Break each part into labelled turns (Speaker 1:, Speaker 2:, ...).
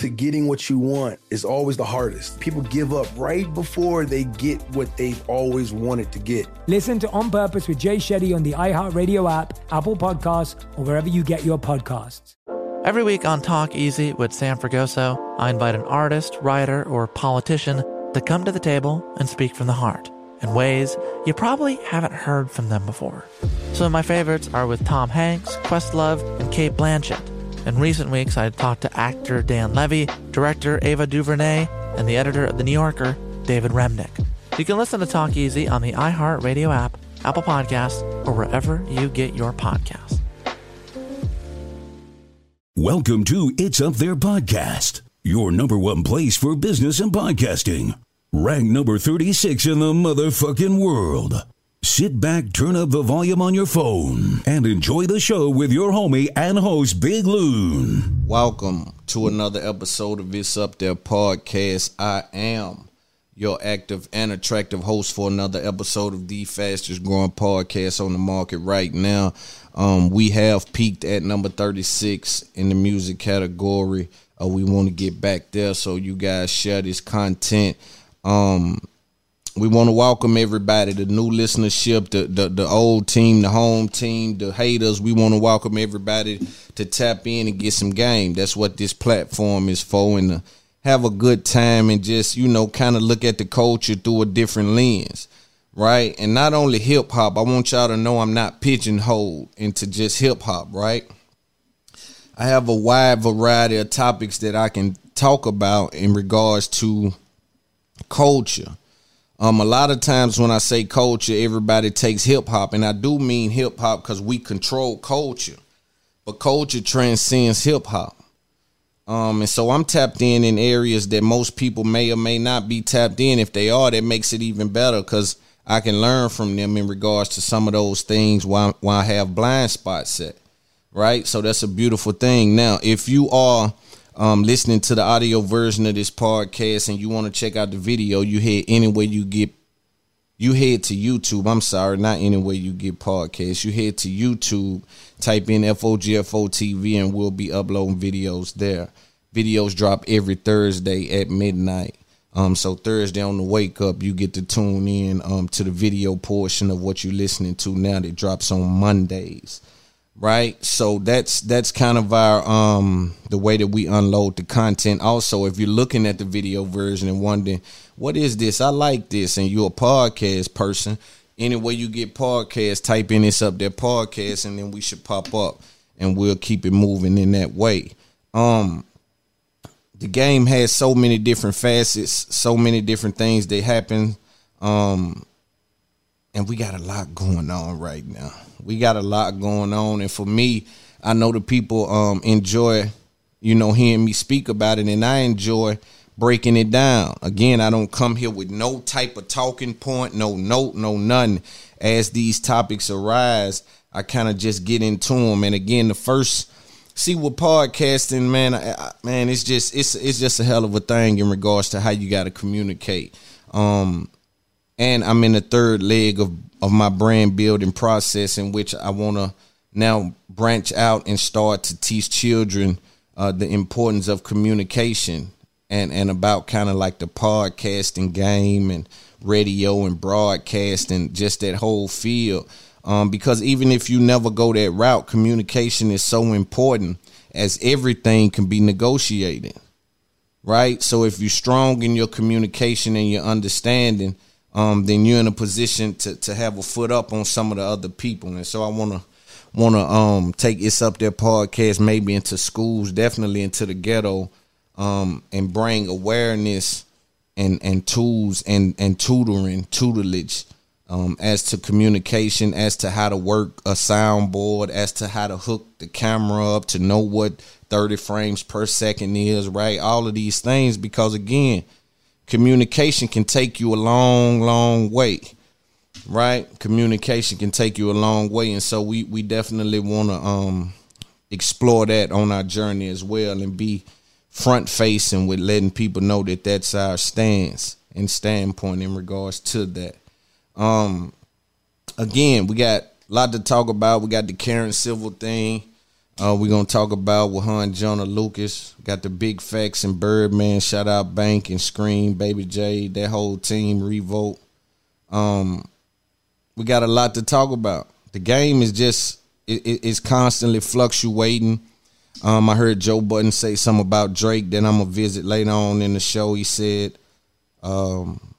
Speaker 1: to getting what you want is always the hardest. People give up right before they get what they've always wanted to get.
Speaker 2: Listen to On Purpose with Jay Shetty on the iHeartRadio app, Apple Podcasts, or wherever you get your podcasts.
Speaker 3: Every week on Talk Easy with Sam Fragoso, I invite an artist, writer, or politician to come to the table and speak from the heart in ways you probably haven't heard from them before. Some of my favorites are with Tom Hanks, Questlove, and Cate Blanchett. In recent weeks, I had talked to actor Dan Levy, director Ava DuVernay, and the editor of The New Yorker, David Remnick. You can listen to Talk Easy on the iHeartRadio app, Apple Podcasts, or wherever you get your podcasts.
Speaker 4: Welcome to It's Up There Podcast, your number one place for business and podcasting. Ranked number 36 in the motherfucking world. Sit back, turn up the volume on your phone, and enjoy the show with your homie and host, Big Loon.
Speaker 5: Welcome to another episode of This Up There podcast. I am your active and attractive host for another episode of the fastest growing podcast on the market right now. Um, we have peaked at number 36 in the music category. Uh, we want to get back there, so you guys share this content. Um, we want to welcome everybody, the new listenership, the, the the old team, the home team, the haters. We want to welcome everybody to tap in and get some game. That's what this platform is for, and to have a good time and just you know kind of look at the culture through a different lens, right? And not only hip hop. I want y'all to know I'm not pigeonholed into just hip hop, right? I have a wide variety of topics that I can talk about in regards to culture um, a lot of times when I say culture, everybody takes hip hop, and I do mean hip hop because we control culture, but culture transcends hip hop. Um, and so I'm tapped in in areas that most people may or may not be tapped in. If they are, that makes it even better because I can learn from them in regards to some of those things while, while I have blind spots at. Right, so that's a beautiful thing. Now, if you are um, listening to the audio version of this podcast and you want to check out the video, you head anywhere you get you head to YouTube. I'm sorry, not anywhere you get podcasts. You head to YouTube, type in FOGFO TV, and we'll be uploading videos there. Videos drop every Thursday at midnight. Um, so Thursday on the wake up, you get to tune in um to the video portion of what you're listening to now that drops on Mondays right? So that's that's kind of our um the way that we unload the content. Also if you're looking at the video version and wondering what is this? I like this and you're a podcast person. Anyway you get podcast type in this up there podcast and then we should pop up and we'll keep it moving in that way. Um the game has so many different facets so many different things that happen. Um and we got a lot going on right now. We got a lot going on, and for me, I know the people um, enjoy, you know, hearing me speak about it, and I enjoy breaking it down. Again, I don't come here with no type of talking point, no note, no nothing. As these topics arise, I kind of just get into them. And again, the first see with podcasting, man, I, I, man, it's just it's it's just a hell of a thing in regards to how you got to communicate. Um, and I'm in the third leg of of my brand building process in which I want to now branch out and start to teach children uh, the importance of communication and and about kind of like the podcasting game and radio and broadcast and just that whole field. Um, because even if you never go that route, communication is so important as everything can be negotiated. Right? So if you're strong in your communication and your understanding, um, then you're in a position to to have a foot up on some of the other people. And so I want to want to um take this Up There podcast maybe into schools, definitely into the ghetto, um, and bring awareness and and tools and and tutoring tutelage um, as to communication, as to how to work a soundboard, as to how to hook the camera up, to know what 30 frames per second is, right? All of these things, because again, communication can take you a long, long way, right? Communication can take you a long way, and so we we definitely want to um, explore that on our journey as well, and be front facing with letting people know that that's our stance and standpoint in regards to that. Um, again, we got a lot to talk about. We got the Karen Civil thing. Uh, we're gonna talk about with Han Joyner Lucas. Got the big facts and Birdman. Shout out Bank and Scream, Baby J, that whole team, Revolt. Um, we got a lot to talk about. The game is just it, it, it's constantly fluctuating. Um, I heard Joe Budden say something about Drake that I'm gonna visit later on in the show. He said, um,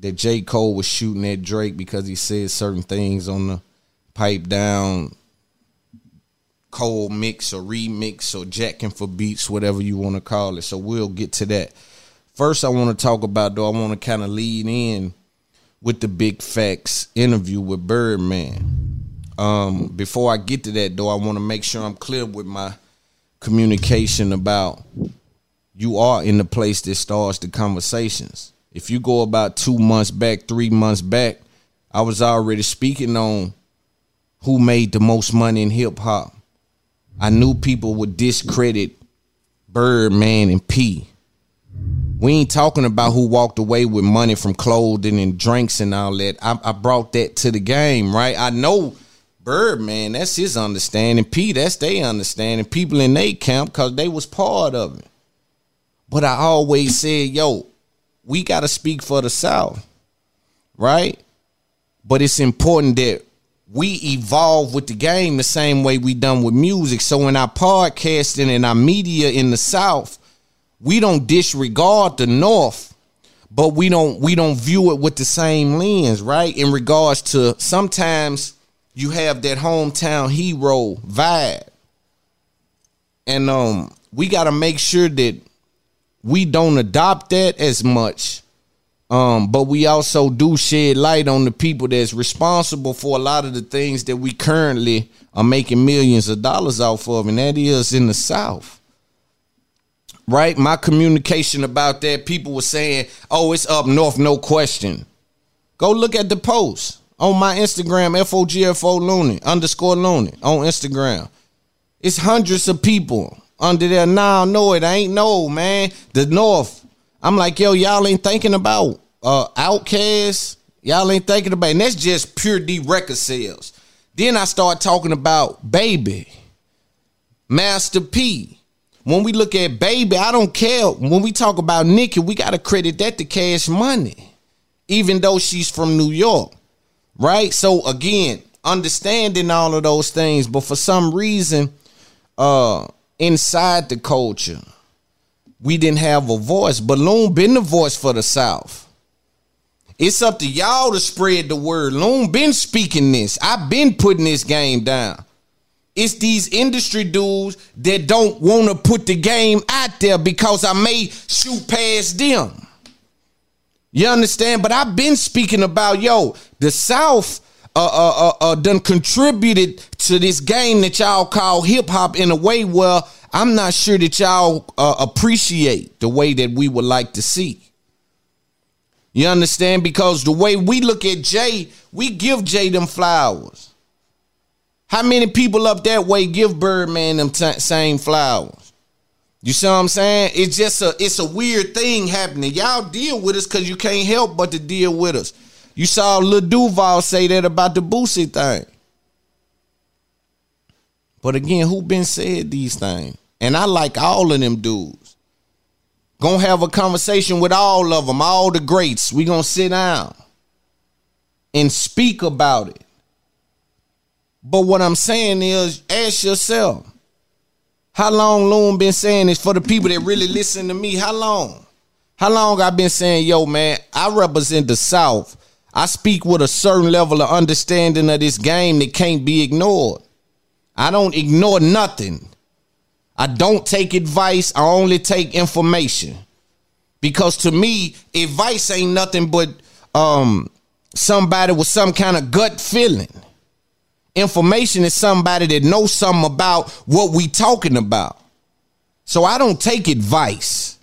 Speaker 5: that J. Cole was shooting at Drake because he said certain things on the pipe down Cole mix or remix or jacking for beats, whatever you want to call it. So we'll get to that. First, I want to talk about though. I want to kind of lead in with the big facts interview with Birdman. Um, before I get to that though, I want to make sure I'm clear with my communication about you are in the place that starts the conversations. If you go about two months back, three months back, I was already speaking on who made the most money in hip hop. I knew people would discredit Birdman and P. We ain't talking about who walked away with money from clothing and drinks and all that. I, I brought that to the game, right? I know Birdman, that's his understanding. P, that's their understanding. People in their camp, because they was part of it. But I always said, yo, we got to speak for the South, right? But it's important that we evolve with the game the same way we done with music. So in our podcasting and our media in the South, we don't disregard the North, but we don't we don't view it with the same lens, right? In regards to sometimes you have that hometown hero vibe. And um we got to make sure that we don't adopt that as much. Um, but we also do shed light on the people that's responsible for a lot of the things that we currently are making millions of dollars off of, and that is in the South. Right? My communication about that, people were saying, oh, it's up north, no question. Go look at the post on my Instagram, FOGFO Looney, underscore Looney on Instagram. It's hundreds of people under there. Nah, no, it ain't no, man. The North. I'm like, yo, y'all ain't thinking about uh Outkast. Y'all ain't thinking about, and that's just pure D record sales. Then I start talking about Baby, Master P. When we look at Baby, I don't care. When we talk about Nicki, we got to credit that to Cash Money, even though she's from New York, right? So again, understanding all of those things, but for some reason, uh, inside the culture. We didn't have a voice. but Loon been the voice for the South. It's up to y'all to spread the word. Loon been speaking this. I've been putting this game down. It's these industry dudes that don't want to put the game out there because I may shoot past them. You understand? But I've been speaking about yo, the South uh, uh, uh, uh, done contributed to this game that y'all call hip hop in a way where I'm not sure that y'all uh, appreciate the way that we would like to see. You understand? Because the way we look at Jay, we give Jay them flowers. How many people up that way give Birdman them t- same flowers? You see what I'm saying? It's just a it's a weird thing happening. Y'all deal with us because you can't help but to deal with us. You saw Lil Duval say that about the Boosie thing. But again, who been said these things? And I like all of them dudes. Gonna have a conversation with all of them, all the greats. We gonna sit down and speak about it. But what I'm saying is, ask yourself, how long Loon been saying this for the people that really listen to me? How long? How long I been saying, yo, man, I represent the South I speak with a certain level of understanding of this game that can't be ignored. I don't ignore nothing. I don't take advice. I only take information. Because to me, advice ain't nothing but um somebody with some kind of gut feeling. Information is somebody that knows something about what we talking about. So I don't take advice.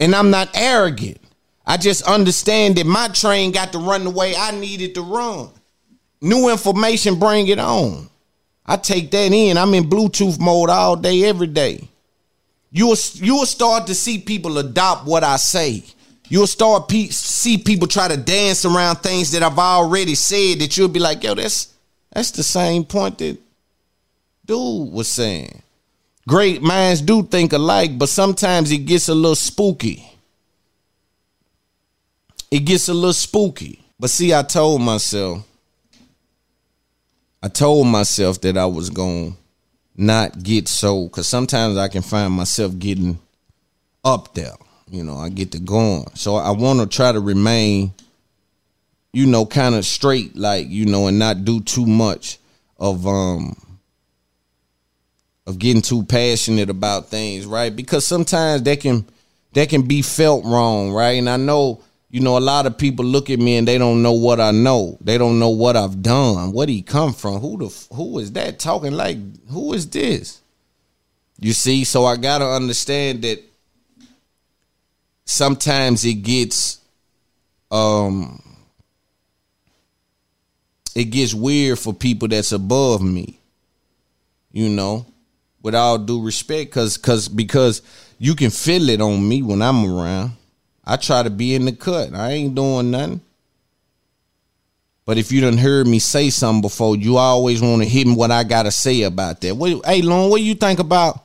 Speaker 5: And I'm not arrogant. I just understand that my train got to run the way I needed to run. New information, bring it on. I take that in. I'm in Bluetooth mode all day, every day. You'll you'll start to see people adopt what I say. You'll start pe- see people try to dance around things that I've already said. That you'll be like, yo, that's that's the same point that dude was saying. Great minds do think alike, but sometimes it gets a little spooky. It gets a little spooky. But see, I told myself, I told myself that I was going to not get so, because sometimes I can find myself getting up there. You know, I get to going. So I want to try to remain, you know, kind of straight, like, you know, and not do too much of, um, of getting too passionate about things, right? Because sometimes that can that can be felt wrong, right? And I know, you know, a lot of people look at me and they don't know what I know. They don't know what I've done. Where he come from? Who the who is that talking like? Who is this? You see, so I gotta understand that sometimes it gets um it gets weird for people that's above me. You know, with all due respect, cause cause because you can feel it on me when I'm around. I try to be in the cut. I ain't doing nothing. But if you done heard me say something before, you always want to me what I gotta say about that. What, hey, Lon, what you think about?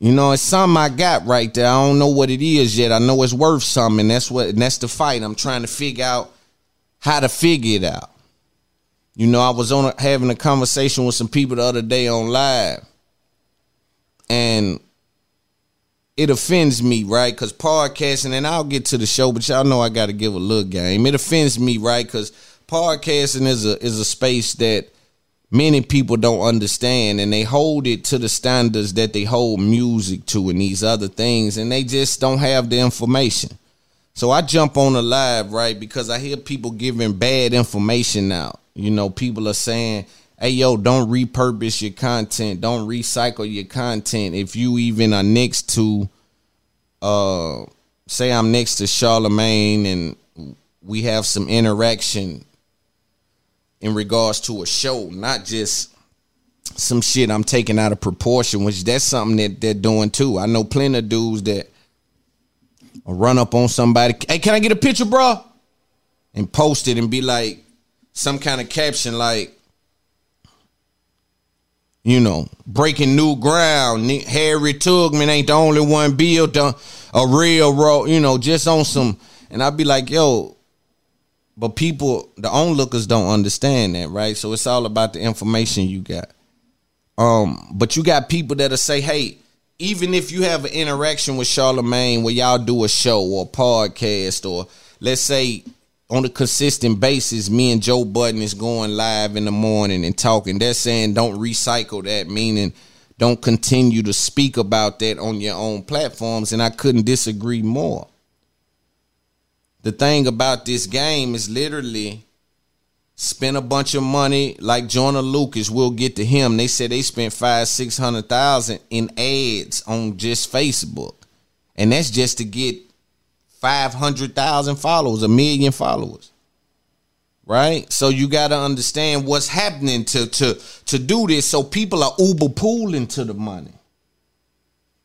Speaker 5: You know, it's something I got right there. I don't know what it is yet. I know it's worth something. That's what and that's the fight. I'm trying to figure out how to figure it out. You know, I was on a, having a conversation with some people the other day on live, and it offends me, right? Because podcasting, and I'll get to the show, but y'all know I got to give a little game. It offends me, right? Because podcasting is a is a space that many people don't understand, and they hold it to the standards that they hold music to and these other things, and they just don't have the information. So I jump on the live, right? Because I hear people giving bad information out. You know, people are saying hey yo don't repurpose your content. Don't recycle your content. If you even are next to uh say i'm next to charlemagne and we have some interaction in regards to a show not just some shit i'm taking out of proportion which that's something that they're doing too. I know plenty of dudes that run up on somebody. Hey can i get a picture bro and post it and be like some kind of caption like you know, breaking new ground. Harry Tubman ain't the only one built a, a railroad, you know, just on some. And I'd be like, yo, but people, the onlookers don't understand that, right? So it's all about the information you got. Um, but you got people that'll say, hey, even if you have an interaction with Charlemagne where y'all do a show or a podcast, or let's say on a consistent basis, me and Joe Budden is going live in the morning and talking. They're saying don't recycle that, meaning don't continue to speak about that on your own platforms. And I couldn't disagree more. The thing about this game is literally spend a bunch of money like Joyner Lucas. We'll get to him. They said they spent five, six hundred thousand in ads on just Facebook. And that's just to get 500,000 followers, a million followers. Right? So you got to understand what's happening to to to do this so people are uber pooling to the money.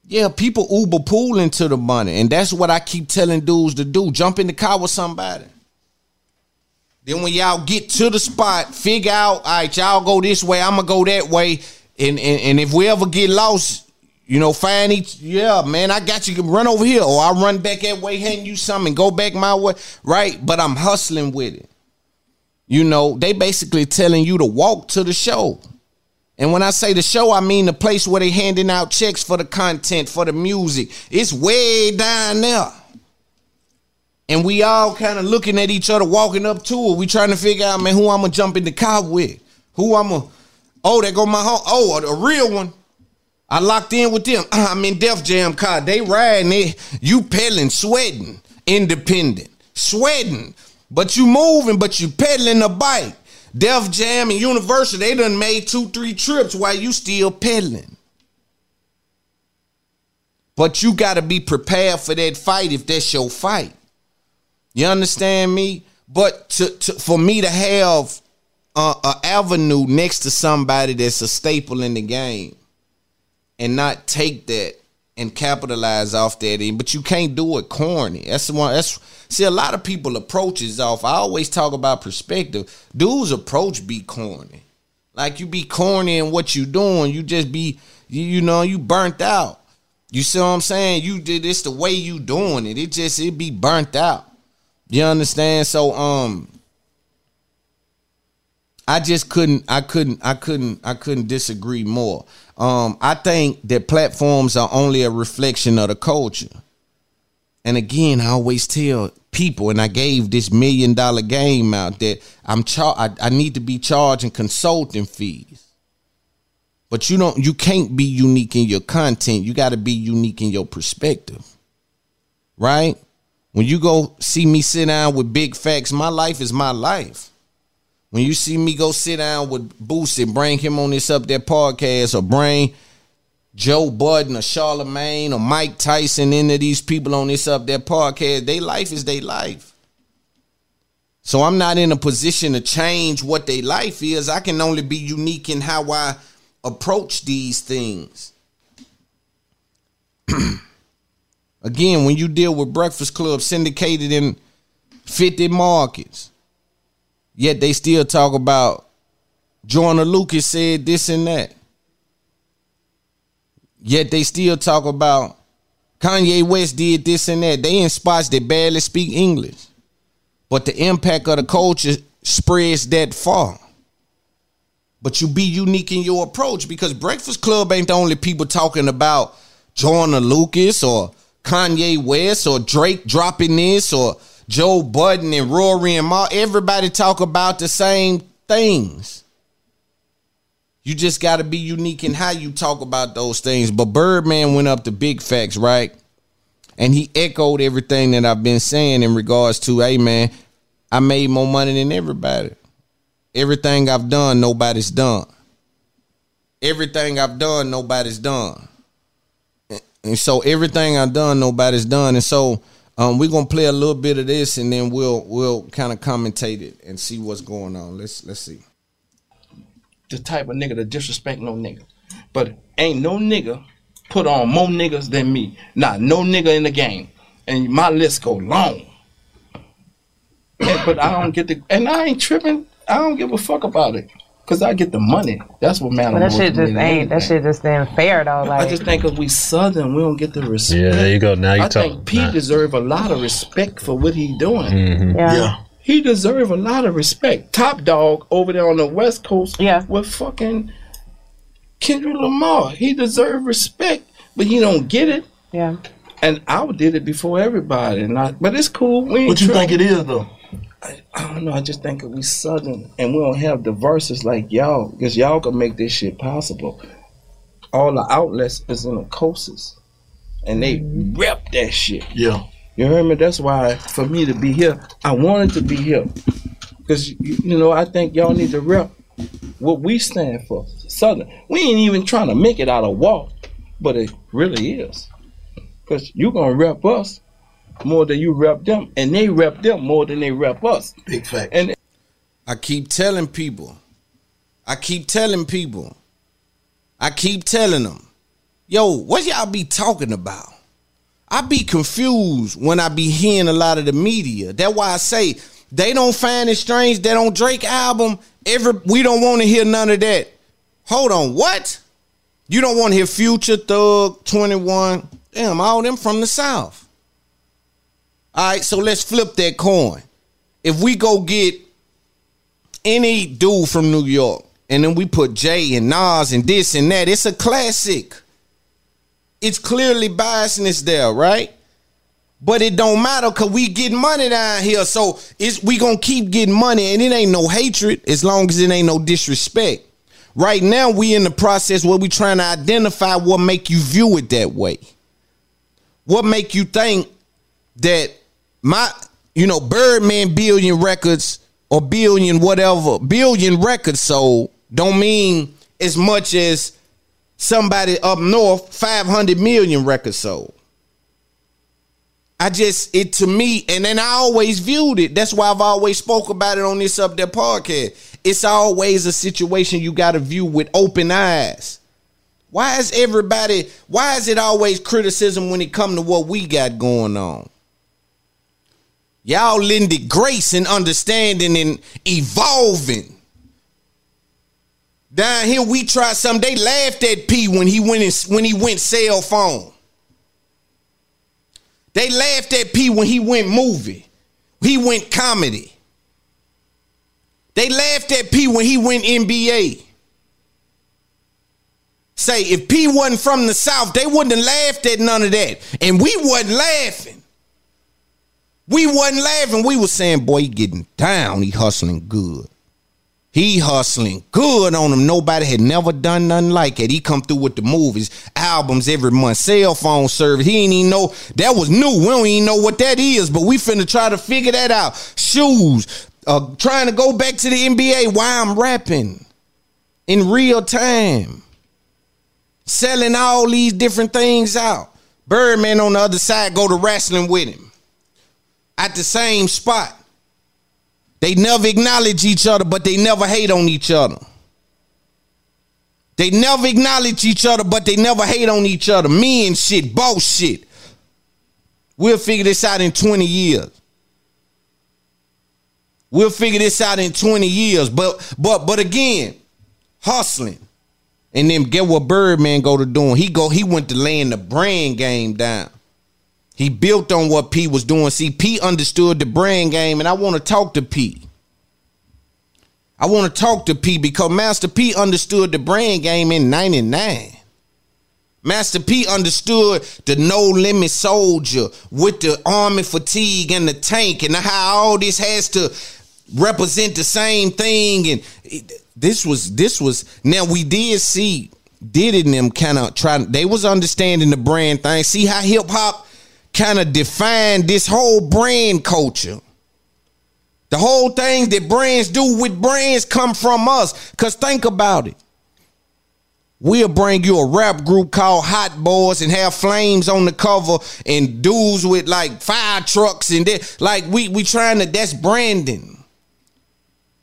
Speaker 5: Yeah, people uber pooling to the money and that's what I keep telling dudes to do. Jump in the car with somebody. Then when y'all get to the spot, figure out, all right, y'all go this way, I'm gonna go that way. And, and, and if we ever get lost, you know, find each, yeah, man, I got you. Can run over here, or I run back that way, hand you something, go back my way, right? But I'm hustling with it. You know, they basically telling you to walk to the show. And when I say the show, I mean the place where they handing out checks for the content, for the music. It's way down there. And we all kind of looking at each other, walking up to it. We trying to figure out, man, who I'm gonna jump in the car with, who I'm gonna Oh, there go my home. Oh, a real one. I locked in with them. I'm in Def Jam car. They riding it. You pedaling, sweating, independent, sweating. But you moving, but you pedaling a bike. Def Jam and Universal, they done made two, three trips while you still pedaling. But you got to be prepared for that fight if that's your fight. You understand me? But to, to for me to have uh, a avenue next to somebody that's a staple in the game and not take that and capitalize off that but you can't do it corny. That's the one that's see a lot of people approaches off. I always talk about perspective. Dudes approach be corny. Like you be corny in what you doing. You just be you, you know you burnt out. You see what i'm saying? You did it's the way you doing it. It just it be burnt out. You understand? So um I just couldn't I couldn't I couldn't I couldn't disagree more. Um I think that platforms are only a reflection of the culture. And again, I always tell people and I gave this million dollar game out that I'm char- I, I need to be charging consulting fees. But you don't you can't be unique in your content. You got to be unique in your perspective. Right? When you go see me sit down with big facts, my life is my life. When you see me go sit down with Boost and bring him on this up there podcast or bring Joe Budden or Charlemagne or Mike Tyson into these people on this up there podcast, their life is their life. So I'm not in a position to change what their life is. I can only be unique in how I approach these things. Again, when you deal with Breakfast Club syndicated in 50 markets, Yet they still talk about Joyner Lucas said this and that. Yet they still talk about Kanye West did this and that. They in spots that barely speak English. But the impact of the culture spreads that far. But you be unique in your approach because Breakfast Club ain't the only people talking about Joyner Lucas or Kanye West or Drake dropping this or Joe Budden and Rory and Mal, everybody talk about the same things. You just got to be unique in how you talk about those things. But Birdman went up to big facts, right? And he echoed everything that I've been saying in regards to, hey man, I made more money than everybody. Everything I've done, nobody's done. Everything I've done, nobody's done. And so everything I've done, nobody's done. And so um, we're gonna play a little bit of this, and then we'll we'll kind of commentate it and see what's going on. Let's let's see.
Speaker 6: The type of nigga to disrespect no nigga, but ain't no nigga put on more niggas than me. Not no nigga in the game, and my list go long. But I don't get the, and I ain't tripping. I don't give a fuck about it. Cause I get the money. That's what matters.
Speaker 7: But that shit just ain't. That shit just ain't fair though. Like
Speaker 6: I just think if we Southern, we don't get the respect.
Speaker 8: Yeah, there you go. Now you talking.
Speaker 6: I
Speaker 8: talk.
Speaker 6: think Pete deserve a lot of respect for what he doing.
Speaker 8: Mhm.
Speaker 7: yeah.
Speaker 9: Yeah.
Speaker 6: He deserve a lot of respect. Top Dawg over there on the West Coast.
Speaker 7: Yeah.
Speaker 6: With fucking Kendrick Lamar. He deserve respect, but he don't get it.
Speaker 7: Yeah.
Speaker 6: And I did it before everybody. And I, but it's cool. We
Speaker 10: What you
Speaker 6: tripping.
Speaker 10: think it is though?
Speaker 6: I don't know. I just think that we Southern and we don't have the verses like y'all, because y'all can make this shit possible. All the outlets is in the coasts, and they mm-hmm. rep that shit.
Speaker 10: Yeah.
Speaker 6: You heard me? That's why for me to be here, I wanted to be here, because you, you know I think y'all need to rep what we stand for. Southern. We ain't even trying to make it out of walk, but it really is, because you gonna rep us more than you rep them, and they rep them more than they rep us.
Speaker 10: Big fact.
Speaker 6: And
Speaker 5: I keep telling people. I keep telling people. I keep telling them, yo, what y'all be talking about? I be confused when I be hearing a lot of the media. That's why I say they don't find it strange that on Drake album, every we don't want to hear none of that. Hold on, what? You don't want to hear Future, Thug, 21. Damn, all them from the South. All right, so let's flip that coin. If we go get any dude from New York, and then we put Jay and Nas and this and that, it's a classic. It's clearly biasness there, right? But it don't matter because we get money down here. So it's we gonna keep getting money, and it ain't no hatred as long as it ain't no disrespect. right now we in the process where we trying to identify what make you view it that way. What make you think that my you know Birdman billion records or billion whatever billion records sold don't mean as much as somebody up north 500 million records sold. I just it to me, and then I always viewed it. That's why I've always spoke about it on this up there podcast. It's always a situation you got to view with open eyes. Why is everybody? Why is it always criticism when it come to what we got going on? Y'all lended grace and understanding and evolving. Down here, we tried something. They laughed at P when he went when he went cell phone. They laughed at P when he went movie. He went comedy. They laughed at P when he went NBA. Say if P wasn't from the South, they wouldn't have laughed at none of that. And we wasn't laughing. We wasn't laughing. We was saying, boy, he getting down. He hustling good. He hustling good on him. Nobody had never done nothing like it. He come through with the movies, albums every month, cell phone service. He ain't even know that was new. We don't even know what that is, but we finna try to figure that out. Shoes, uh, trying to go back to the NBA while I'm rapping in real time, selling all these different things out. Birdman on the other side go to wrestling with him at the same spot. They never acknowledge each other, but they never hate on each other. They never acknowledge each other, but they never hate on each other. Me and shit, bullshit. We'll figure this out in 20 years. We'll figure this out in 20 years. But but but again, hustling. And then get what Birdman go to doing. He go, he went to laying the brand game down. He built on what P was doing. See, P understood the brand game, and I want to talk to P. I want to talk to P because Master P understood the brand game in 99. Master P understood the no limit soldier with the army fatigue and the tank and how all this has to represent the same thing. And this was, this was, now we did see, did in them kind of trying, they was understanding the brand thing. See how hip hop kind of defined this whole brand culture. The whole thing that brands do with brands come from us. Cause think about it. We'll bring you a rap group called Hot Boys and have flames on the cover and dudes with like fire trucks and that. Like we we trying to that's branding.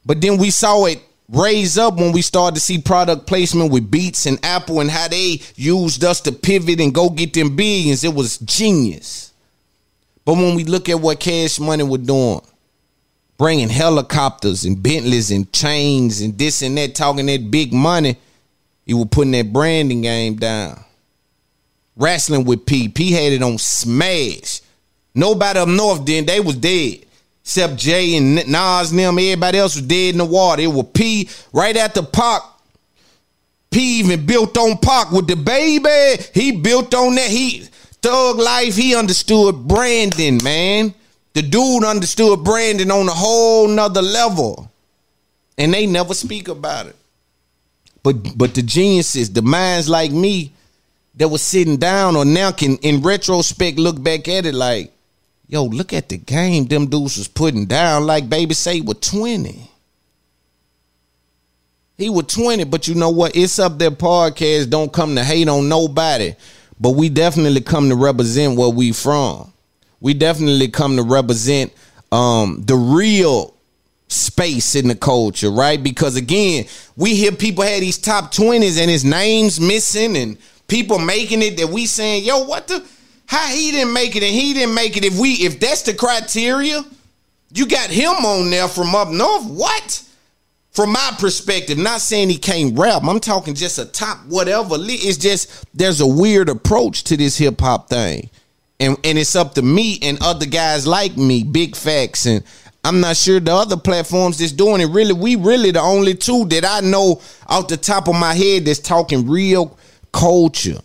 Speaker 5: But then we saw it raise up when we started to see product placement with Beats and Apple and how they used us to pivot and go get them billions. It was genius. But when we look at what Cash Money was doing, bringing helicopters and Bentleys and chains and this and that, talking that big money, he was putting that branding game down. Wrestling with P. P had it on smash. Nobody up north then, they was dead except Jay and Nas and them. Everybody else was dead in the water. It was P right after Pac. P even built on Pac with the baby. He built on that. He thug life. He understood Brandon, man. The dude understood Brandon on a whole nother level. And they never speak about it. But but the geniuses, the minds like me that was sitting down or now can in retrospect look back at it like, Yo, look at the game them dudes was putting down. Like baby say with 20. He was 20, but you know what? It's up there podcast. Don't come to hate on nobody. But we definitely come to represent where we from. We definitely come to represent um the real space in the culture, right? Because again, we hear people had these top 20s and his name's missing and people making it that we saying, yo, what the how he didn't make it and he didn't make it. If we if that's the criteria, you got him on there from up north. What? From my perspective, not saying he can't rap. I'm talking just a top whatever. It's just there's a weird approach to this hip hop thing. And and it's up to me and other guys like me, Big Facts and I'm not sure the other platforms that's doing it. Really, we really the only two that I know off the top of my head that's talking real culture,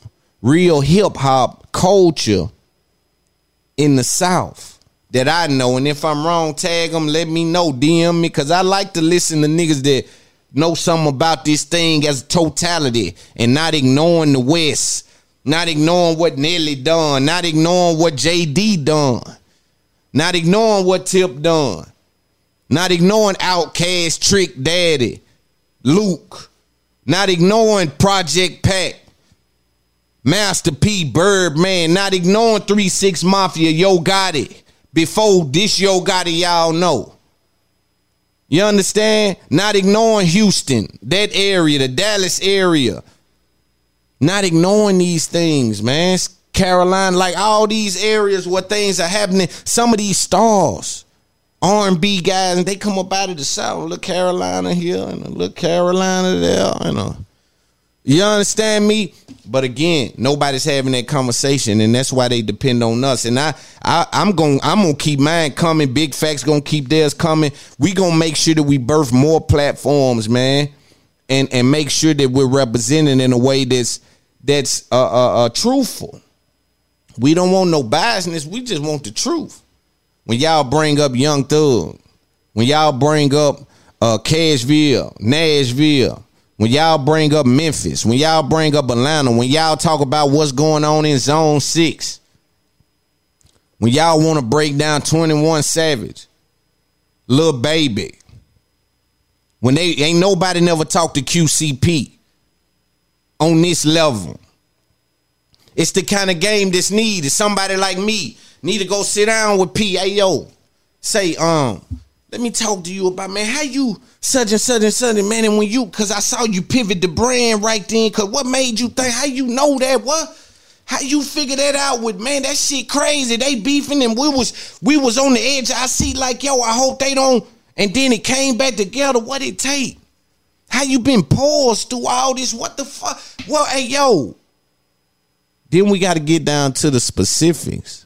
Speaker 5: real hip hop culture in the South that I know. And if I'm wrong, tag them, let me know, DM me, because I like to listen to niggas that know something about this thing as totality and not ignoring the West, not ignoring what Nelly done, not ignoring what JD done, not ignoring what Tip done, not ignoring Outkast, Trick Daddy, Luke, not ignoring Project Pat, Master P, Birdman, not ignoring 3 6 Mafia, Yo Gotti, before this Yo Gotti, y'all know. You understand? Not ignoring Houston, that area, the Dallas area. Not ignoring these things, man. Carolina, like all these areas where things are happening. Some of these stars, R&B guys, and they come up out of the South. Look Carolina here and look Carolina there, and uh, you understand me? But again, nobody's having that conversation, and that's why they depend on us. And I, I I'm gonna I'm gonna keep mine coming. Big facts gonna keep theirs coming. We gonna make sure that we birth more platforms, man, and and make sure that we're representing in a way that's that's uh, uh, uh truthful. We don't want no biasness. We just want the truth. When y'all bring up Young Thug, when y'all bring up uh Cashville, Nashville, when y'all bring up Memphis, when y'all bring up Atlanta, when y'all talk about what's going on in zone six, when y'all want to break down 21 Savage, Lil Baby, when they ain't nobody never talked to QCP on this level. It's the kind of game that's needed. Somebody like me need to go sit down with PAO. Say, um, let me talk to you about man, how you such and such and such and man, and when you cause I saw you pivot the brand right then. Cause what made you think how you know that? What? How you figure that out with man? That shit crazy. They beefing and we was we was on the edge. I see like yo, I hope they don't. And then it came back together. What it take? How you been paused through all this? What the fuck? Well, hey yo. Then we got to get down to the specifics.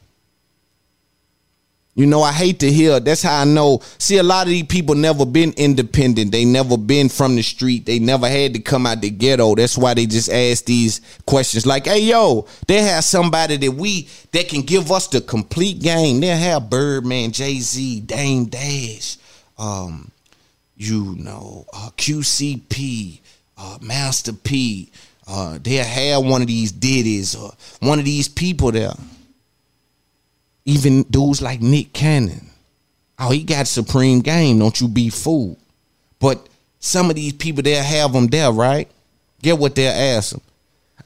Speaker 5: You know, I hate to hear. That's how I know. See, a lot of these people never been independent. They never been from the street. They never had to come out the ghetto. That's why they just ask these questions. Like, hey, yo, they have somebody that we that can give us the complete game. They have Birdman, Jay Z, Dame Dash, um, you know, uh, QCP, uh, Master P. Uh, they'll have one of these Diddy's or one of these people there even dudes like Nick Cannon. Oh, he got supreme game. Don't you be fooled. But some of these people, they'll have them there, right? Get what they'll ask them.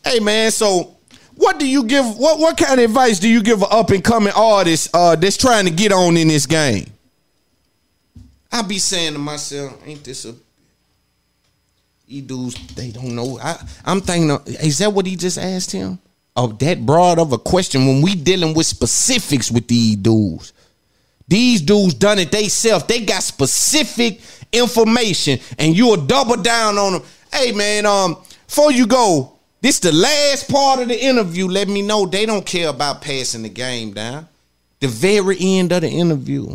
Speaker 5: Hey, man, so what do you give? What what kind of advice do you give an up and coming artist uh, that's trying to get on in this game? I be saying to myself, ain't this a these dudes, they don't know. I, I'm thinking, is that what he just asked him? Of that broad of a question when we dealing with specifics with these dudes. These dudes done it they self. They got specific information, and you'll double down on them. Hey man, um, before you go, this the last part of the interview. Let me know they don't care about passing the game down. The very end of the interview.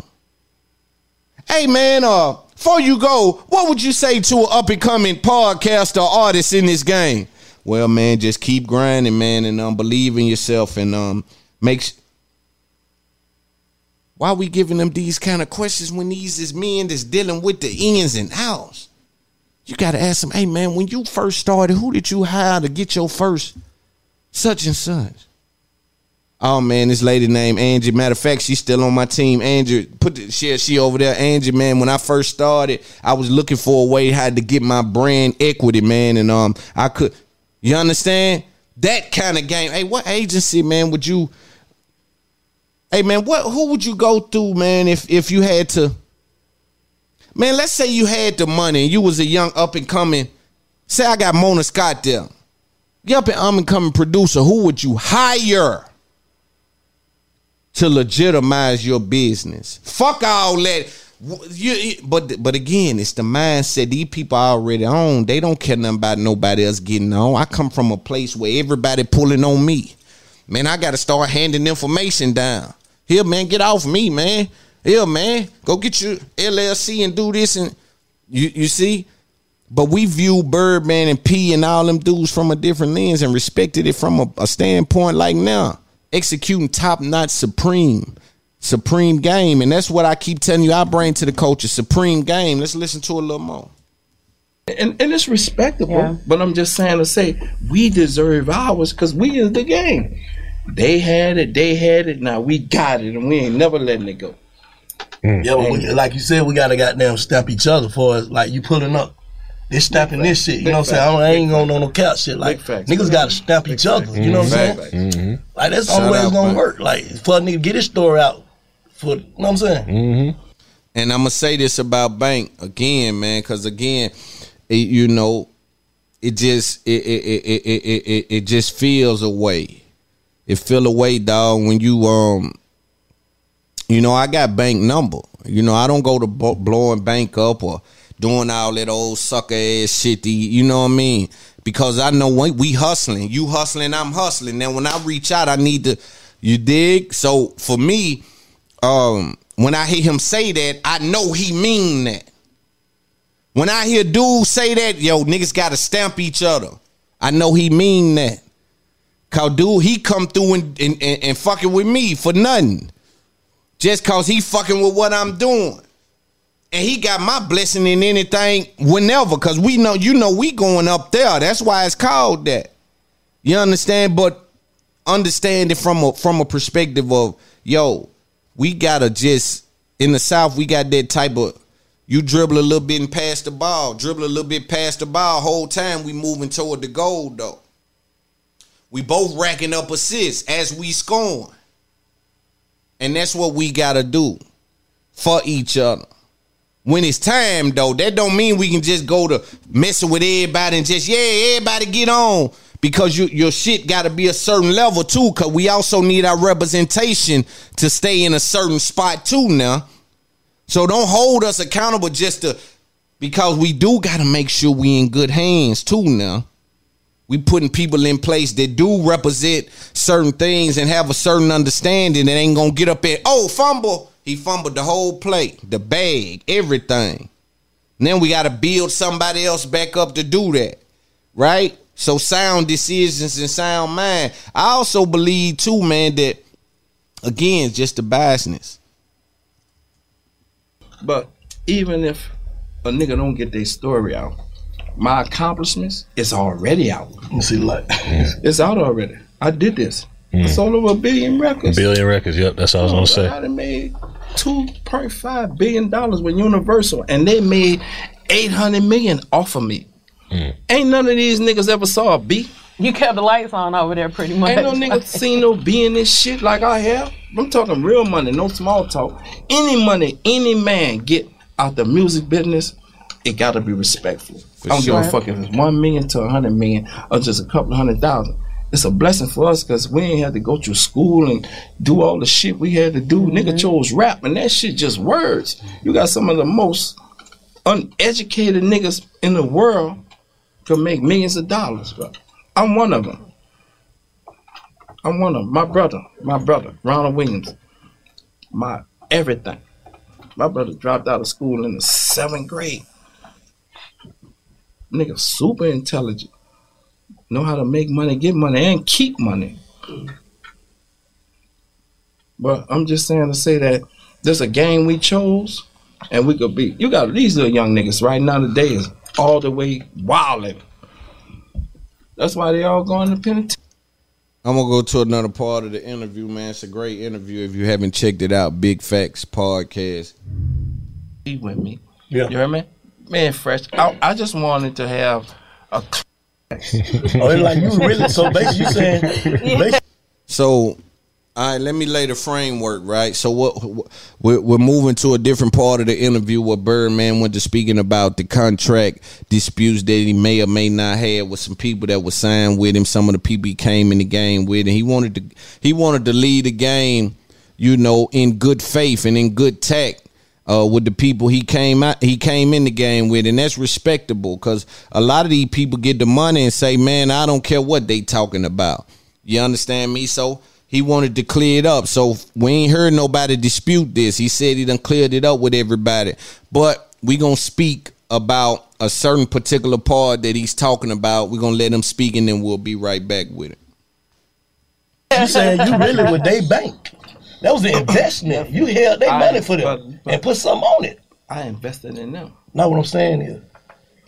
Speaker 5: Hey man, uh, before you go, what would you say to an up and coming podcaster artist in this game? Well, man, just keep grinding, man, and um, believe in yourself, and um, make. Why are we giving them these kind of questions when these is men that's dealing with the ins and outs? You got to ask them, hey man, when you first started, who did you hire to get your first such and such? Oh man, this lady named Angie. Matter of fact, she's still on my team. Angie, put the, she she over there. Angie, man, when I first started, I was looking for a way how to get my brand equity, man, and um, I could you understand? That kind of game. Hey, what agency, man, would you Hey man, what who would you go through, man, if if you had to Man, let's say you had the money and you was a young up and coming. Say I got Mona Scott there. You up and up and coming producer, who would you hire to legitimize your business? Fuck all that you, but but again, it's the mindset these people are already own. They don't care nothing about nobody else getting on. I come from a place where everybody pulling on me. Man, I got to start handing information down. Here, man, get off me, man. Here, man, go get your LLC and do this and you you see. But we view Birdman and P and all them dudes from a different lens and respected it from a, a standpoint like now. Executing top notch supreme Supreme game. And that's what I keep telling you I bring to the culture. Supreme game. Let's listen to a little more.
Speaker 6: and, and it's respectable.
Speaker 7: Yeah.
Speaker 6: But I'm just saying to say we deserve ours because we is the game. They had it, they had it. Now we got it, and we ain't never letting it go. Mm.
Speaker 8: Yeah, but we, like you said, we gotta goddamn stamp each other for us. Like you pulling up, they stamping this shit. You know what I'm saying? I, don't, I ain't going on no couch shit. Like
Speaker 6: Big facts.
Speaker 8: niggas gotta stamp each other. You know what I'm
Speaker 5: Facts.
Speaker 8: saying? Like that's the only way it's gonna
Speaker 5: man.
Speaker 8: work. Like for a nigga get his story out. For you know what I'm saying?
Speaker 5: And I'm gonna say this about Bank again, man, because again, it, you know, it just it it, it it it it it just feels a way. It feel a way, dog, when you um, you know, I got Bank number. You know, I don't go to b- blowing Bank up or doing all that old sucker ass shit. The, you know what I mean? Because I know when we hustling, you hustling, I'm hustling. Now when I reach out, I need to. You dig? So for me, um, when I hear him say that, I know he mean that. When I hear dudes say that, yo, niggas gotta stamp each other. I know he mean that. Cause dude, he come through and, and, and, and fucking with me for nothing. Just cause he fucking with what I'm doing. And he got my blessing in anything whenever. Cause we know, you know, we going up there. That's why it's called that. You understand? But understand it from a from a perspective of yo, we gotta just in the South, we got that type of you dribble a little bit and pass the ball, dribble a little bit past the ball. Whole time we moving toward the goal though. We both racking up assists as we scoring, and that's what we gotta do for each other. When it's time though, that don't mean we can just go to messing with everybody and just yeah, everybody get on because you, your shit got to be a certain level too. Cause we also need our representation to stay in a certain spot too. Now, so don't hold us accountable just to because we do got to make sure we in good hands too. Now, we putting people in place that do represent certain things and have a certain understanding that ain't gonna get up there. Oh, fumble! He fumbled the whole plate, the bag, everything. And then we got to build somebody else back up to do that, right? So sound decisions and sound mind. I also believe too, man, that again, just the biasness.
Speaker 6: But even if a nigga don't get their story out, my accomplishments is already out.
Speaker 8: Let me see like
Speaker 6: It's out already. I did this. I mm. sold over a billion records.
Speaker 10: Billion records. Yep, that's what I was gonna say.
Speaker 6: I done made two point five billion dollars with Universal, and they made eight hundred million off of me. Mm. Ain't none of these niggas ever saw a a B.
Speaker 7: You kept the lights on over there pretty much.
Speaker 6: Ain't no nigga seen no B in this shit like I have. I'm talking real money, no small talk. Any money any man get out the music business, it gotta be respectful. I don't give a fuck if it's one million to a hundred million or just a couple hundred thousand. It's a blessing for us because we ain't had to go through school and do all the shit we had to do. Nigga mm-hmm. chose rap and that shit just words. You got some of the most uneducated niggas in the world could make millions of dollars, bro. I'm one of them. I'm one of them. My brother, my brother, Ronald Williams, my everything. My brother dropped out of school in the seventh grade. Nigga, super intelligent. Know how to make money, get money, and keep money. But I'm just saying to say that there's a game we chose, and we could be. You got these little young niggas right now today is all the way wilding. That's why they all going to penitentiary.
Speaker 5: I'm gonna go to another part of the interview, man. It's a great interview. If you haven't checked it out, Big Facts Podcast.
Speaker 6: be with me.
Speaker 8: Yeah.
Speaker 6: You hear me? Man, fresh. I, I just wanted to have a.
Speaker 8: oh, like you really so basically you saying basically,
Speaker 5: So, all right, let me lay the framework, right? So, what we're, we're moving to a different part of the interview where Birdman went to speaking about the contract disputes that he may or may not have with some people that were signed with him. Some of the people he came in the game with, and he wanted to he wanted to lead the game, you know, in good faith and in good tact. Uh, with the people he came out, he came in the game with, and that's respectable because a lot of these people get the money and say, "Man, I don't care what they talking about." You understand me? So he wanted to clear it up. So we ain't heard nobody dispute this. He said he done cleared it up with everybody. But we gonna speak about a certain particular part that he's talking about. We're gonna let him speak and then we'll be right back with it.
Speaker 8: you saying you really with they bank. That was an investment. You held their money for them
Speaker 6: but- but-
Speaker 8: and put something on it.
Speaker 6: I invested in them.
Speaker 8: Not what I'm saying is,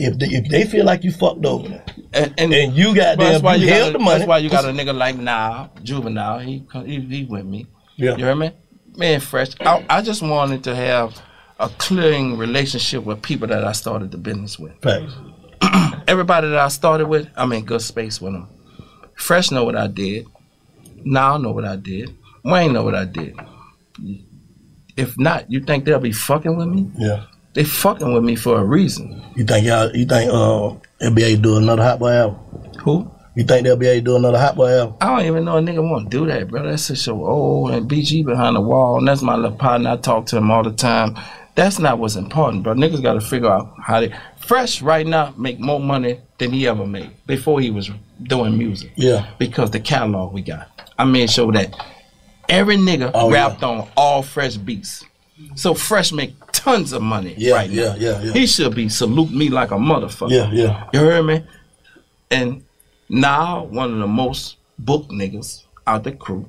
Speaker 8: if they, if they feel like you fucked over,
Speaker 6: and, and,
Speaker 8: and you got them, you
Speaker 6: got
Speaker 8: held
Speaker 6: a-
Speaker 8: the money.
Speaker 6: That's why you got a nigga like now, Juvenile. He he, he with me.
Speaker 8: Yeah.
Speaker 6: You hear me? Man, fresh. I, I just wanted to have a clearing relationship with people that I started the business with.
Speaker 8: Facts.
Speaker 6: Everybody that I started with, I'm in good space with them. Fresh know what I did. Now know what I did. Wayne know what I did. If not, you think they'll be fucking with me?
Speaker 8: Yeah.
Speaker 6: They fucking with me for a reason.
Speaker 8: You think y'all? You think uh, they'll be able to do another Hot Boy album?
Speaker 6: Who?
Speaker 8: You think they'll be able to do another Hot Boy album?
Speaker 6: I don't even know a nigga want to do that, bro. That's just so old. And BG behind the wall, and that's my little partner. I talk to him all the time. That's not what's important, bro. Niggas got to figure out how they. Fresh right now make more money than he ever made before he was doing music.
Speaker 8: Yeah.
Speaker 6: Because the catalog we got. I made sure that every nigga
Speaker 8: Oh, yeah.
Speaker 6: rapped on all Fresh beats. So Fresh make tons of money
Speaker 8: Yeah,
Speaker 6: right
Speaker 8: yeah,
Speaker 6: now.
Speaker 8: yeah, yeah.
Speaker 6: He should be salute me like a motherfucker.
Speaker 8: Yeah, yeah.
Speaker 6: You heard me? And now one of the most book niggas out the crew,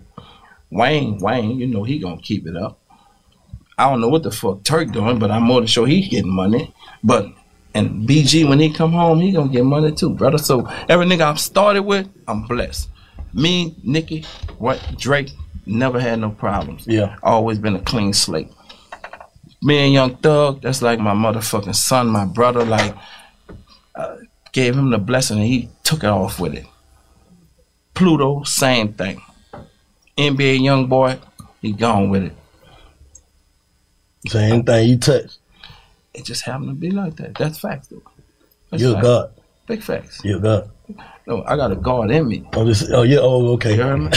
Speaker 6: Wayne, Wayne, you know he gonna keep it up. I don't know what the fuck Turk doing, but I'm more than sure he getting money. But and BG when he come home, he gonna get money too, brother. So every nigga I've started with, I'm blessed. Me, Nicki, what Drake, never had no problems.
Speaker 8: Yeah.
Speaker 6: Always been a clean slate. Me and Young Thug, that's like my motherfucking son, my brother. Like uh, gave him the blessing and he took it off with it. Pluto, same thing. NBA YoungBoy, he gone with it.
Speaker 8: Same thing you touch,
Speaker 6: It just happened to be like that. That's facts, though. That's
Speaker 8: you're. God.
Speaker 6: Big facts.
Speaker 8: You're God.
Speaker 6: No, I got a guard in me.
Speaker 8: Oh, this, oh yeah. Oh, okay.
Speaker 6: You heard me?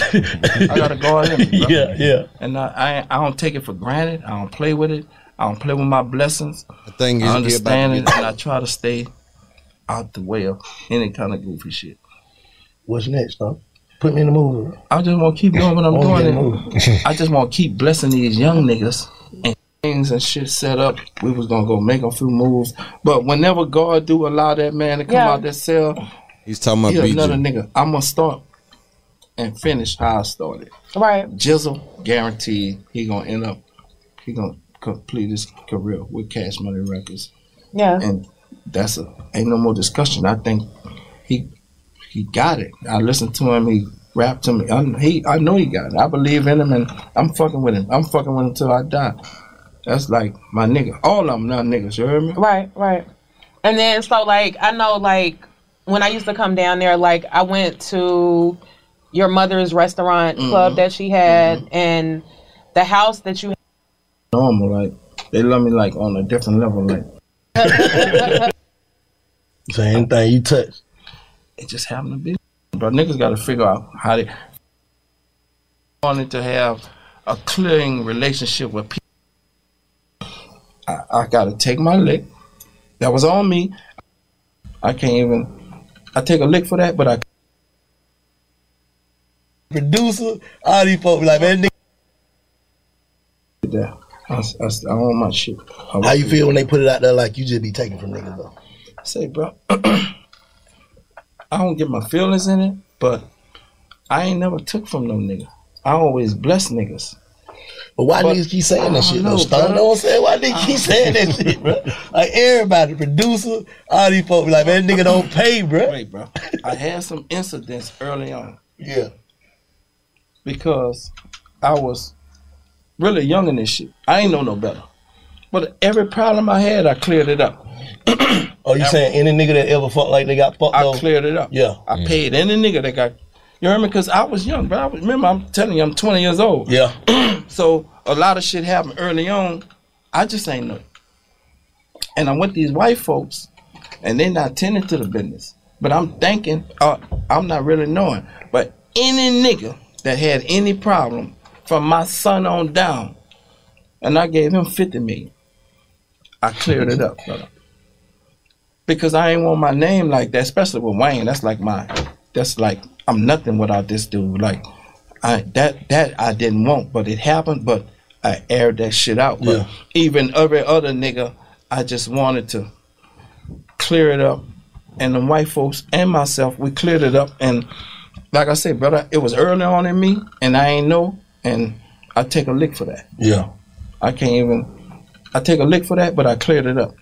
Speaker 6: I got a guard in me. bro.
Speaker 8: Yeah, yeah.
Speaker 6: And I, I, I don't take it for granted. I don't play with it. I don't play with my blessings.
Speaker 5: The thing is,
Speaker 6: I
Speaker 5: you're
Speaker 6: understand
Speaker 5: about
Speaker 6: it,
Speaker 5: to
Speaker 6: and I try to stay out the way of any kind of goofy shit.
Speaker 8: What's next, huh? Put me in the mood.
Speaker 6: I just want to keep doing what I'm
Speaker 8: Oh, yeah,
Speaker 6: doing. I just want to keep blessing these young niggas and things and shit set up. We was gonna go make a few moves, but whenever God do allow that man to come
Speaker 7: Yeah.
Speaker 6: out that cell,
Speaker 5: He's talking about
Speaker 6: he another
Speaker 5: BG.
Speaker 6: nigga. I'm gonna start and finish how I started.
Speaker 7: Right.
Speaker 6: Jizzle, guaranteed, he gonna end up, he gonna complete his career with Cash Money Records,
Speaker 7: Yeah.
Speaker 6: and that's a ain't no more discussion. I think he he got it. I listened to him. He rapped to me. I, he I know he got it. I believe in him, and I'm fucking with him. I'm fucking with him till I die. That's like my nigga. All of them now niggas. You heard me?
Speaker 7: Right, right. And then so like I know like when I used to come down there, like I went to your mother's restaurant club
Speaker 6: Mhm.
Speaker 7: that she had and the house that you
Speaker 6: Normal, like they love me like on a different level. Like
Speaker 8: So anything you touch,
Speaker 6: it just happened to be. But niggas got to figure out how they wanted to have a clearing relationship with people. I, I got to take my lick. That was on me. I can't even. I take a lick for that, but I
Speaker 8: producer, all these folks like, man, nigga,
Speaker 6: that. I, I, I own my shit. I
Speaker 8: how you feel when they put it out there like you just be taking from niggas though?
Speaker 6: say, bro, I don't get my feelings in it, but I ain't never took from no nigga. I always bless niggas.
Speaker 8: But why
Speaker 6: But-
Speaker 8: niggas keep saying that
Speaker 6: I
Speaker 8: shit
Speaker 6: don't know,
Speaker 8: Stone,
Speaker 6: bro.
Speaker 8: know what I'm saying? Why niggas keep saying that shit, bro? Like everybody, producer, all these folks be like, man, nigga don't pay, bro.
Speaker 6: Wait, bro. I had some incidents early on.
Speaker 8: Yeah.
Speaker 6: because I was really young in this shit. I ain't know no better. But every problem I had, I cleared it up.
Speaker 8: Oh, you saying any nigga that ever fucked like they got fucked
Speaker 6: I
Speaker 8: though?
Speaker 6: cleared it up.
Speaker 8: Yeah.
Speaker 6: I paid any nigga that got. You heard me? Because I was young, but I was, remember, I'm telling you, I'm 20 years old.
Speaker 8: Yeah.
Speaker 6: So a lot of shit happened early on. I just ain't know. And I'm with these white folks, and they not tending to the business. But I'm thinking, uh, I'm not really knowing. But any nigga that had any problem from my son on down, and I gave him 50 million, I cleared it up, brother. Because I ain't want my name like that, especially with Wayne. That's like my, that's like I'm nothing without this dude. Like I that that I didn't want, but it happened. But I aired that shit out. But
Speaker 8: Yeah.
Speaker 6: even every other nigga, I just wanted to clear it up. And the white folks and myself, we cleared it up. And like I said, brother, it was early on in me, and I ain't know. And I take a lick for that.
Speaker 8: Yeah.
Speaker 6: I can't even. I take a lick for that, but I cleared it up.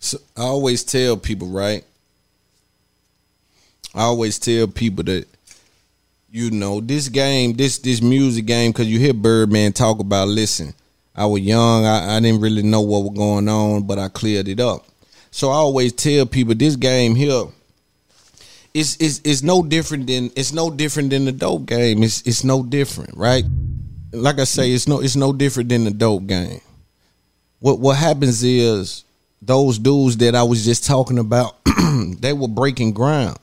Speaker 5: So I always tell people, right? I always tell people that you know this game, this this music game, because you hear Birdman talk about. Listen, I was young, I, I didn't really know what was going on, but I cleared it up. So I always tell people this game here is is is no different than it's no different than the dope game. It's it's no different, right? Like I say, it's no it's no different than the dope game. What what happens is those dudes that I was just talking about, they were breaking ground.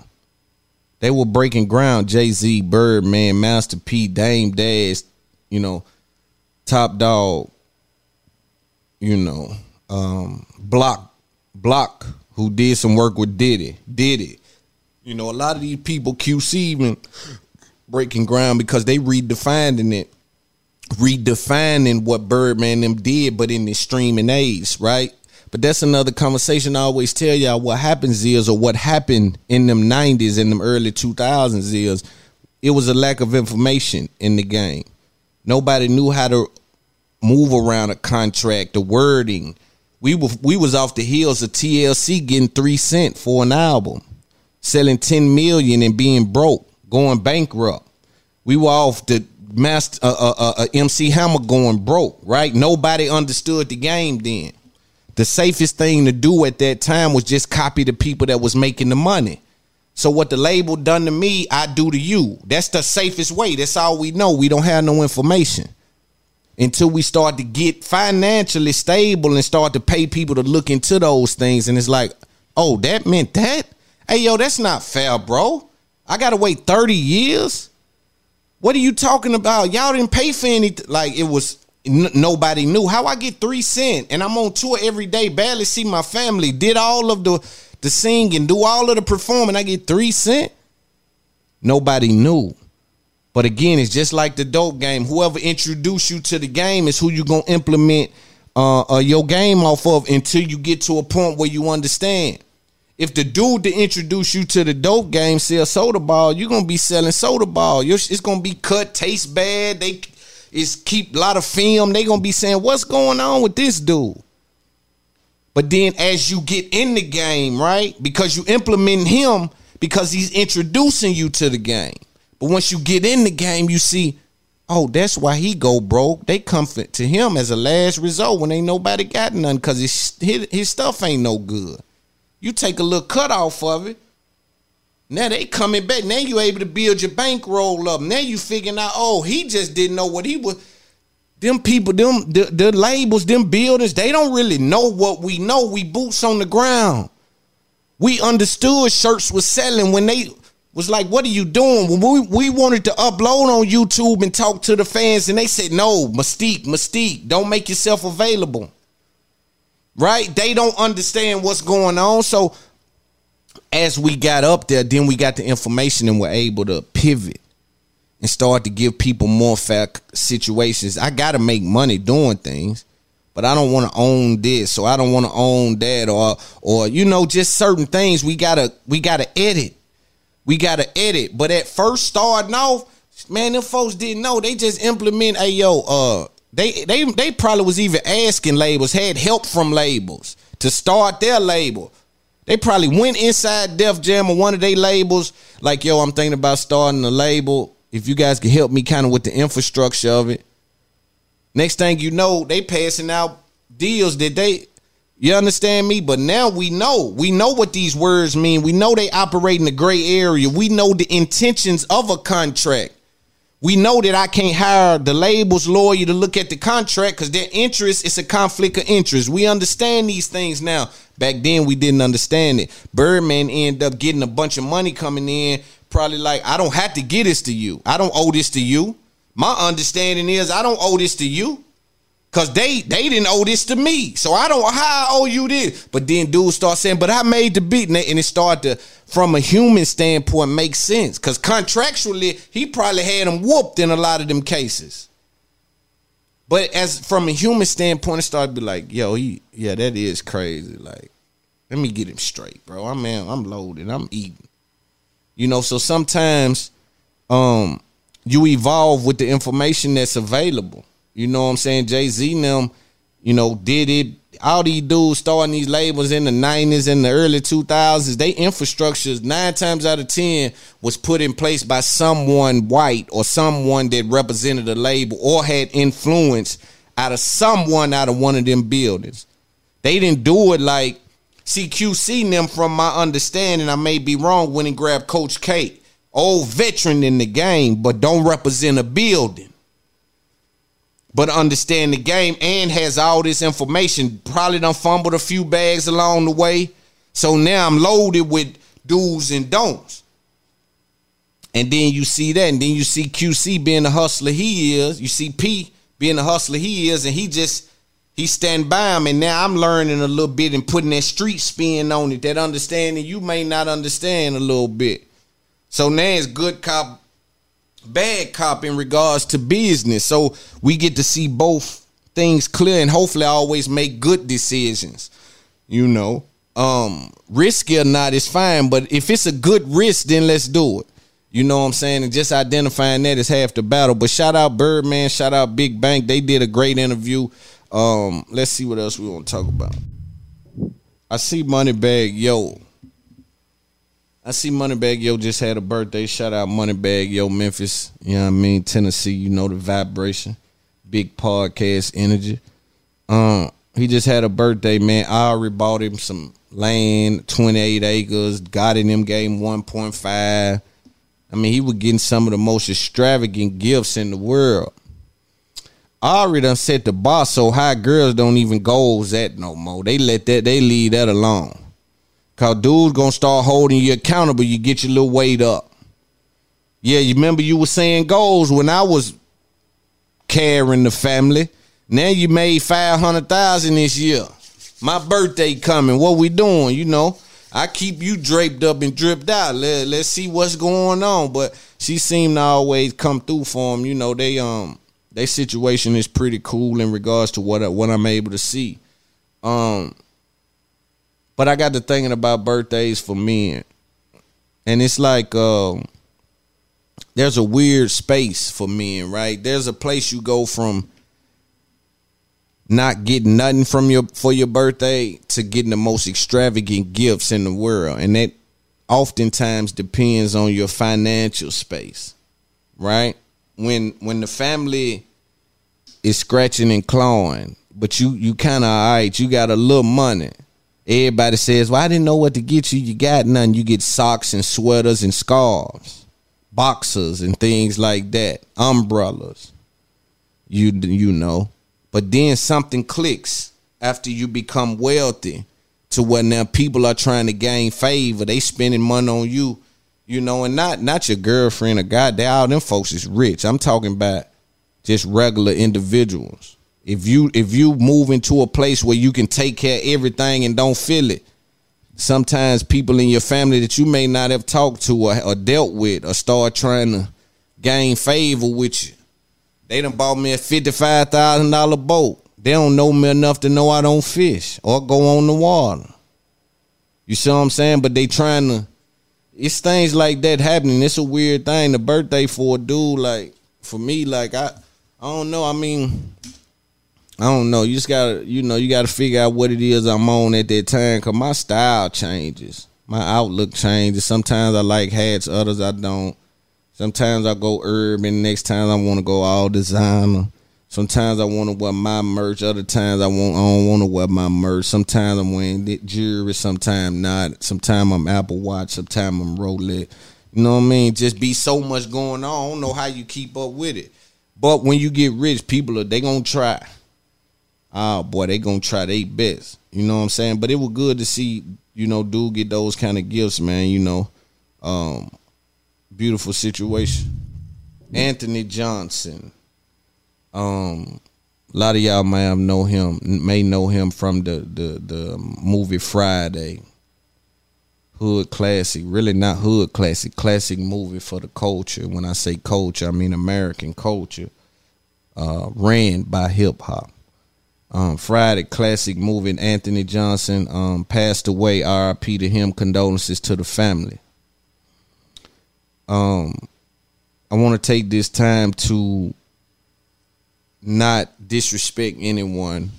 Speaker 5: They were breaking ground. Jay Z, Birdman, Master P, Dame Dash, you know, Top Dawg, you know, um, Block, Block, who did some work with Diddy, Diddy. You know, a lot of these people QC even breaking ground because they redefining it, redefining what Birdman them did, but in the streaming age, right? But that's another conversation. I always tell y'all what happens is, or what happened in them '90s and them early 2000s is, it was a lack of information in the game. Nobody knew how to move around a contract, the wording. We were we was off the heels of TLC getting three cent for an album, selling ten million and being broke, going bankrupt. We were off the master uh, uh, uh, uh MC Hammer going broke. Right? Nobody understood the game then. The safest thing to do at that time was just copy the people that was making the money. So what the label done to me, I do to you. That's the safest way. That's all we know. We don't have no information until we start to get financially stable and start to pay people to look into those things. And it's like, oh, that meant that? Hey, yo, that's not fair, bro. I gotta wait 30 years. What are you talking about? Y'all didn't pay for anything. Like it was n- nobody knew. How I get three cent and I'm on tour every day, barely see my family, did all of the the singing, do all of the performing. I get three cent. Nobody knew. But again, it's just like the dope game. Whoever introduced you to the game is who you're gonna implement uh, uh, your game off of until you get to a point where you understand. If the dude to introduce you to the dope game sells soda ball, you're gonna be selling soda ball. You're, it's gonna be cut, taste bad. They is keep a lot of film. They gonna be saying, "What's going on with this dude?" But then as you get in the game, right? Because you implement him because he's introducing you to the game. But once you get in the game, you see, oh, that's why he go broke. They come to him as a last result when ain't nobody got none because his, his stuff ain't no good. You take a little cut off of it. Now they coming back. Now you able to build your bankroll up. Now you figuring out, oh, he just didn't know what he was. Them people, them the, the labels, them buildings, they don't really know what we know. We boots on the ground. We understood shirts was selling when they was like, "What are you doing?" When we we wanted to upload on YouTube and talk to the fans, and they said, "No, Mystique, Mystique, don't make yourself available." Right? They don't understand what's going on. So as we got up there, then we got the information and were able to pivot and start to give people more fact situations. I got to make money doing things, but I don't want to own this, so I don't want to own that, or or you know, just certain things we gotta we gotta edit we gotta edit. But at first starting off, man, them folks didn't know. They just implement. Hey yo, uh, they they they probably was even asking labels, had help from labels to start their label. They probably went inside Def Jam or one of their labels, like, yo, I'm thinking about starting a label. If you guys can help me kind of with the infrastructure of it. Next thing you know, they passing out deals that they you understand me? But now we know. We know what these words mean. We know they operate in the gray area. We know the intentions of a contract. We know that I can't hire the label's lawyer to look at the contract because their interest is a conflict of interest. We understand these things now. Back then, we didn't understand it. Birdman ended up getting a bunch of money coming in, probably like, I don't have to get this to you. I don't owe this to you. My understanding is I don't owe this to you. Cause they they didn't owe this to me, so I don't how I owe you this. But then dudes start saying, "But I made the beat," and it started to, from a human standpoint, make sense. Cause contractually, he probably had him whooped in a lot of them cases. But as from a human standpoint, it started to be like, "Yo, he yeah, that is crazy." Like, let me get him straight, bro. I'm man, I'm loaded. I'm eating. You know, so sometimes, um, you evolve with the information that's available. You know what I'm saying? Jay Z and them, you know, did it, all these dudes starting these labels in the nineties and the early two thousands, they infrastructures nine times out of ten was put in place by someone white or someone that represented a label or had influence out of someone out of one of them buildings. They didn't do it like CQC them from my understanding. I may be wrong when he grabbed Coach K, old veteran in the game, but don't represent a building but understand the game and has all this information. Probably done fumbled a few bags along the way. So now I'm loaded with do's and don'ts. And then you see that, and then you see QC being the hustler he is. You see P being the hustler he is, and he just he stand by him. And now I'm learning a little bit and putting that street spin on it, that understanding you may not understand a little bit. So now it's good cop, bad cop in regards to business. So we get to see both things clear and hopefully always make good decisions. You know, um, risky or not is fine, but if it's a good risk, then let's do it. You know what I'm saying? And just identifying that is half the battle. But shout out Birdman, shout out Big Bank. They did a great interview. Um, let's see what else we want to talk about. I see Moneybagg Yo. I see Moneybagg Yo just had a birthday. Shout out Moneybagg Yo Memphis. You know what I mean? Tennessee, you know the vibration. Big podcast energy. Um, he just had a birthday, man. I already bought him some land, 28 acres, got in him game 1.5. I mean, he was getting some of the most extravagant gifts in the world. I already done set the bar so high girls don't even goals that no more. They let that they leave that alone. Cause dudes gonna start holding you accountable. You get your little weight up. Yeah, you remember you were saying goals when I was carrying the family. Now you made five hundred thousand this year. My birthday coming. What we doing? You know, I keep you draped up and dripped out. Let, let's see what's going on. But she seemed to always come through for them. You know, they um their situation is pretty cool in regards to what I, what I'm able to see. Um, but I got to thinking about birthdays for men, and it's like um, there's a weird space for men, right? There's a place you go from not getting nothing from your for your birthday to getting the most extravagant gifts in the world, and that oftentimes depends on your financial space, right? When when the family is scratching and clawing, but you you kind of all right, you got a little money. Everybody says, "Well, I didn't know what to get you. You got none. You get socks and sweaters and scarves, boxers and things like that, umbrellas." You you know, but then something clicks after you become wealthy to where now people are trying to gain favor. They spending money on you, you know, and not not your girlfriend or. They all them folks is rich. I'm talking about just regular individuals. If you if you move into a place where you can take care of everything and don't feel it, sometimes people in your family that you may not have talked to or, or dealt with or start trying to gain favor with you. They done bought me a fifty five thousand dollar boat. They don't know me enough to know I don't fish or go on the water. You see what I'm saying? But they trying to. It's things like that happening. It's a weird thing. The birthday for a dude, like for me, like I, I don't know. I mean, I don't know. You just gotta, you know, you gotta figure out what it is I'm on at that time. Cause my style changes, my outlook changes. Sometimes I like hats, others I don't. Sometimes I go urban. Next time I want to go all designer. Sometimes I want to wear my merch. Other times I want I don't want to wear my merch. Sometimes I'm wearing jewelry. Sometimes not. Sometimes I'm Apple Watch. Sometimes I'm Rolex. You know what I mean? Just be so much going on. I don't know how you keep up with it. But when you get rich, people are they gonna try. Ah, boy, they gonna try their best. You know what I'm saying? But it was good to see, you know, dude get those kind of gifts, man. You know, um, beautiful situation. Anthony Johnson. Um, a lot of y'all may have know him, may know him from the the the movie Friday. Hood classic, really not hood classic, classic movie for the culture. When I say culture, I mean American culture. Uh, ran by hip hop. Um, Friday classic moving Anthony Johnson um, passed away. R.I.P. to him. Condolences to the family. Um, I want to take this time to not disrespect anyone,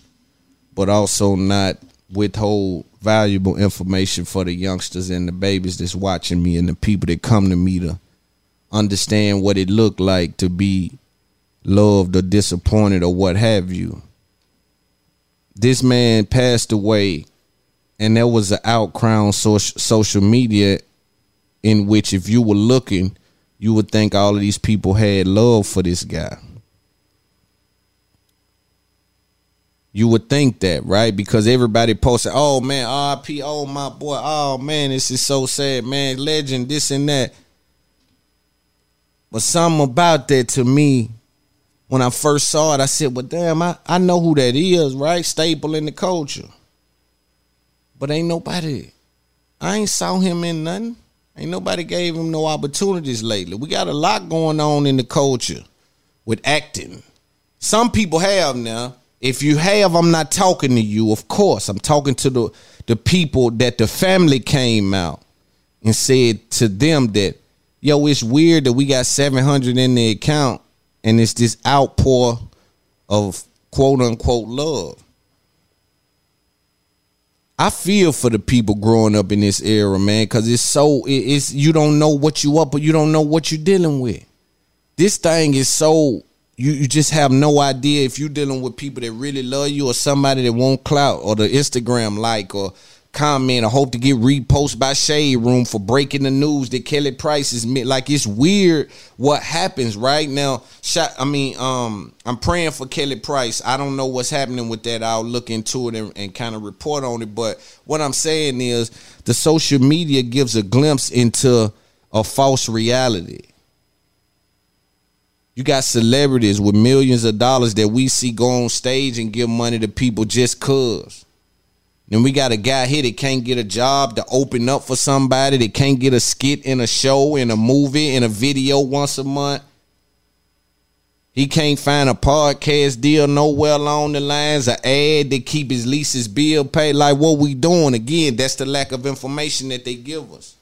Speaker 5: but also not withhold valuable information for the youngsters and the babies that's watching me and the people that come to me to understand what it looked like to be loved or disappointed or what have you. This man passed away, and there was an outcry on social social media in which, if you were looking, you would think all of these people had love for this guy. You would think that, right? Because everybody posted, "Oh man, RP, oh my boy, oh man, this is so sad, man, legend, this and that." But something about that to me, when I first saw it, I said, "Well, damn, I, I know who that is, right? Staple in the culture." But ain't nobody, I ain't saw him in nothing. Ain't nobody gave him no opportunities lately. We got a lot going on in the culture with acting. Some people have now. If you have, I'm not talking to you. Of course, I'm talking to the the people that the family came out and said to them that, yo, it's weird that we got 700 in the account and it's this outpour of quote unquote love. I feel for the people growing up in this era, man, because it's so it's you don't know what you up, but you don't know what you're dealing with. This thing is so you, you just have no idea if you're dealing with people that really love you or somebody that won't clout or the Instagram like or comment or hope to get reposted by Shade Room for breaking the news that Kelly Price is mi- like it's weird what happens right now. Shot, I mean, um, I'm praying for Kelly Price. I don't know what's happening with that. I'll look into it and, and kind of report on it. But what I'm saying is the social media gives a glimpse into a false reality. You got celebrities with millions of dollars that we see go on stage and give money to people just cause. Then we got a guy here that can't get a job to open up for somebody that can't get a skit in a show, in a movie, in a video once a month. He can't find a podcast deal nowhere along the lines, an ad to keep his leases bill paid. Like what we doing again? That's the lack of information that they give us.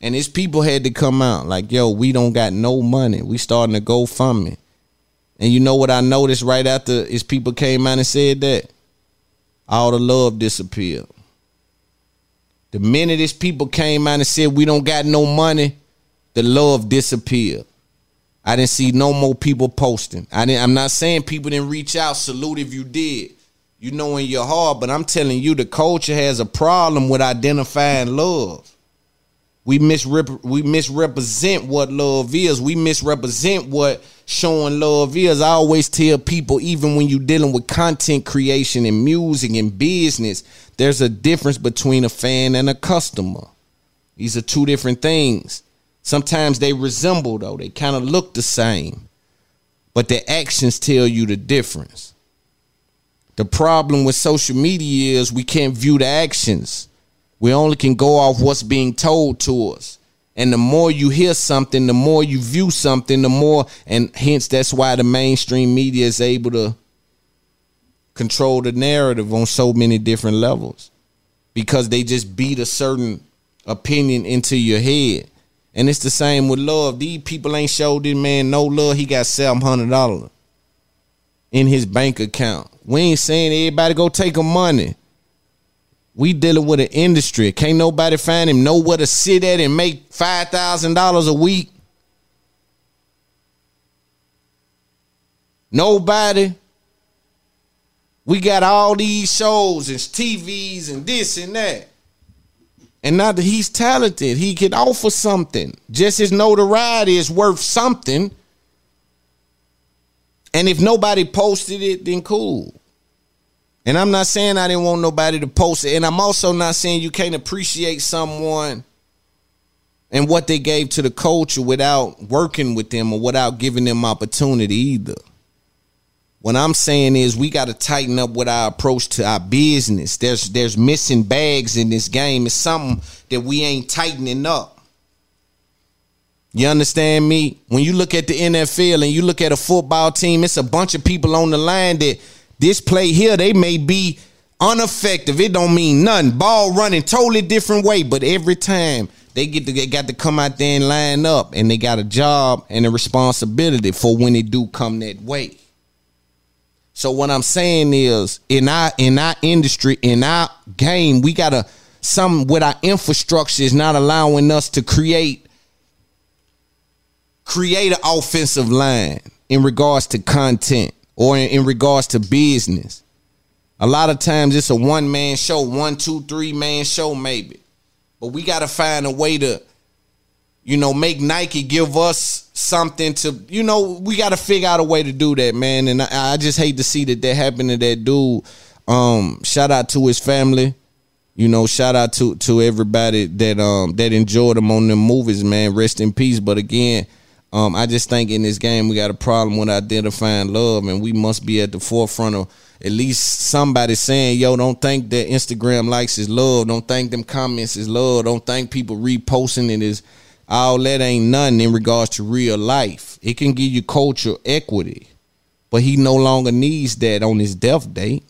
Speaker 5: And his people had to come out like, yo, we don't got no money. We starting to go me. And you know what I noticed right after his people came out and said that? All the love disappeared. The minute his people came out and said we don't got no money, the love disappeared. I didn't see no more people posting. I didn't I'm not saying people didn't reach out, salute if you did. You know in your heart, but I'm telling you the culture has a problem with identifying love. We we misrepresent what love is. We misrepresent what showing love is. I always tell people, even when you're dealing with content creation and music and business, there's a difference between a fan and a customer. These are two different things. Sometimes they resemble though. They kind of look the same. But their actions tell you the difference. The problem with social media is we can't view the actions. We only can go off what's being told to us. And the more you hear something, the more you view something, the more, and hence that's why the mainstream media is able to control the narrative on so many different levels because they just beat a certain opinion into your head. And it's the same with love. These people ain't showed this man no love. He got seven hundred dollars in his bank account. We ain't saying everybody go take him money. We dealing with an industry. Can't nobody find him nowhere to sit at and make five thousand dollars a week. Nobody. We got all these shows and TVs and this and that. And now that he's talented, he can offer something. Just his notoriety is worth something. And if nobody posted it, then cool. And I'm not saying I didn't want nobody to post it. And I'm also not saying you can't appreciate someone and what they gave to the culture without working with them or without giving them opportunity either. What I'm saying is we got to tighten up with our approach to our business. There's there's missing bags in this game. It's something that we ain't tightening up. You understand me? When you look at the NFL and you look at a football team, it's a bunch of people on the line that this play here, they may be ineffective. It don't mean nothing. Ball running totally different way, but every time they get to they got to come out there and line up, and they got a job and a responsibility for when they do come that way. So what I'm saying is in our in our industry, in our game, we gotta some with our infrastructure is not allowing us to create create an offensive line in regards to content or in, in regards to business. A lot of times it's a one man show, one, two, three man show, maybe. But we got to find a way to, you know, make Nike give us something to, you know, we got to figure out a way to do that, man. And I, I just hate to see that that happened to that dude. Um, shout out to his family. You know, shout out to to everybody that um that enjoyed him on them movies, man. Rest in peace. But again, um, I just think in this game we got a problem with identifying love, and we must be at the forefront of at least somebody saying, "Yo, don't think that Instagram likes is love. Don't think them comments is love. Don't think people reposting it is all that ain't nothing in regards to real life. It can give you cultural equity, but he no longer needs that on his death date."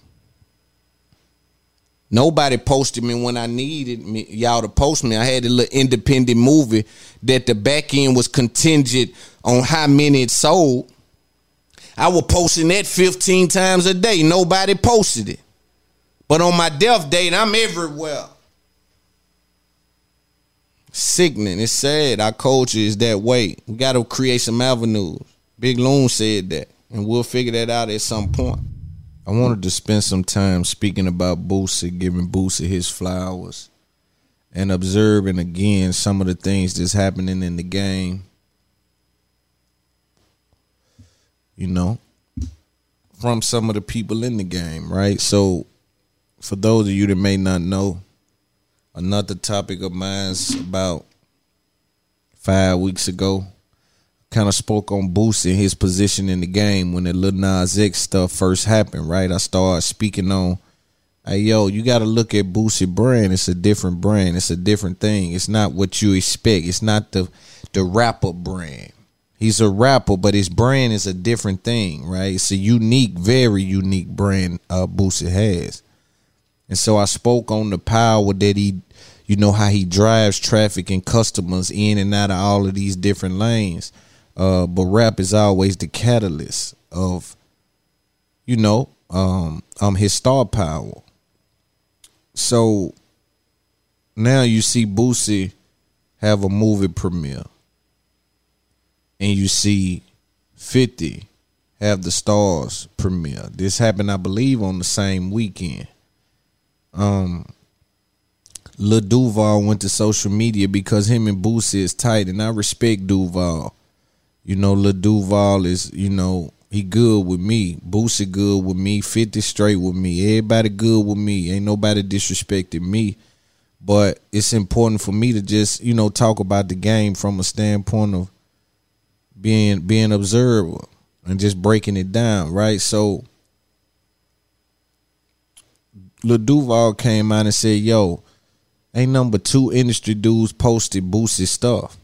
Speaker 5: Nobody posted me when I needed me, y'all to post me. I had a little independent movie that the back end was contingent on how many it sold. I was posting that 15 times a day. Nobody posted it. But on my death date, I'm everywhere. Sickening. It's sad. Our culture is that way. We got to create some avenues. Big Loon said that. And we'll figure that out at some point. I wanted to spend some time speaking about Boosie, giving Boosie his flowers, and observing again some of the things that's happening in the game. You know, from some of the people in the game, right? So, for those of you that may not know, another topic of mine's about five weeks ago kind of spoke on Boosie and his position in the game when the Lil Nas X stuff first happened, right? I started speaking on, hey, yo, you got to look at Boosie brand. It's a different brand. It's a different thing. It's not what you expect. It's not the the rapper brand. He's a rapper, but his brand is a different thing, right? It's a unique, very unique brand uh, Boosie has. And so I spoke on the power that he, you know, how he drives traffic and customers in and out of all of these different lanes. Uh, but rap is always the catalyst of, you know, um, um, his star power. So now you see Boosie have a movie premiere, and you see Fifty have the Starz premiere. This happened, I believe, on the same weekend. Um, Lil Duval went to social media because him and Boosie is tight, and I respect Duval. You know, Lil Duval is, you know, he good with me. Boosie good with me. 50 straight with me. Everybody good with me. Ain't nobody disrespecting me. But it's important for me to just, you know, talk about the game from a standpoint of being being observer and just breaking it down, right? So Lil Duval came out and said, yo, ain't number two industry dudes posted Boosie stuff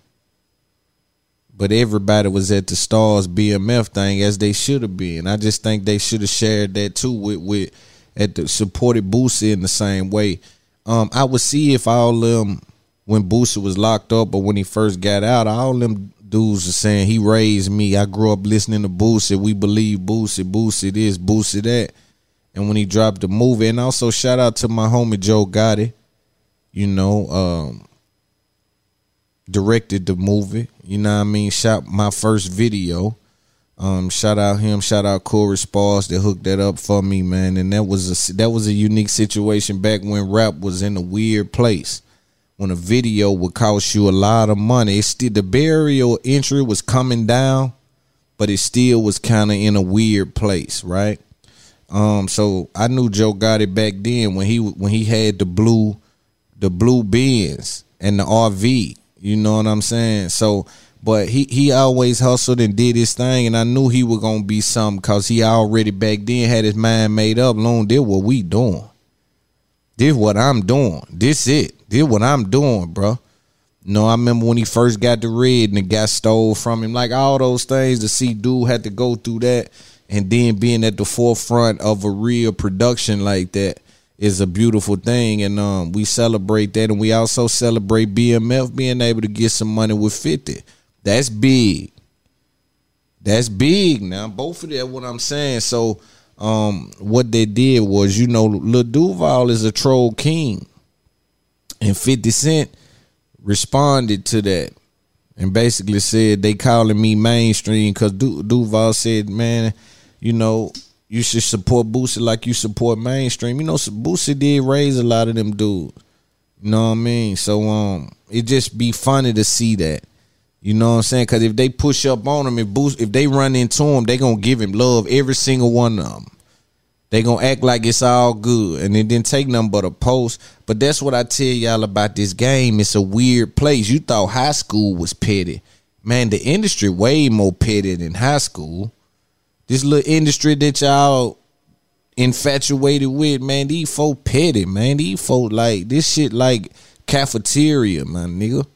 Speaker 5: but everybody was at the Starz BMF thing as they should have been. I just think they should have shared that too with with at the supported Boosie in the same way. Um, I would see if all them when Boosie was locked up or when he first got out, all them dudes are saying he raised me. I grew up listening to Boosie. We believe Boosie, Boosie this, Boosie that. And when he dropped the movie, and also shout out to my homie Joe Gotti, you know, um, directed the movie. You know what I mean? Shot my first video. Um, shout out him, shout out Corey Sparks that hooked that up for me, man. And that was a that was a unique situation back when rap was in a weird place. When a video would cost you a lot of money. It's still the burial entry was coming down, but it still was kind of in a weird place, right? Um, so I knew Joe Gotti back then when he when he had the blue the blue Benz and the RV you know what I'm saying? So, but he he always hustled and did his thing, and I knew he was gonna be something because he already back then had his mind made up. Long, did what we doing. This what I'm doing. This it. This what I'm doing, bro. no, I remember when he first got the red and it got stole from him. Like all those things to see dude had to go through that and then being at the forefront of a real production like that is a beautiful thing, and um, we celebrate that, and we also celebrate BMF being able to get some money with Fifty. That's big. That's big now. Both of that, what I'm saying. So um, what they did was, you know, Lil Duval is a troll king, and Fifty Cent responded to that and basically said they calling me mainstream because du- Duval said, man, you know, you should support Boosie like you support mainstream. You know, Boosie did raise a lot of them dudes. You know what I mean? So um, it just be funny to see that. You know what I'm saying? Because if they push up on him, if boost, if they run into him, they gonna give him love. Every single one of them. They gonna act like it's all good, and it didn't take nothing but a post. But that's what I tell y'all about this game. It's a weird place. You thought high school was petty, man. The industry way more petty than high school. This little industry that y'all infatuated with, man. These folk petty, man. These folk like this shit like cafeteria, my nigga.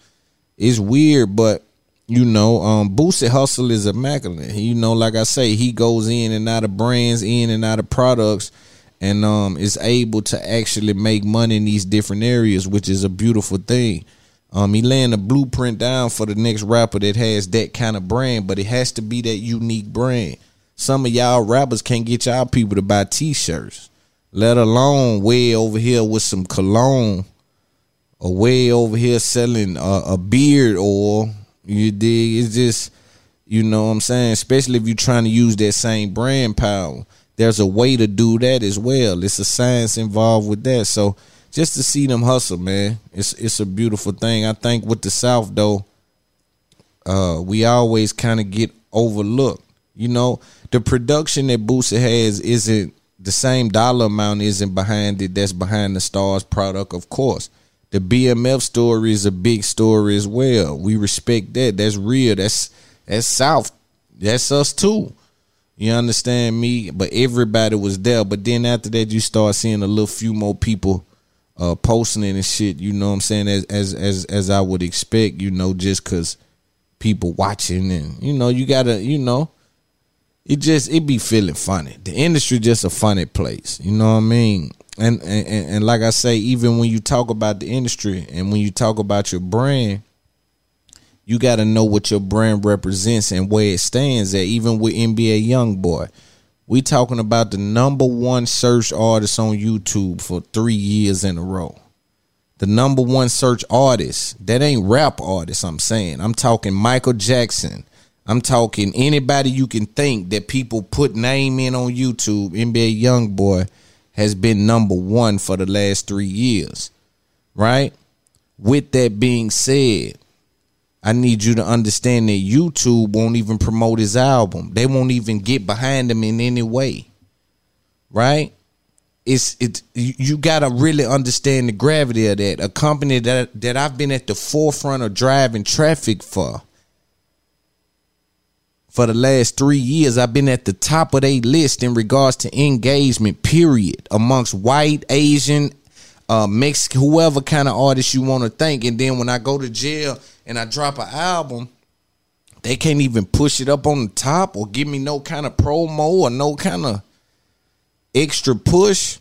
Speaker 5: It's weird, but you know, um, Boosie Hustle is immaculate. You know, like I say, he goes in and out of brands, in and out of products, and um, is able to actually make money in these different areas, which is a beautiful thing. Um, he laying a blueprint down for the next rapper that has that kind of brand, but it has to be that unique brand. Some of y'all rappers can't get y'all people to buy t-shirts, let alone way over here with some cologne, or way over here selling a, a beard oil you dig? It's just, you know what I'm saying? Especially if you're trying to use that same brand power. There's a way to do that as well. It's a science involved with that. So just to see them hustle, man, it's it's a beautiful thing. I think with the South though, uh, we always kind of get overlooked. You know, the production that Boosie has isn't the same dollar amount isn't behind it that's behind the Starz product, of course the BMF story is a big story as well. We respect that. That's real. That's that's South. That's us too. You understand me? But everybody was there. But then after that, you start seeing a little few more people uh, posting it and shit. You know what I'm saying? As as as as I would expect. You know, just because people watching and you know you gotta you know it just it be feeling funny. The industry just a funny place. You know what I mean? and, and and like I say, even when you talk about the industry and when you talk about your brand, you got to know what your brand represents and where it stands at. Even with NBA YoungBoy, we talking about the number one search artist on YouTube for three years in a row. The number one search artist that ain't rap artist. I'm saying I'm talking Michael Jackson. I'm talking anybody you can think that people put name in on YouTube. NBA YoungBoy has been number one for the last three years, right? With that being said, I need you to understand that YouTube won't even promote his album. They won't even get behind him in any way. Right? It's it you gotta really understand the gravity of that. A company that that I've been at the forefront of driving traffic for for the last three years, I've been at the top of their list in regards to engagement, period, amongst white, Asian, uh, Mexican, whoever kind of artist you want to think. And then when I go to jail and I drop an album, they can't even push it up on the top or give me no kind of promo or no kind of extra push.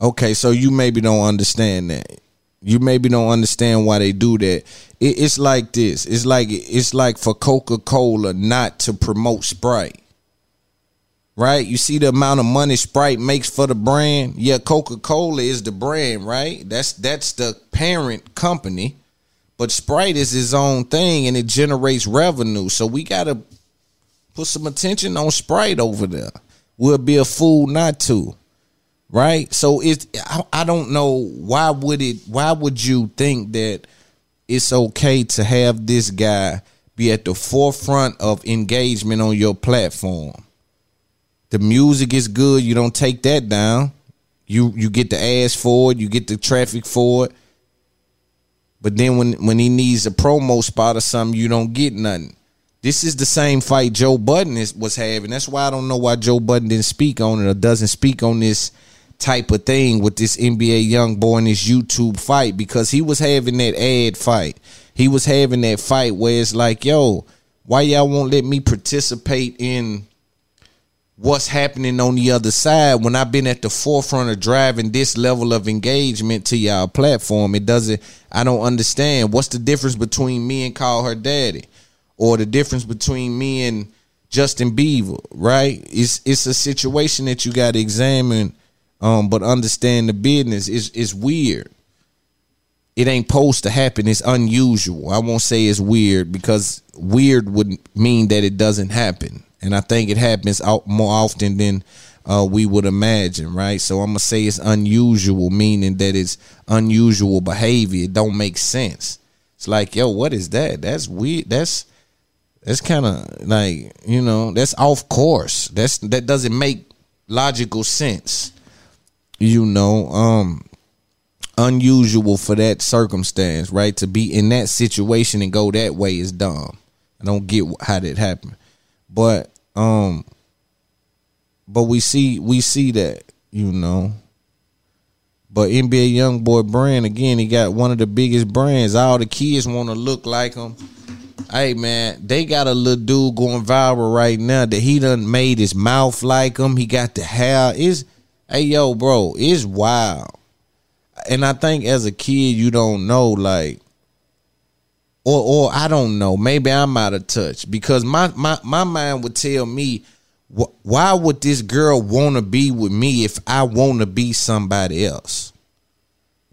Speaker 5: Okay, so you maybe don't understand that. You maybe don't understand why they do that. It, it's like this. It's like it's like for Coca Cola not to promote Sprite. Right? You see the amount of money Sprite makes for the brand. Yeah, Coca Cola is the brand, right? That's that's the parent company. But Sprite is his own thing, and it generates revenue. So we gotta put some attention on Sprite over there. We'll be a fool not to right? So it's I, I don't know why would it why would you think that it's okay to have this guy be at the forefront of engagement on your platform? The music is good, you don't take that down. You you get the ass for it, you get the traffic for it. But then when when he needs a promo spot or something, you don't get nothing. This is the same fight Joe Budden is, was having. That's why I don't know why Joe Budden didn't speak on it or doesn't speak on this type of thing with this NBA young boy and this YouTube fight because he was having that ad fight. He was having that fight where it's like, yo, why y'all won't let me participate in what's happening on the other side when I've been at the forefront of driving this level of engagement to y'all platform? It doesn't I don't understand. What's the difference between me and call her daddy? Or the difference between me and Justin Bieber, right? It's it's a situation that you got to examine, um, but understand the business is is weird. It ain't supposed to happen. It's unusual. I won't say it's weird because weird would mean that it doesn't happen, and I think it happens out more often than uh, we would imagine, right? So I'm gonna say it's unusual, meaning that it's unusual behavior. It don't make sense. It's like, yo, what is that? That's weird. That's that's kind of like you know that's off course. That's that doesn't make logical sense. You know, um, unusual for that circumstance, right? To be in that situation and go that way is dumb. I don't get how that happened, but um, but we see we see that you know. But NBA YoungBoy brand again, he got one of the biggest brands. All the kids want to look like him. Hey man, they got a little dude going viral right now that he done made his mouth like him. He got the hair. Is hey yo, bro, it's wild. And I think as a kid, you don't know like, or or I don't know. Maybe I'm out of touch because my my my mind would tell me, wh- why would this girl want to be with me if I want to be somebody else?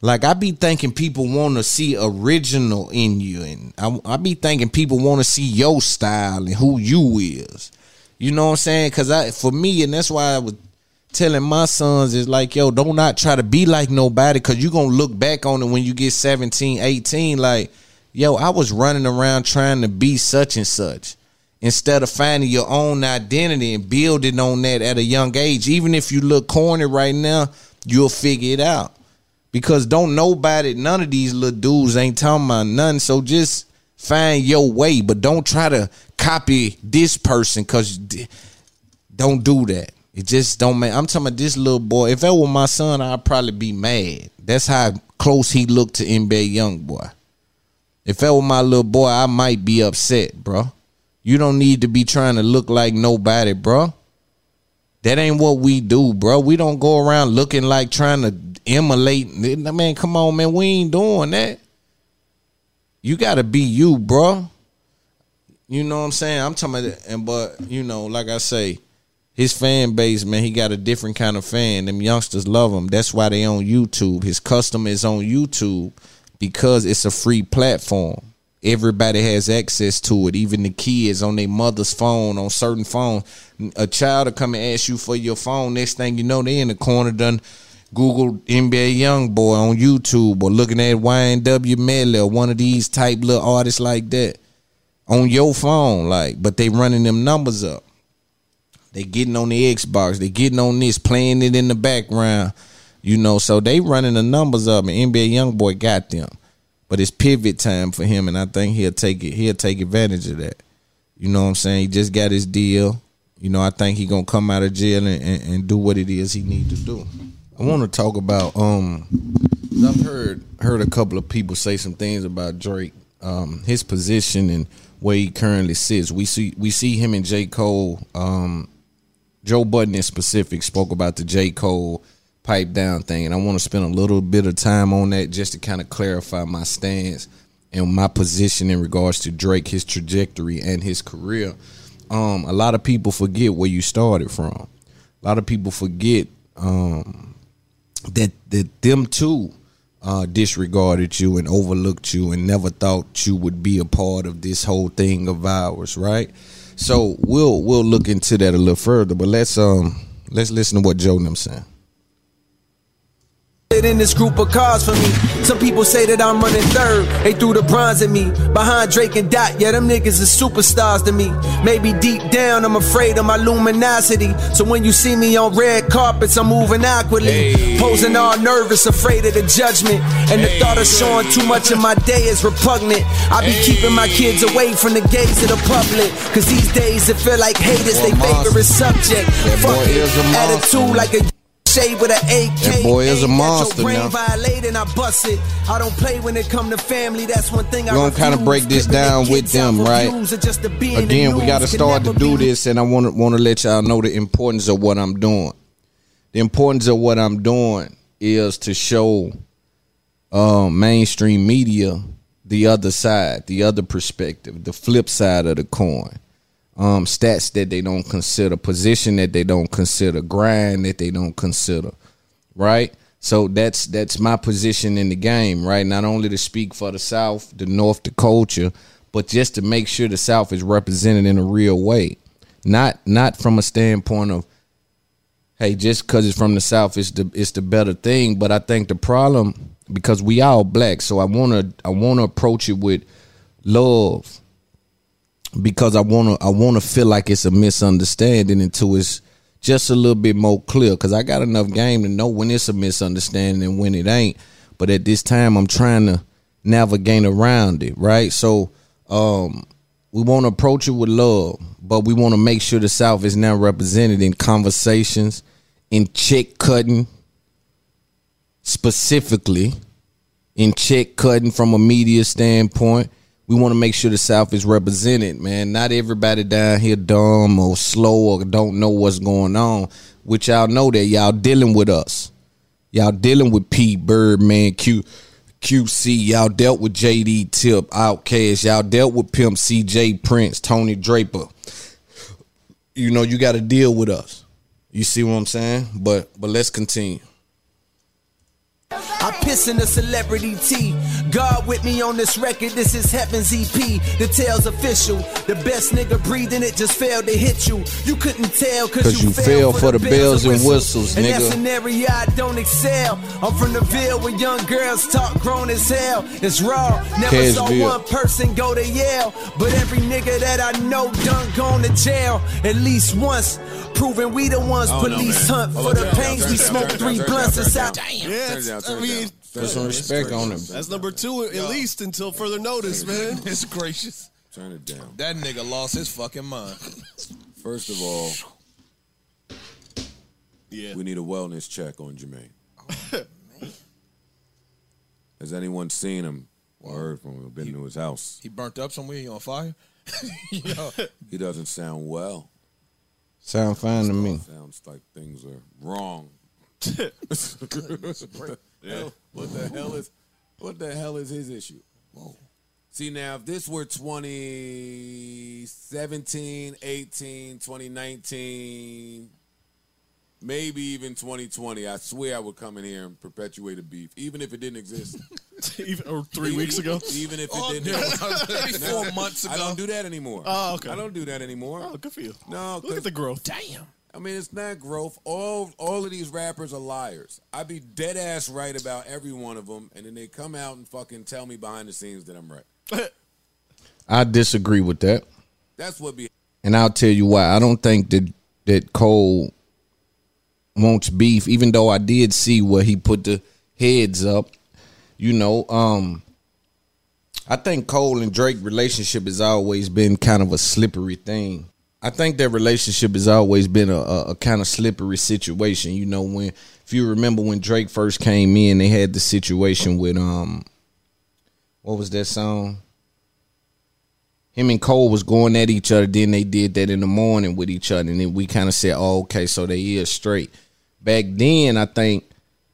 Speaker 5: Like I be thinking people want to see original in you, and I, I be thinking people want to see your style and who you is. You know what I'm saying? Cause I, for me, and that's why I was telling my sons is like, yo, don't not try to be like nobody, cause you gonna look back on it when you get 17, 18, like, yo, I was running around trying to be such and such. Instead of finding your own identity and building on that at a young age, even if you look corny right now, you'll figure it out because don't nobody, none of these little dudes ain't talking about nothing. So just find your way, but don't try to copy this person because don't do that. It just don't make. I'm talking about this little boy. If that were my son, I'd probably be mad. That's how close he looked to NBA young boy. If that were my little boy, I might be upset, bro. You don't need to be trying to look like nobody, bro. That ain't what we do, bro. We don't go around looking like trying to emulate. Man, come on, man. We ain't doing that. You gotta be you, bro. You know what I'm saying? I'm talking about, and but you know, like I say, his fan base, man, he got a different kind of fan. Them youngsters love him. That's why they on YouTube. His custom is on YouTube because it's a free platform. Everybody has access to it. Even the kids on their mother's phone, on certain phones. A child will come and ask you for your phone. Next thing you know, they in the corner done Google NBA Young Boy on YouTube or looking at YNW Melly or one of these type little artists like that on your phone. Like, but they running them numbers up. They getting on the Xbox. They getting on this, playing it in the background. You know, so they running the numbers up, and NBA YoungBoy got them. But it's pivot time for him, and I think he'll take it. He'll take advantage of that. You know what I'm saying? He just got his deal. You know, I think he gonna come out of jail and, and, and do what it is he need to do. I want to talk about um I've heard heard a couple of people say some things about Drake, um, his position and where he currently sits. We see we see him and J. Cole, um, Joe Budden in specific spoke about the J. Cole pipe down thing, and I want to spend a little bit of time on that just to kind of clarify my stance and my position in regards to Drake, his trajectory and his career. Um, a lot of people forget where you started from. A lot of people forget um, that that them too uh, disregarded you and overlooked you and never thought you would be a part of this whole thing of ours, right? So we'll we'll look into that a little further, but let's um let's listen to what Joe them saying
Speaker 11: in this group of cars for me. Some people say that I'm running third. They threw the bronze at me. Behind Drake and Dot, yeah, them niggas are superstars to me. Maybe deep down, I'm afraid of my luminosity. So when you see me on red carpets, I'm moving awkwardly. Hey. Posing all nervous, afraid of the judgment. And the hey. thought of showing too much of my day is repugnant. I be hey. keeping my kids away from the gaze of the public. Cause these days it feel like haters, they favorite subject. Fuck it, attitude like a shade with an AK.
Speaker 5: That boy is a monster now.
Speaker 11: Violating, I bust it. I don't play when it come to family. That's one thing
Speaker 5: We're gonna kind of break this down with them, right? Again, we got to start to do this, and I want to want to let y'all know the importance of what I'm doing. The importance of what I'm doing is to show um, mainstream media the other side, the other perspective, the flip side of the coin. Um, stats that they don't consider, position that they don't consider, grind that they don't consider, right? So that's that's my position in the game, right? Not only to speak for the South, the North, the culture, but just to make sure the South is represented in a real way, not not from a standpoint of, hey, just because it's from the South, it's the it's the better thing. But I think the problem because we all black, so I wanna I wanna approach it with love because I wanna I wanna feel like it's a misunderstanding until it's just a little bit more clear. Because I got enough game to know when it's a misunderstanding and when it ain't. But at this time, I'm trying to navigate around it, right? So um, we want to approach it with love, but we want to make sure the South is now represented in conversations, in check cutting, specifically in check cutting from a media standpoint. We want to make sure the South is represented, man. Not everybody down here dumb or slow or don't know what's going on. Which y'all know that y'all dealing with us. Y'all dealing with P Birdman Q QC. Y'all dealt with JD Tip, Outkast. Y'all dealt with Pimp C J. Prince, Tony Draper. You know, you got to deal with us. You see what I'm saying? But but let's continue.
Speaker 11: I piss in the celebrity tea. God with me on this record, this is Heaven's EP. The tale's official. The best nigga breathing it just failed to hit you. You couldn't tell cause,
Speaker 5: 'Cause you fell for the bells and whistles,
Speaker 11: and
Speaker 5: nigga.
Speaker 11: that's an area I don't excel. I'm from the Ville where young girls talk grown as hell. It's raw. Never saw one person go to Yale. But every nigga that I know done gone to jail at least once. Proving we the ones
Speaker 12: I don't know,
Speaker 11: police hunt
Speaker 12: Hold
Speaker 11: for
Speaker 12: on,
Speaker 11: the
Speaker 12: turn it down,
Speaker 11: pains we
Speaker 12: it
Speaker 11: smoke
Speaker 12: turn it
Speaker 11: three
Speaker 12: down,
Speaker 11: blunts
Speaker 12: turn it
Speaker 11: inside.
Speaker 12: down.
Speaker 13: Yeah,
Speaker 12: Turn down, turn
Speaker 13: I mean,
Speaker 12: down.
Speaker 5: Put some respect on him.
Speaker 13: That's number two at least until further notice, man.
Speaker 12: It's gracious.
Speaker 14: Turn it down.
Speaker 12: That nigga lost his fucking mind.
Speaker 14: First of all,
Speaker 13: Yeah.
Speaker 14: we need a wellness check on Jermaine. Oh, Has anyone seen him or heard from him? Been to his house?
Speaker 12: He burnt up somewhere. He on fire. Yo,
Speaker 14: He doesn't sound well.
Speaker 5: Sound fine to me.
Speaker 14: Sounds like things are wrong. Hell, What the hell is what the hell is his issue? Whoa. See now if this were 2017, 18, 2019, maybe even 2020, I swear I would come in here and perpetuate a beef, even if it didn't exist.
Speaker 13: Even, or three weeks ago.
Speaker 14: Even if it
Speaker 12: Oh,
Speaker 14: didn't
Speaker 12: yeah.
Speaker 14: exist.
Speaker 12: Four months ago.
Speaker 14: I don't do that anymore.
Speaker 13: Oh, okay.
Speaker 14: I don't do that anymore.
Speaker 13: Oh, good for you.
Speaker 14: No,
Speaker 13: Look at the growth.
Speaker 12: Damn.
Speaker 14: I mean, it's not growth. All all of these rappers are liars. I'd be dead ass right about every one of them, and then they come out and fucking tell me behind the scenes that I'm right.
Speaker 5: I disagree with that.
Speaker 14: That's what be.
Speaker 5: And I'll tell you why. I don't think that that Cole wants beef, even though I did see where he put the heads up. You know, um I think Cole and Drake relationship has always been kind of a slippery thing. I think that relationship has always been a, a, a kind of slippery situation. You know, when if you remember when Drake first came in, they had the situation with um what was that song? him and Cole was going at each other. Then they did that in the morning with each other, and then we kind of said, "Oh, okay, so they is straight." Back then, I think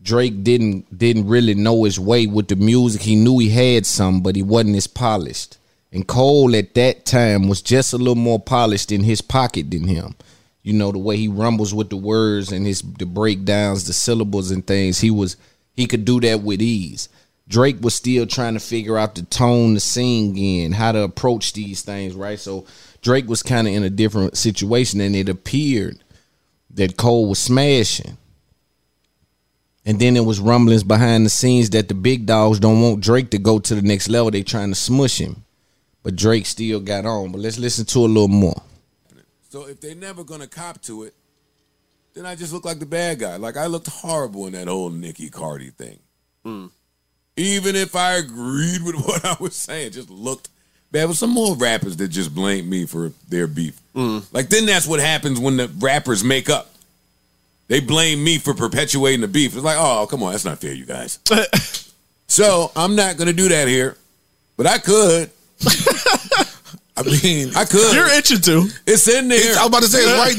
Speaker 5: Drake didn't didn't really know his way with the music. He knew he had some, but he wasn't as polished. And Cole at that time was just a little more polished in his pocket than him. You know the way he rumbles with the words and his the breakdowns, the syllables and things. He was he could do that with ease. Drake was still trying to figure out the tone to sing in, how to approach these things, right? So Drake was kind of in a different situation, and it appeared that Cole was smashing. And then there was rumblings behind the scenes that the big dogs don't want Drake to go to the next level. They trying to smush him. But Drake still got on. But let's listen to a little more.
Speaker 14: So if they're never gonna cop to it, then I just look like the bad guy. Like I looked horrible in that whole Nicki Cardi thing. Hmm. Even if I agreed with what I was saying, just looked. bad. was some more rappers that just blamed me for their beef. Hmm. Like then that's what happens when the rappers make up. They blame me for perpetuating the beef. It's like, oh, come on, that's not fair, you guys. so I'm not gonna do that here, but I could. I mean, I could.
Speaker 13: You're itching to.
Speaker 14: It's in there.
Speaker 15: It's- I was about to say it's right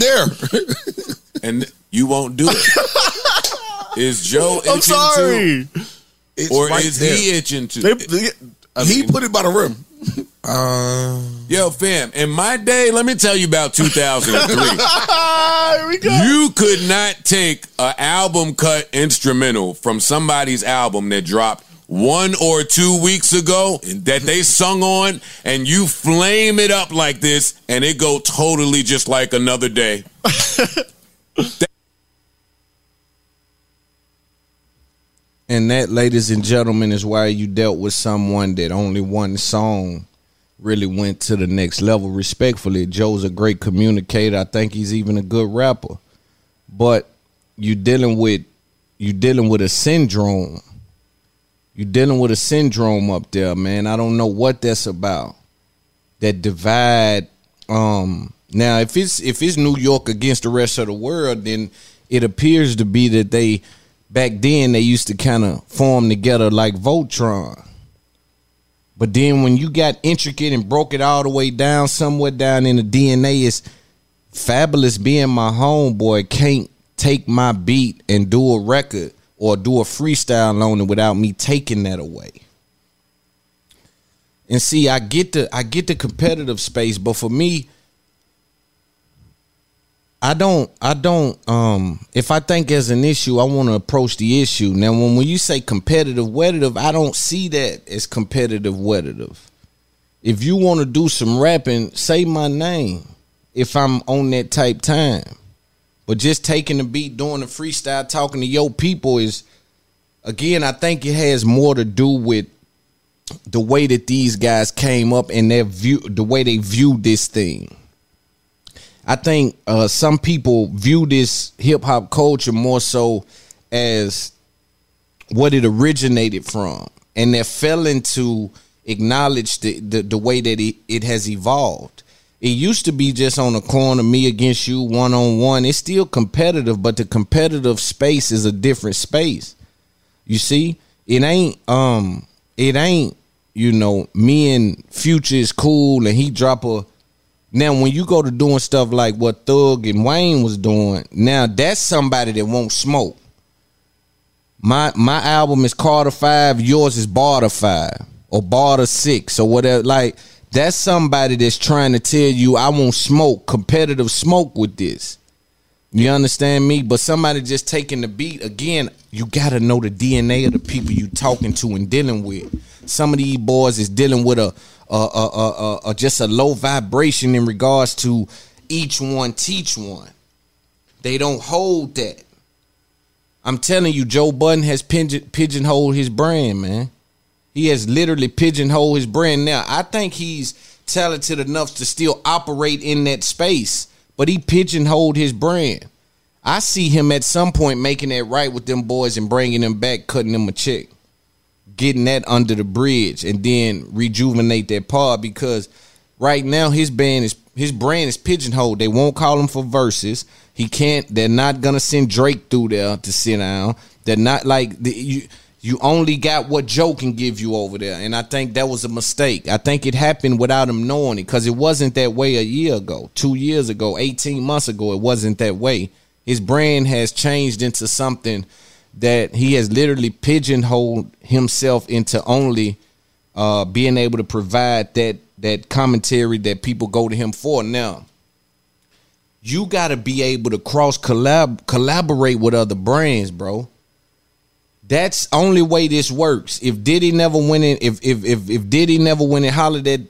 Speaker 15: there.
Speaker 14: and you won't do it. Is Joe?
Speaker 13: I'm
Speaker 14: itching
Speaker 13: sorry.
Speaker 14: to- or
Speaker 15: right
Speaker 14: is
Speaker 15: there.
Speaker 14: he itching to?
Speaker 13: They, they-
Speaker 15: he put it by the rim. Uh,
Speaker 14: Yo, fam, in my day, let me tell you about 2003.
Speaker 13: Here we go.
Speaker 14: You could not take an album cut instrumental from somebody's album that dropped one or two weeks ago that they sung on, and you flame it up like this, and it go totally just like another day.
Speaker 5: And that, ladies and gentlemen, is why you dealt with someone that only one song really went to the next level. Respectfully, Joe's a great communicator. I think he's even a good rapper. But you dealing with you dealing with a syndrome. You dealing with a syndrome up there, man. I don't know what that's about. That divide. Um now if it's if it's New York against the rest of the world, then it appears to be that they back then they used to kind of form together like Voltron. But then when you got intricate and broke it all the way down, somewhere down in the DNA, it's Fabolous being my homeboy can't take my beat and do a record or do a freestyle it without me taking that away. And see, I get the I get the competitive space, but for me, I don't I don't um if I think as an issue, I want to approach the issue. Now when when you say competitive wettative, I don't see that as competitive wettative. If you want to do some rapping, say my name if I'm on that type time. But just taking the beat, doing the freestyle, talking to your people is again, I think it has more to do with the way that these guys came up and their view the way they view this thing. I think uh, some people view this hip hop culture more so as what it originated from, and they're failing to acknowledge the, the, the way that it, it has evolved. It used to be just on the corner, me against you, one on one. It's still competitive, but the competitive space is a different space. You see, it ain't um, it ain't you know me and Future is cool, and he drop a now, when you go to doing stuff like what Thug and Wayne was doing, now that's somebody that won't smoke. My my album is Carter Five, yours is Barter Five or Barter Six or whatever. Like that's somebody that's trying to tell you I won't smoke competitive smoke with this. You understand me? But somebody just taking the beat again. You gotta know the DNA of the people you talking to and dealing with. Some of these boys is dealing with a a, a, a, just a low vibration in regards to each one teach one. They don't hold that. I'm telling you, Joe Budden has pigeon, pigeonholed his brand, man. He has literally pigeonholed his brand. Now, I think he's talented enough to still operate in that space, but he pigeonholed his brand. I see him at some point making that right with them boys and bringing them back, cutting them a check getting that under the bridge and then rejuvenate that pod because right now his band is his brand is pigeonholed. They won't call him for verses. He can't. They're not gonna send Drake through there to sit down. They're not like the, you. You only got what Joe can give you over there, and I think that was a mistake. I think it happened without him knowing it because it wasn't that way a year ago, two years ago, eighteen months ago. It wasn't that way. His brand has changed into something that he has literally pigeonholed himself into only uh, being able to provide that that commentary that people go to him for. Now, you got to be able to cross collab collaborate with other brands, bro. That's only way this works. If Diddy never went in, if if if, if Diddy never went and hollered at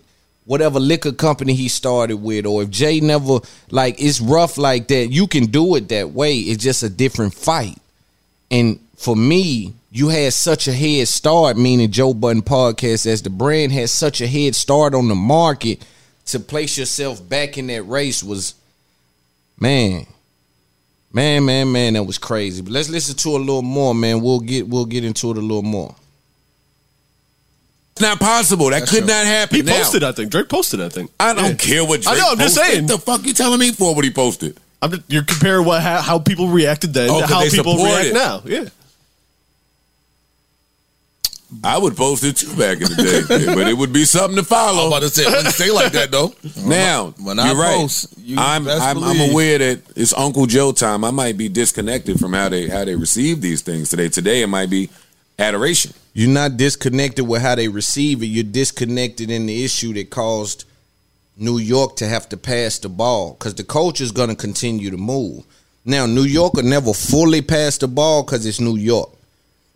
Speaker 5: whatever liquor company he started with, or if Jay never like it's rough like that, you can do it that way. It's just a different fight. And for me, you had such a head start, meaning Joe Budden Podcast, as the brand had such a head start on the market to place yourself back in that race was, man, man, man, man, that was crazy. But let's listen to a little more, man. We'll get we'll get into it a little more.
Speaker 14: It's not possible. That could not happen.
Speaker 13: He
Speaker 14: Now,
Speaker 13: posted, I think. Drake posted, I think.
Speaker 14: I don't care what
Speaker 13: I
Speaker 14: Drake
Speaker 13: know. I'm just
Speaker 14: posted.
Speaker 13: saying.
Speaker 14: The fuck you telling me for what he posted?
Speaker 13: I'm just, you're comparing what how, how people reacted then
Speaker 14: Oh,
Speaker 13: to
Speaker 14: 'cause
Speaker 13: how people react
Speaker 14: it.
Speaker 13: now. Yeah.
Speaker 14: I would post it too back in the day, but it would be something to follow.
Speaker 15: I'm about to say, it wouldn't say like that though.
Speaker 14: Now,
Speaker 15: When I
Speaker 14: you're right.
Speaker 15: post, you
Speaker 14: I'm I'm, I'm aware that it's Uncle Joe time. I might be disconnected from how they how they receive these things today. Today it might be adoration.
Speaker 5: You're not disconnected with how they receive it. You're disconnected in the issue that caused New York to have to pass the ball because the culture is going to continue to move. Now, New York will never fully pass the ball because it's New York,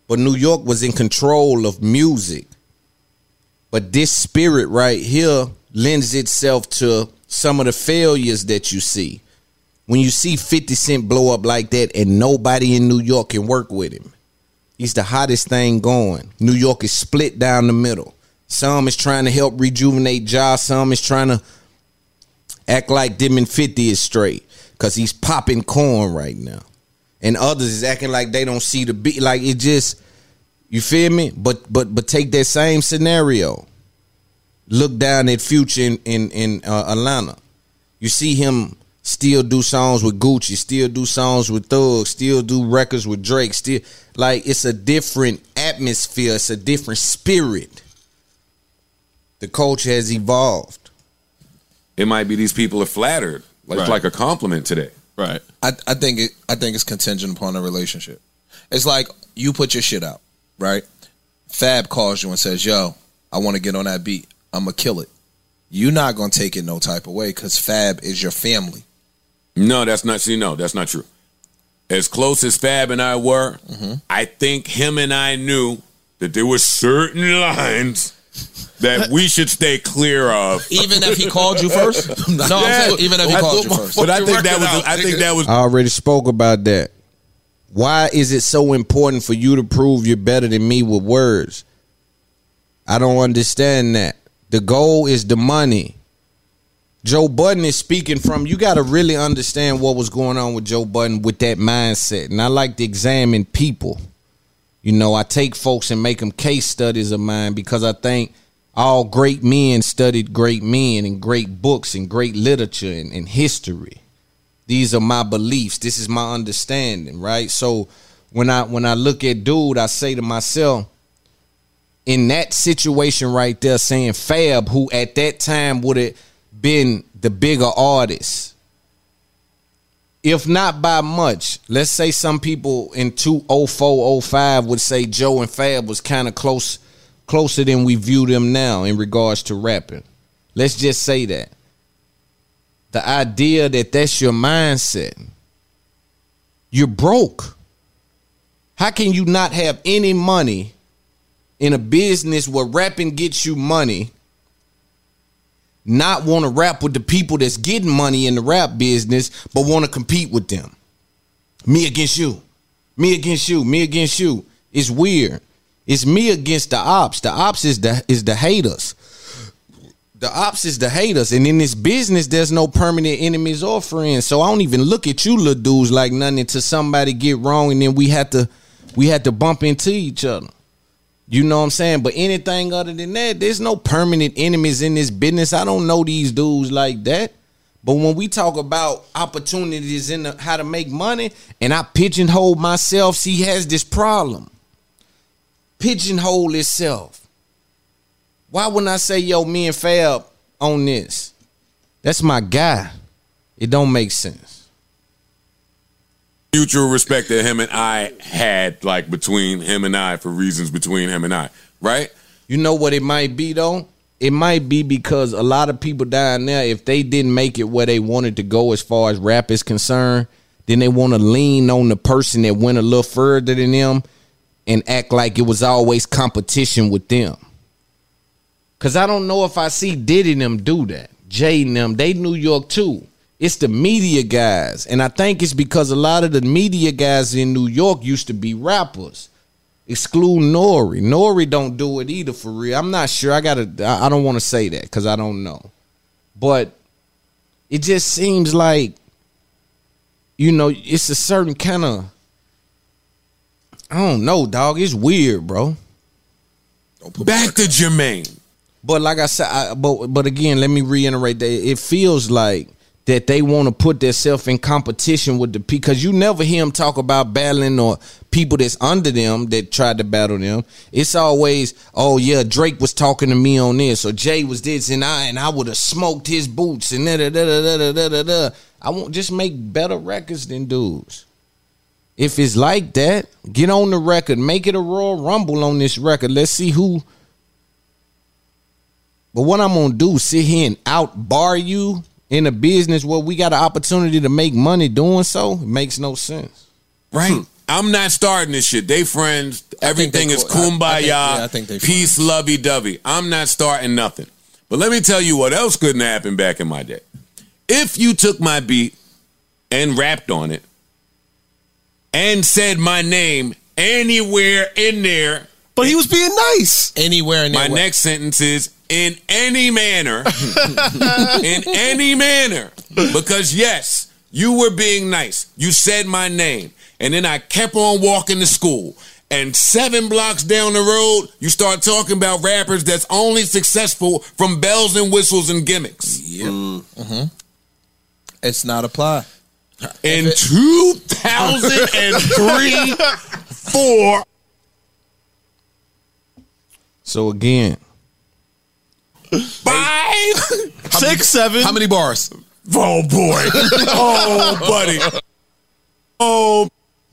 Speaker 5: but New York was in control of music. But this spirit right here lends itself to some of the failures that you see. When you see 50 Cent blow up like that and nobody in New York can work with him, he's the hottest thing going. New York is split down the middle. Some is trying to help rejuvenate Ja, some is trying to act like them and 50 is straight because he's popping corn right now. And others is acting like they don't see the beat. Like it just, you feel me? But but but take that same scenario. Look down at Future in in, in uh, Atlanta. You see him still do songs with Gucci, still do songs with Thug, still do records with Drake. Still like it's a different atmosphere. It's a different spirit. The culture has evolved.
Speaker 14: It might be these people are flattered, like
Speaker 16: Right.
Speaker 14: like a compliment today.
Speaker 16: Right. I, I think it I think it's contingent upon the relationship. It's like you put your shit out, right? Fab calls you and says, "Yo, I want to get on that beat. I'm gonna kill it." You're not gonna take it no type of way because Fab is your family.
Speaker 14: No, that's not. See, no, that's not true. As close as Fab and I were,
Speaker 16: Mm-hmm.
Speaker 14: I think him and I knew that there were certain lines that we should stay clear of.
Speaker 16: Even if he called you first? No, I'm saying even if he
Speaker 14: I
Speaker 16: called you first.
Speaker 14: But I think that was. I think that was.
Speaker 5: I already spoke about that. Why is it so important for you to prove you're better than me with words? I don't understand that. The goal is the money. Joe Budden is speaking from you got to really understand what was going on with Joe Budden with that mindset. And I like to examine people. You know, I take folks and make them case studies of mine because I think all great men studied great men and great books and great literature and, and history. These are my beliefs. This is my understanding right? So when i when i look at dude i say to myself in that situation right there saying fab who at that time would have been the bigger artist if not by much let's say some people in 2004 05 would say joe and fab was kind of close closer than we view them now in regards to rapping. Let's just say that. The idea that that's your mindset. You're broke. How can you not have any money in a business where rapping gets you money not want to rap with the people that's getting money in the rap business but want to compete with them. Me against you. Me against you. Me against you. It's weird. It's me against the ops. The ops is the is the haters. The ops is the haters, and in this business, there's no permanent enemies or friends. So I don't even look at you little dudes like nothing until somebody get wrong, and then we had to we had to bump into each other. You know what I'm saying? But anything other than that, there's no permanent enemies in this business. I don't know these dudes like that. But when we talk about opportunities in the, how to make money, and I pigeonhole myself, see, he has this problem. Pigeonhole itself. Why wouldn't I say, yo, me and Fab on this? That's my guy. It don't make sense.
Speaker 14: Mutual respect that him and I had, like between him and I, for reasons between him and I, right?
Speaker 5: You know what it might be though? It might be because a lot of people down there, if they didn't make it where they wanted to go as far as rap is concerned, then they want to lean on the person that went a little further than them and act like it was always competition with them. Cause I don't know if I see Diddy them do that. Jay and them, they New York too. It's the media guys. And I think it's because a lot of the media guys in New York used to be rappers. Exclude Nori. Nori don't do it either for real. I'm not sure. I gotta I don't want to say that because I don't know. But it just seems like you know, it's a certain kind of I don't know, dog. It's weird, bro.
Speaker 14: Back to Jermaine.
Speaker 5: But like I said, I, but but again, let me reiterate that it feels like that they want to put themselves in competition with the because you never hear them talk about battling or people that's under them that tried to battle them. It's always, oh yeah, Drake was talking to me on this, or Jay was this, and I and I would have smoked his boots and da da da da da da da da. I won't just make better records than dudes. If it's like that, get on the record, make it a Royal Rumble on this record. Let's see who. But what I'm gonna do, sit here and outbar you in a business where we got an opportunity to make money doing so, it makes no sense.
Speaker 14: Right. Hmm. I'm not starting this shit. They friends. Everything
Speaker 16: they
Speaker 14: is
Speaker 16: cool. I- I think- yeah, I think they
Speaker 14: peace, lovey dovey. I'm not starting nothing. But let me tell you what else couldn't happen back in my day. If you took my beat and rapped on it and said my name anywhere in there.
Speaker 13: But he was being nice.
Speaker 16: Anywhere in there.
Speaker 14: My next sentence is in any manner. in any manner. Because yes, you were being nice. You said my name. And then I kept on walking to school. And seven blocks down the road, you start talking about rappers that's only successful from bells and whistles and gimmicks.
Speaker 16: Yeah. Mm-hmm. It's not apply.
Speaker 14: In 2003, four.
Speaker 5: So again,
Speaker 14: five,
Speaker 13: six, seven.
Speaker 16: How many bars?
Speaker 14: Oh boy. oh buddy. Oh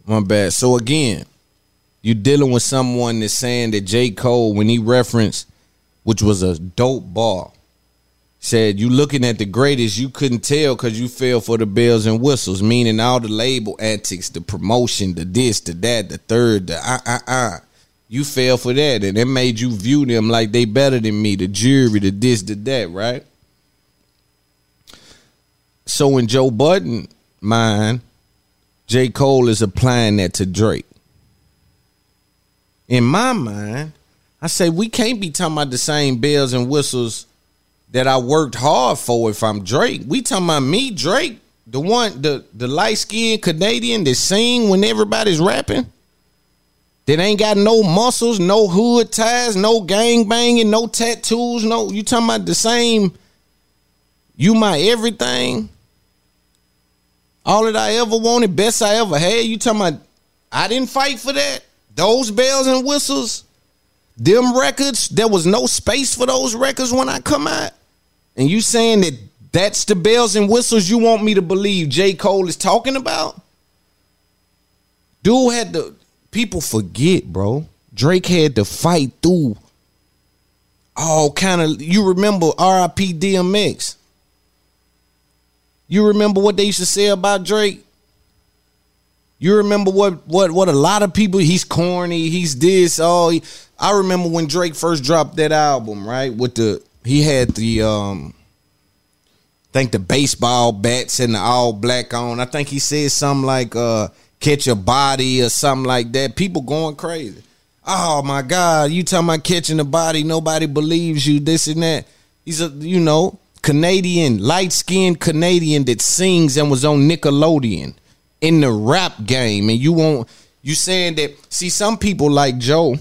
Speaker 5: My bad. So again, you dealing with someone that's saying that J. Cole, when he referenced, which was a dope bar, said you looking at the greatest, you couldn't tell because you fell for the bells and whistles, meaning all the label antics, the promotion, the this, the that, the third, the uh uh uh. You fell for that, and it made you view them like they better than me, the jury, the this, the that, right? So in Joe Budden mind, J. Cole is applying that to Drake. In my mind, I say we can't be talking about the same bells and whistles that I worked hard for if I'm Drake. We talking about me, Drake, the one, the the light skinned Canadian that sing when everybody's rapping. That ain't got no muscles, no hood ties, no gang banging, no tattoos, no. You talking about the same? You my everything. All that I ever wanted, best I ever had. You talking about? I didn't fight for that. Those bells and whistles, them records. There was no space for those records when I come out. And you saying that that's the bells and whistles you want me to believe J. Cole is talking about? Dude had to people forget, bro. Drake had to fight through all kind of you remember RIP DMX. You remember what they used to say about Drake? You remember what what what a lot of people he's corny, he's this, all he, I remember when Drake first dropped that album, right? With the he had the um think the baseball bats and the all black on. I think he said something like uh catch a body or something like that. People going crazy. Oh my God, you talking about catching a body, nobody believes you, this and that. He's a you know, Canadian, light skinned Canadian that sings and was on Nickelodeon in the rap game. And you won't you saying that see some people like Joe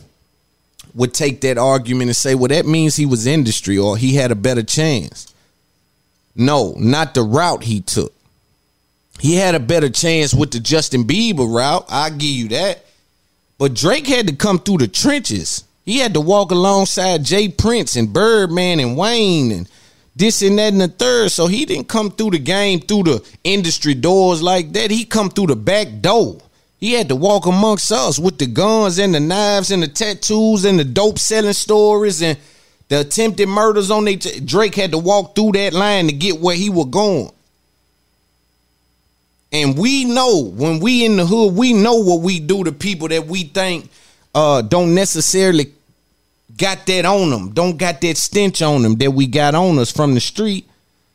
Speaker 5: would take that argument and say, well, that means he was industry or he had a better chance. No, not the route he took. He had a better chance with the Justin Bieber route. I give you that. But Drake had to come through the trenches. He had to walk alongside J. Prince and Birdman and Wayne and this and that and the third. So he didn't come through the game through the industry doors like that. He come through the back door. He had to walk amongst us with the guns and the knives and the tattoos and the dope selling stories and the attempted murders on they Drake had to walk through that line to get where he was going. And we know when we in the hood, we know what we do to people that we think uh, don't necessarily got that on them, don't got that stench on them that we got on us from the street.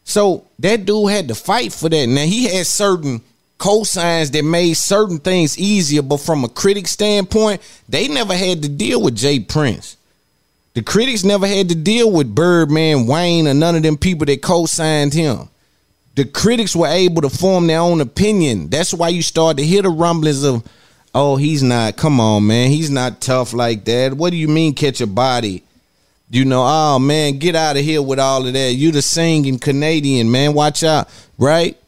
Speaker 5: So that dude had to fight for that. Now he had certain cosigns that made certain things easier, but from a critic standpoint, they never had to deal with J. Prince. The critics never had to deal with Birdman, Wayne, or none of them people that co-signed him. The critics were able to form their own opinion. That's why you start to hear the rumblings of, oh, he's not, come on, man, he's not tough like that. What do you mean catch a body? You know, oh man, get out of here with all of that. You the singing Canadian, man. Watch out, right?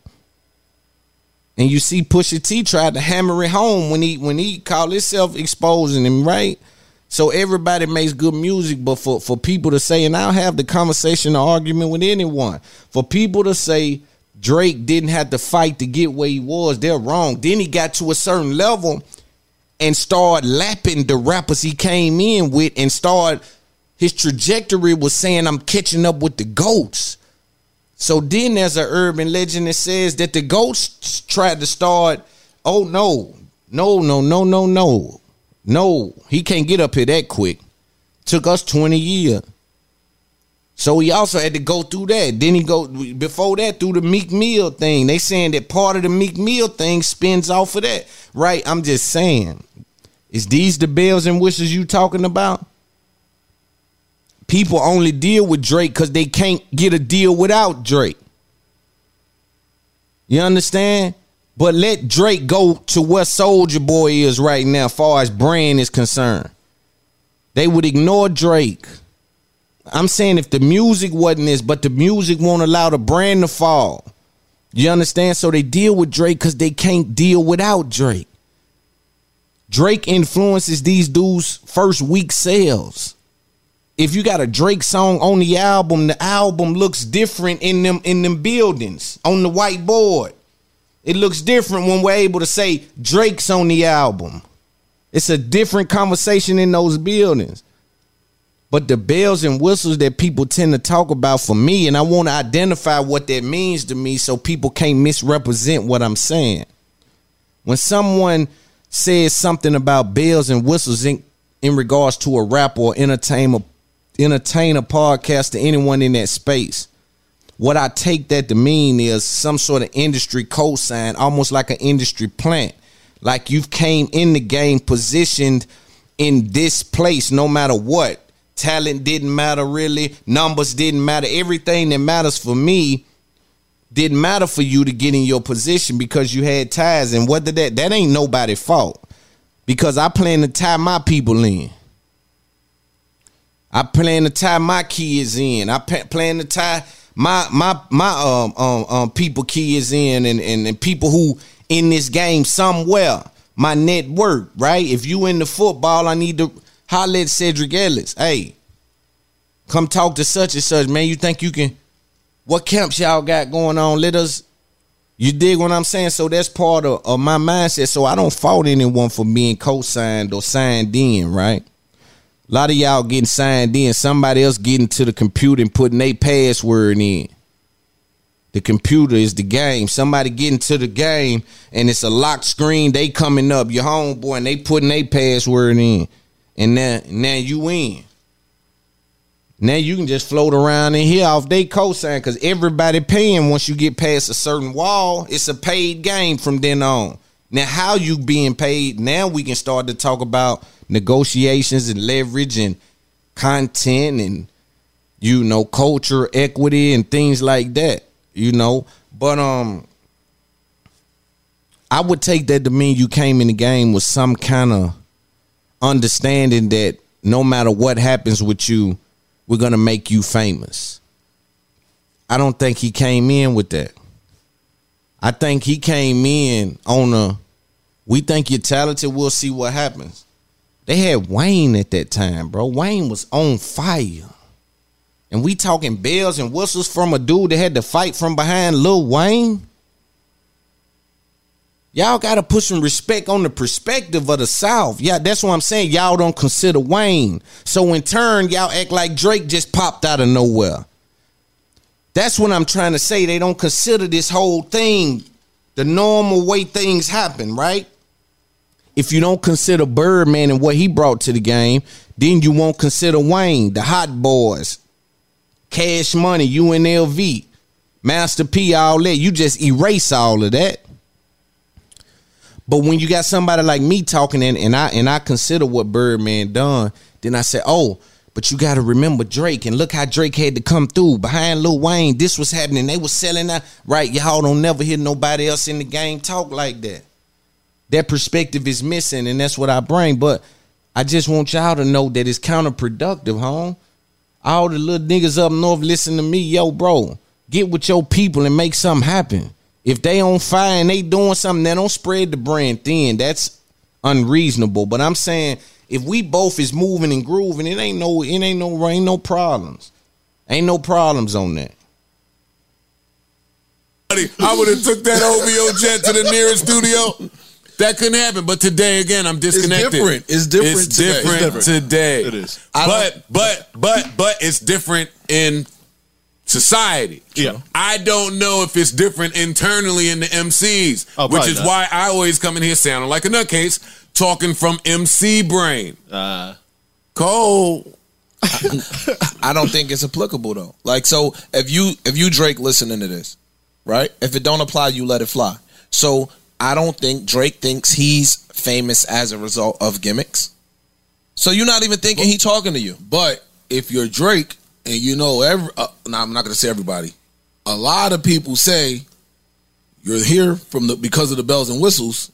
Speaker 5: And you see Pusha T tried to hammer it home when he when he called himself exposing him, right? So everybody makes good music, but for, for people to say, and I'll have the conversation or argument with anyone, for people to say Drake didn't have to fight to get where he was. They're wrong. Then he got to a certain level and started lapping the rappers he came in with and started his trajectory was saying I'm catching up with the goats. So then there's an urban legend that says that the goats tried to start, oh no, no, no, no, no, no. No, he can't get up here that quick. Took us 20 years. So he also had to go through that. Then he go before that through the Meek Mill thing. They saying that part of the Meek Mill thing spins off of that. Right? I'm just saying. Is these the bells and whistles you talking about? People only deal with Drake because they can't get a deal without Drake. You understand? But let Drake go to where Soldier Boy is right now, far as brand is concerned. They would ignore Drake. I'm saying if the music wasn't this, but the music won't allow the brand to fall. You understand? So they deal with Drake because they can't deal without Drake. Drake influences these dudes' first week sales. If you got a Drake song on the album, the album looks different in them in them buildings on the whiteboard. It looks different when we're able to say Drake's on the album. It's a different conversation in those buildings. But the bells and whistles that people tend to talk about for me, and I want to identify what that means to me so people can't misrepresent what I'm saying. When someone says something about bells and whistles in, in regards to a rap or entertainer, entertainer podcast to anyone in that space, what I take that to mean is some sort of industry cosign, almost like an industry plant. Like you've came in the game positioned in this place no matter what. Talent didn't matter really, numbers didn't matter. Everything that matters for me didn't matter for you to get in your position because you had ties. And whether that that ain't nobody fault. Because I plan to tie my people in. I plan to tie my kids in. I plan to tie my my my um um, um people kids in and, and and people who in this game somewhere. My network, right? If you in the football, I need to holler at Cedric Ellis. Hey, come talk to such and such, man. You think you can? What camps y'all got going on? Let us. You dig what I'm saying? So that's part of, of my mindset. So I don't fault anyone for being co-signed or signed in, right? A lot of y'all getting signed in. Somebody else getting to the computer and putting their password in. The computer is the game. Somebody getting to the game and it's a locked screen. They coming up, your homeboy, and they putting their password in. And now, now you in. Now you can just float around in here off they cosign because everybody paying once you get past a certain wall. It's a paid game from then on. Now, how you being paid? Now we can start to talk about negotiations and leverage and content and you know culture, equity, and things like that. You know, but um, I would take that to mean you came in the game with some kind of understanding that no matter what happens with you, we're gonna make you famous. I don't think he came in with that. I think he came in on a we think you're talented, we'll see what happens. They had Wayne at that time, bro. Wayne was on fire. And we talking bells and whistles from a dude that had to fight from behind Lil Wayne. Y'all gotta put some respect on the perspective of the South. Yeah, that's what I'm saying. Y'all don't consider Wayne. So in turn, y'all act like Drake just popped out of nowhere. That's what I'm trying to say. They don't consider this whole thing the normal way things happen, right? If you don't consider Birdman and what he brought to the game, then you won't consider Wayne, the Hot Boys, Cash Money, UNLV, Master P, all that. You just erase all of that. But when you got somebody like me talking and, and I and I consider what Birdman done, then I say, oh, but you got to remember Drake and look how Drake had to come through behind Lil Wayne. This was happening. They was selling that right. Y'all don't never hear nobody else in the game talk like that. That perspective is missing, and that's what I bring. But I just want y'all to know that it's counterproductive, home. All the little niggas up north listen to me, yo, bro. Get with your people and make something happen. If they on fire and they doing something, they don't spread the brand thin. That's unreasonable. But I'm saying if we both is moving and grooving, it ain't no, it ain't no, ain't no problems. Ain't no problems on that.
Speaker 14: I would have took that OVO jet to the nearest studio. That couldn't happen. But today, again, I'm disconnected.
Speaker 13: different. It's different
Speaker 14: It's
Speaker 13: today. It's
Speaker 14: different,
Speaker 13: different.
Speaker 14: today.
Speaker 13: It is.
Speaker 14: But but but but it's different in society.
Speaker 13: Yeah.
Speaker 14: I don't know if it's different internally in the MCs,
Speaker 13: Oh,
Speaker 14: which is
Speaker 13: not.
Speaker 14: why I always come in here sounding like a nutcase, talking from MC brain.
Speaker 13: Uh,
Speaker 14: Cole.
Speaker 16: I don't think it's applicable though. Like so if you if you Drake listening to this, right? If it don't apply, you let it fly. So I don't think Drake thinks he's famous as a result of gimmicks. So you're not even thinking he talking to you.
Speaker 17: But if you're Drake and you know every, uh, no, I'm not going to say everybody. A lot of people say you're here from the because of the bells and whistles.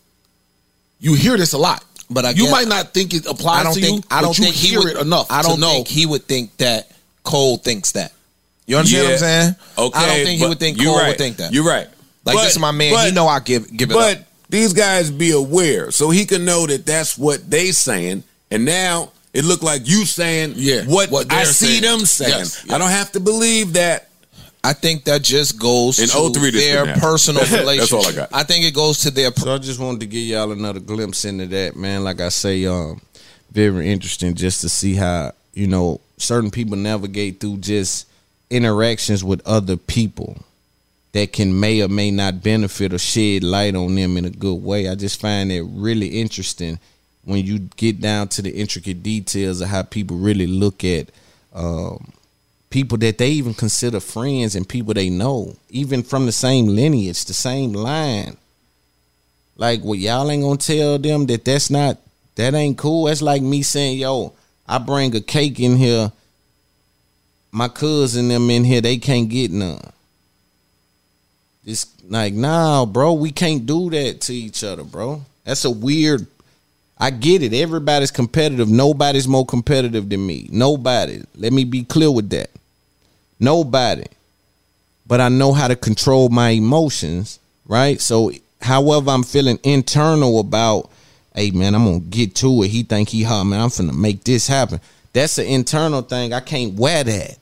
Speaker 17: You hear this a lot,
Speaker 16: but I
Speaker 17: you might not think it applies
Speaker 16: I don't
Speaker 17: to
Speaker 16: think
Speaker 17: you.
Speaker 16: I don't
Speaker 17: but you
Speaker 16: think he
Speaker 17: hear
Speaker 16: would
Speaker 17: it enough.
Speaker 16: I don't
Speaker 17: know.
Speaker 16: think he would think that Cole thinks that. You understand what I'm saying?
Speaker 14: Okay.
Speaker 16: I don't think he would think Cole
Speaker 14: right.
Speaker 16: would think that.
Speaker 14: You're right.
Speaker 16: Like
Speaker 14: But-
Speaker 16: this is my man.
Speaker 14: but-
Speaker 16: he know I give give it
Speaker 14: but
Speaker 16: up.
Speaker 14: these guys be aware, so he can know that that's what they saying, and now it looked like you saying
Speaker 17: Yeah,
Speaker 14: what,
Speaker 17: what
Speaker 14: I see
Speaker 17: saying.
Speaker 14: them saying.
Speaker 17: Yes,
Speaker 14: I don't have to believe that.
Speaker 16: I think that just goes
Speaker 14: In
Speaker 16: to
Speaker 14: 03
Speaker 16: their
Speaker 14: didn't happen.
Speaker 16: personal
Speaker 14: That's all I got.
Speaker 16: I think it goes to their.
Speaker 5: So I just wanted to give y'all another glimpse into that, man. Like I say, um, very interesting just to see how you know certain people navigate through just interactions with other people that can may or may not benefit or shed light on them in a good way. I just find it really interesting when you get down to the intricate details of how people really look at um, people that they even consider friends and people they know, even from the same lineage, the same line. Like, well, y'all ain't gonna tell them that that's not that ain't cool. That's like me saying, yo, I bring a cake in here. My cousin them in here, they can't get none. It's like, nah, bro, we can't do that to each other, bro. That's a weird. I get it. Everybody's competitive. Nobody's more competitive than me. Nobody. Let me be clear with that. Nobody. But I know how to control my emotions, right? So, however, I'm feeling internal about, hey man, I'm gonna get to it. He think he hot, man. I'm finna make this happen. That's an internal thing. I can't wear that.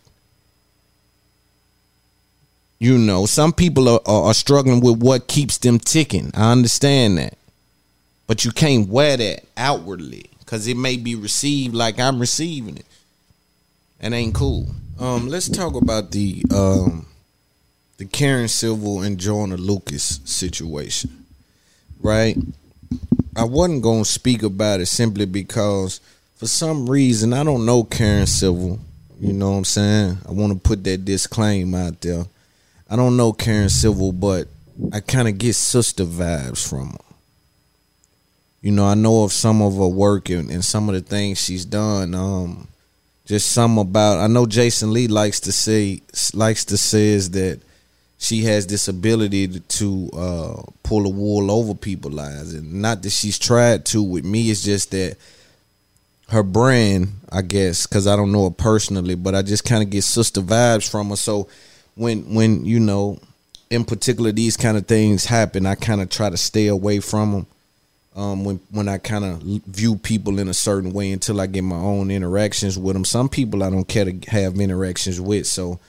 Speaker 5: You know, some people are, are, are struggling with what keeps them ticking. I understand that. But you can't wear that outwardly because it may be received like I'm receiving it. That ain't cool. Um, let's talk about the um the Karen Civil and Joyner Lucas situation. Right? I wasn't gonna speak about it simply because for some reason I don't know Karen Civil. You know what I'm saying? I want to put that disclaimer out there. I don't know Karen Civil, but I kind of get sister vibes from her. You know, I know of some of her work and, and some of the things she's done. Um, just some about. I know Jason Lee likes to say likes to says that she has this ability to, to uh, pull a wool over people's eyes, and not that she's tried to. With me, it's just that her brand, I guess, because I don't know her personally, but I just kind of get sister vibes from her. So when when you know, in particular, these kind of things happen, I kind of try to stay away from them. Um, when when I kind of view people in a certain way until I get my own interactions with them. Some people I don't care to have interactions with, so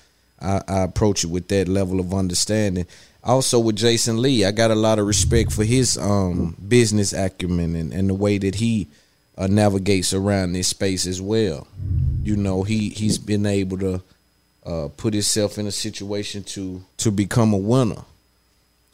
Speaker 5: I, I approach it with that level of understanding. Also with Jason Lee, I got a lot of respect for his um, business acumen and, and the way that he uh, navigates around this space as well. You know, he he's been able to uh, put himself in a situation to to become a winner.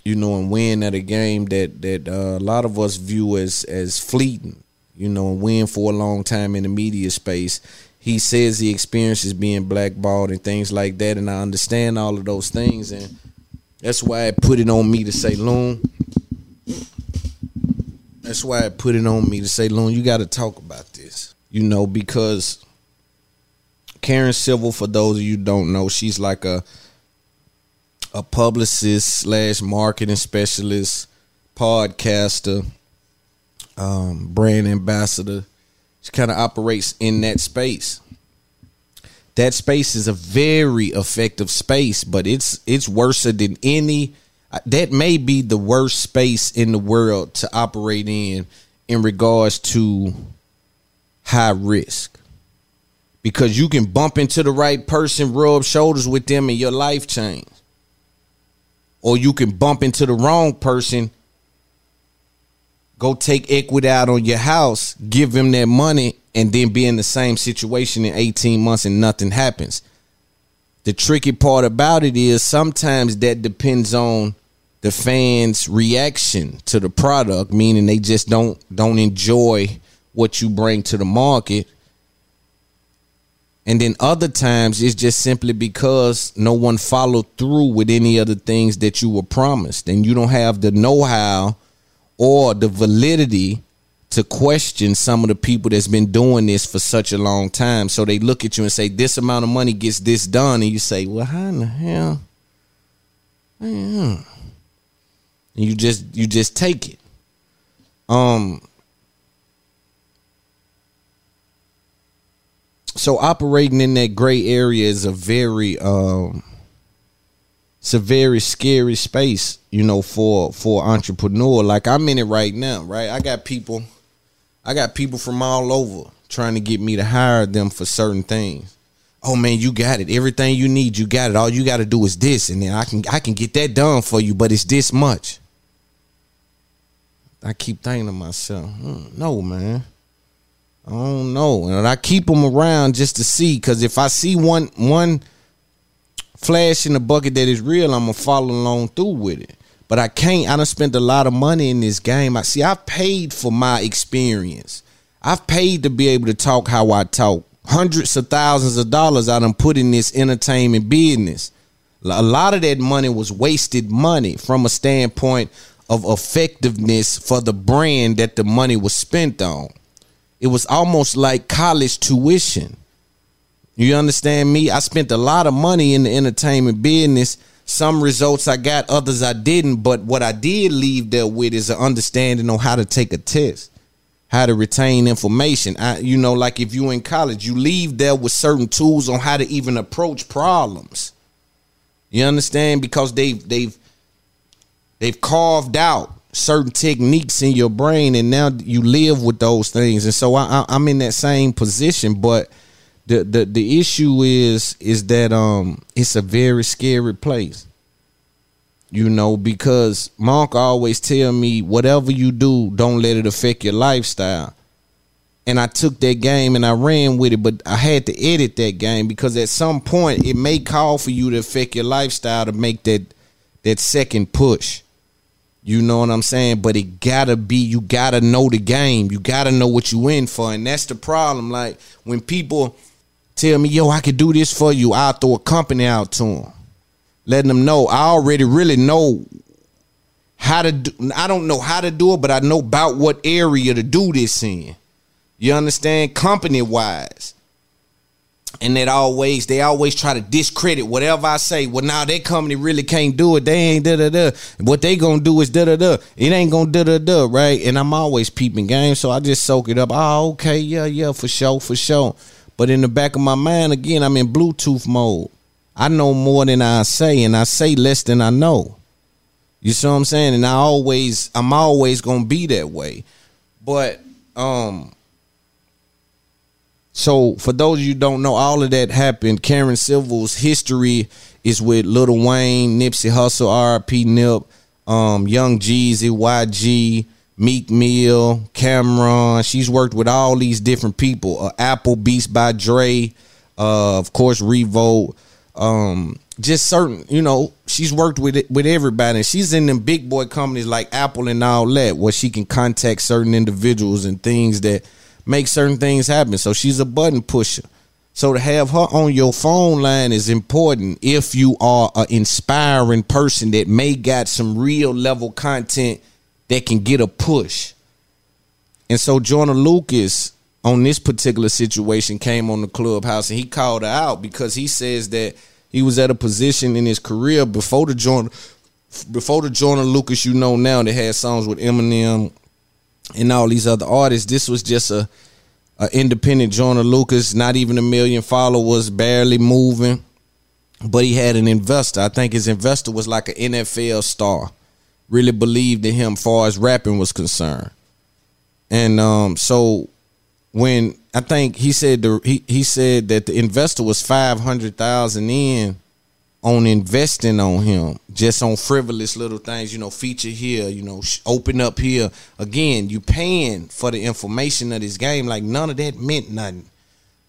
Speaker 5: You know, and win at a game that that uh, a lot of us view as as fleeting. You know, and win for a long time in the media space. He says he experiences being blackballed and things like that, and I understand all of those things, and that's why I put it on me to say, Loon. That's why I put it on me to say, Loon, you got to talk about this. You know, because Karen Civil, for those of you don't know, she's like a a publicist slash marketing specialist, podcaster, um, brand ambassador. She kind of operates in that space. That space is a very effective space, but it's it's worse than any. That may be the worst space in the world to operate in in regards to high risk because you can bump into the right person, rub shoulders with them, and your life change. Or you can bump into the wrong person go take equity out on your house give them that money and then be in the same situation in 18 months and nothing happens. The tricky part about it is sometimes that depends on the fans reaction to the product meaning they just don't don't enjoy what you bring to the market and then other times it's just simply because no one followed through with any of the things that you were promised. And you don't have the know-how or the validity to question some of the people that's been doing this for such a long time. So they look at you and say this amount of money gets this done. And you say well how in the hell? Man. And you just you just take it. Um so operating in that gray area is a very um it's a very scary space you know for for entrepreneur. Like i'm in it right now right? I got people i got people from all over trying to get me to hire them for certain things. Oh man you got it. Everything you need you got it. All you got to do is this and then i can i can get that done for you but it's this much. I keep thinking to myself hmm, no man I don't know, and I keep them around just to see. Because if I see one one flash in the bucket that is real, I'm gonna follow along through with it. But I can't. I done spent a lot of money in this game. I see. I've paid for my experience. I've paid to be able to talk how I talk. Hundreds of thousands of dollars I done put in this entertainment business. A lot of that money was wasted money from a standpoint of effectiveness for the brand that the money was spent on it was almost like college tuition. You understand me? I spent a lot of money in the entertainment business. Some results I got, others I didn't. But what I did leave there with is an understanding on how to take a test, how to retain information. I, you know, like if you in college, you leave there with certain tools on how to even approach problems. You understand? Because they've they've they've carved out certain techniques in your brain and now you live with those things. And so I, I, am in that same position but the, the the issue is is that um it's a very scary place. You know because monk always tell me whatever you do don't let it affect your lifestyle. And I took that game and I ran with it, but I had to edit that game because at some point it may call for you to affect your lifestyle to make that that second push. You know what I'm saying? But it gotta be, you gotta know the game. You gotta know what you in for. And that's the problem. Like when people tell me, yo, I could do this for you, I'll throw a company out to them. Letting them know I already really know how to do I don't know how to do it, but I know about what area to do this in. You understand? Company wise and that always they always try to discredit whatever I say. Well, now that company really can't do it. They ain't da da da. What they gonna do is da da da. It ain't gonna da da da, right? And I'm always peeping game, so I just soak it up. Oh, okay, yeah, yeah, for sure, for sure. But in the back of my mind, again, I'm in Bluetooth mode. I know more than I say, and I say less than I know. You see what I'm saying? And I always, I'm always gonna be that way. But um so for those of you don't know, all of that happened. Karen Civil's history is with Lil Wayne, Nipsey Hussle, RP Nip, um, Young Jeezy, YG, Meek Mill, Cam'ron. She's worked with all these different people. Uh, Apple Beats by Dre, uh, of course, Revolt. Um, just certain, you know, she's worked with it, with everybody. And she's in them big boy companies like Apple and all that, where she can contact certain individuals and things that make certain things happen. So she's a button pusher. So to have her on your phone line is important if you are an inspiring person that may got some real level content that can get a push. And so Joyner Lucas on this particular situation came on the clubhouse and he called her out because he says that he was at a position in his career before the Joyner before the Joyner Lucas you know now that had songs with Eminem, and all these other artists. This was just a, a independent Joyner Lucas, not even a million followers, barely moving. But he had an investor. I think his investor was like an NFL star. Really believed in him far as rapping was concerned. And um, so when I think he said the he, he said that the investor was five hundred thousand in on investing on him, just on frivolous little things, you know, feature here, you know, open up here. Again, you paying for the information of this game. Like none of that meant nothing.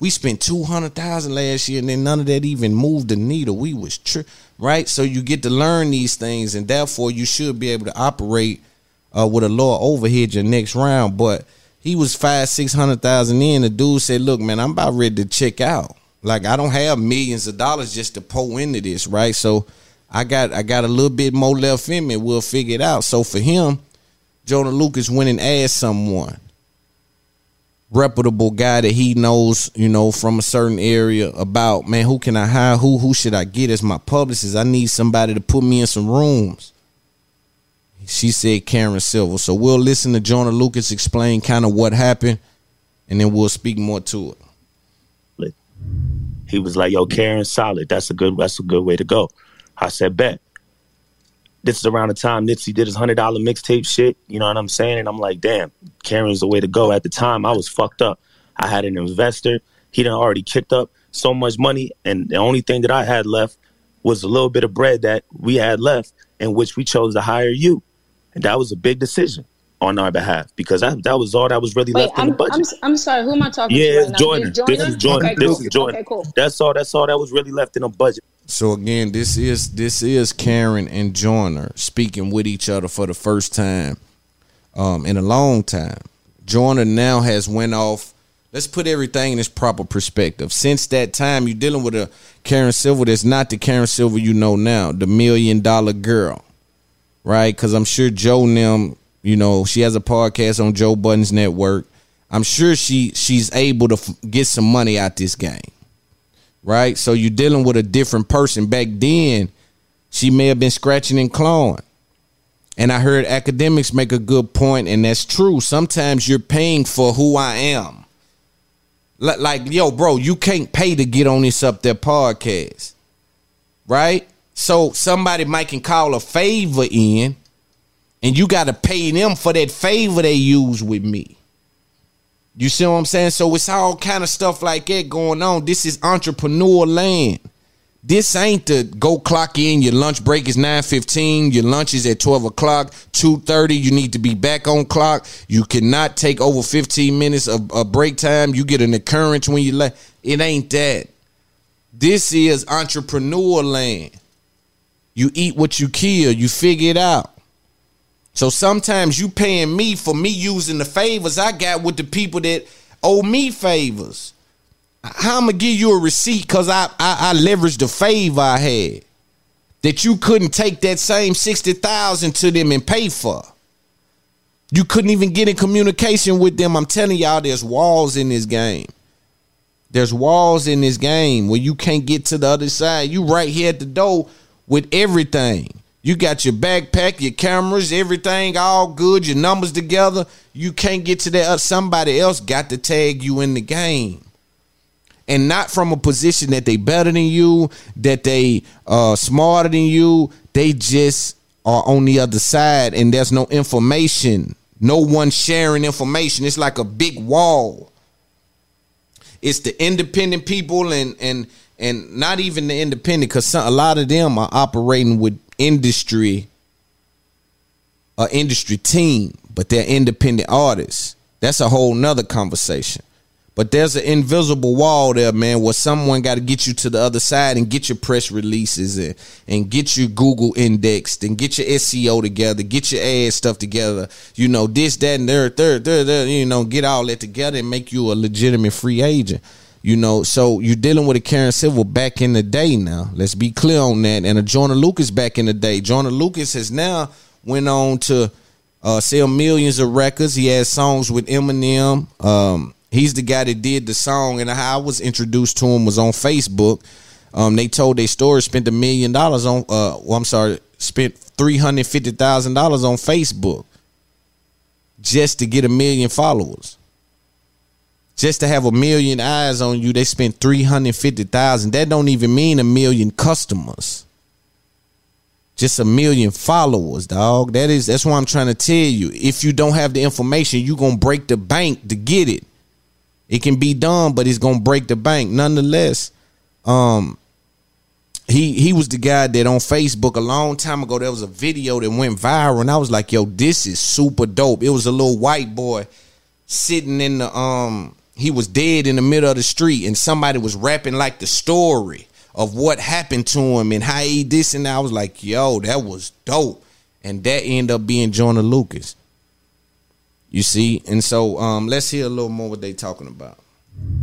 Speaker 5: We spent two hundred thousand last year, and then none of that even moved the needle. We was tri- right. So you get to learn these things, and therefore you should be able to operate uh, with a lower overhead your next round. But he was five, six hundred thousand in. The dude said, "Look, man, I'm about ready to check out. Like I don't have millions of dollars just to pour into this, right? So I got I got a little bit more left in me. We'll figure it out. So for him, Joyner Lucas went and asked someone, reputable guy that he knows, you know, from a certain area about, man, who can I hire? Who who should I get as my publicist? I need somebody to put me in some rooms. She said Karen Civil. So we'll listen to Joyner Lucas explain kind of what happened, and then we'll speak more to it.
Speaker 18: He was like, "Yo, Karen, solid. That's a good. That's a good way to go." I said, "Bet." This is around the time Nipsey did his hundred dollar mixtape shit. You know what I'm saying? And I'm like, "Damn, Karen's the way to go." At the time, I was fucked up. I had an investor. He done already kicked up so much money, and the only thing that I had left was a little bit of bread that we had left, in which we chose to hire you, and that was a big decision on our behalf because that, that was all that was really
Speaker 19: Wait,
Speaker 18: left in
Speaker 19: I'm,
Speaker 18: the budget.
Speaker 19: I'm I'm sorry. Who am I talking
Speaker 18: Yeah,
Speaker 19: to right
Speaker 18: it's
Speaker 19: now?
Speaker 18: Jordan.
Speaker 19: This
Speaker 18: This is Jordan.
Speaker 19: Okay,
Speaker 18: This is Jordan.
Speaker 19: Okay, cool.
Speaker 18: That's all. That's all that was really left in the budget.
Speaker 5: So again, this is this is Karen and Joyner speaking with each other for the first time um, in a long time. Joyner now has went off. Let's put everything in its proper perspective. Since that time, you're dealing with a Karen Civil that's not the Karen Civil you know now, the million dollar girl, right? Because I'm sure Joe Nim, you know, she has a podcast on Joe Budden's network. I'm sure she she's able to f- get some money out this game right? So you're dealing with a different person. Back then, she may have been scratching and clawing. And I heard academics make a good point, and that's true. Sometimes you're paying for who I am. Li- Like, yo, bro, you can't pay to get on this up there podcast, right? So somebody might can call a favor in, and you got to pay them for that favor they use with me. You see what I'm saying? So it's all kind of stuff like that going on. This is entrepreneur land. This ain't the go clock in. Your lunch break is 9.15. Your lunch is at 12 o'clock. 2.30, you need to be back on clock. You cannot take over 15 minutes of, of break time. You get an occurrence when you left. It ain't that. This is entrepreneur land. You eat what you kill. You figure it out. So sometimes you paying me for me using the favors I got with the people that owe me favors. How I'm gonna give you a receipt because I, I I leveraged the favor I had that you couldn't take that same sixty thousand to them and pay for. You couldn't even get in communication with them. I'm telling y'all, there's walls in this game. There's walls in this game where you can't get to the other side. You right here at the door with everything. You got your backpack, your cameras, everything all good, your numbers together. You can't get to that. Somebody else got to tag you in the game. And not from a position that they better than you, that they uh smarter than you. They just are on the other side and there's no information. No one sharing information. It's like a big wall. It's the independent people and and and not even the independent because a lot of them are operating with industry a industry team but they're independent artists. That's a whole nother conversation. But there's an invisible wall there man where someone got to get you to the other side and get your press releases and, and get your google indexed and get your seo together get your ad stuff together. You know this that and third third third, third you know get all that together and make you a legitimate free agent you know, so you're dealing with a Karen Civil back in the day now. Let's be clear on that. And a Joyner Lucas back in the day. Joyner Lucas has now went on to uh, sell millions of records. He has songs with Eminem. Um, he's the guy that did the song, and how I was introduced to him was on Facebook. Um, they told their story, spent a million dollars on. Uh, well, I'm sorry, spent three hundred fifty thousand dollars on Facebook just to get a million followers just to have a million eyes on you, they spent three hundred fifty thousand. That don't even mean a million customers. Just a million followers, dog. That is that's why I'm trying to tell you. If you don't have the information, you gonna break the bank to get it. It can be done, but it's gonna break the bank. Nonetheless, um, he he was the guy that on Facebook a long time ago there was a video that went viral and I was like, yo, this is super dope. It was a little white boy sitting in the um he was dead in the middle of the street and somebody was rapping like the story of what happened to him and how he this and that. I was like, yo, that was dope. And that ended up being Joyner Lucas. You see? And so um let's hear a little more what they talking about.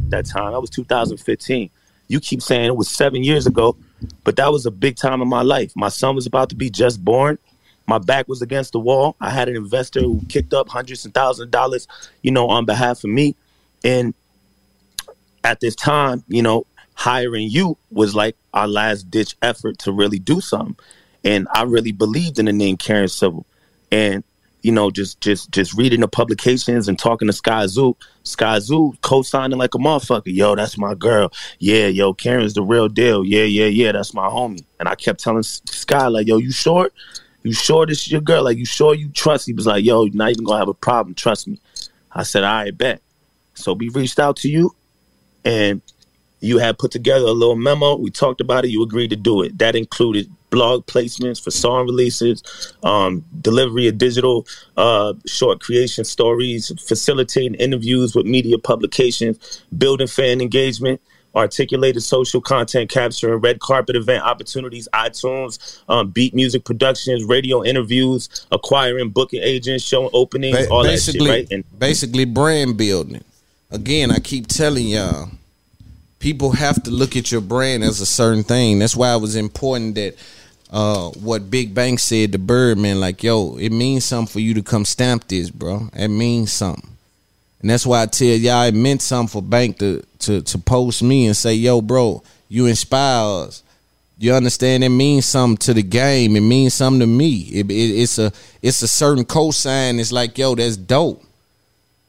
Speaker 18: that time. That was 2015. You keep saying it was seven years ago, but that was a big time in my life. My son was about to be just born. My back was against the wall. I had an investor who kicked up hundreds and thousands of dollars, you know, on behalf of me. And at this time, you know, hiring you was like our last ditch effort to really do something. And I really believed in the name Karen Civil. And you know, just just just reading the publications and talking to Skyzoo, Sky Zoo co-signing like a motherfucker. Yo, that's my girl. Yeah, yo, Karen's the real deal. Yeah, yeah, yeah, that's my homie. And I kept telling Sky like, yo, you short? You sure this is your girl? Like, you sure you trust? He was like, yo, you're not even gonna have a problem. Trust me. I said, all right, bet. So we reached out to you, and you had put together a little memo. We talked about it. You agreed to do it. That included blog placements for song releases, um, delivery of digital uh, short creation stories, facilitating interviews with media publications, building fan engagement, articulated social content capture and red carpet event opportunities, iTunes, um, beat music productions, radio interviews, acquiring booking agents, showing openings,
Speaker 5: Ba-
Speaker 18: all that shit, right? And
Speaker 5: basically brand building. Again, I keep telling y'all, people have to look at your brand as a certain thing. That's why it was important that uh, what Big Bang said to Birdman, like, yo, it means something for you to come stamp this, bro. It means something. And that's why I tell y'all it meant something for Bank to to to post me and say, yo, bro, you inspire us. You understand? It means something to the game. It means something to me. It, it, it's a it's a certain cosign. It's like, yo, that's dope.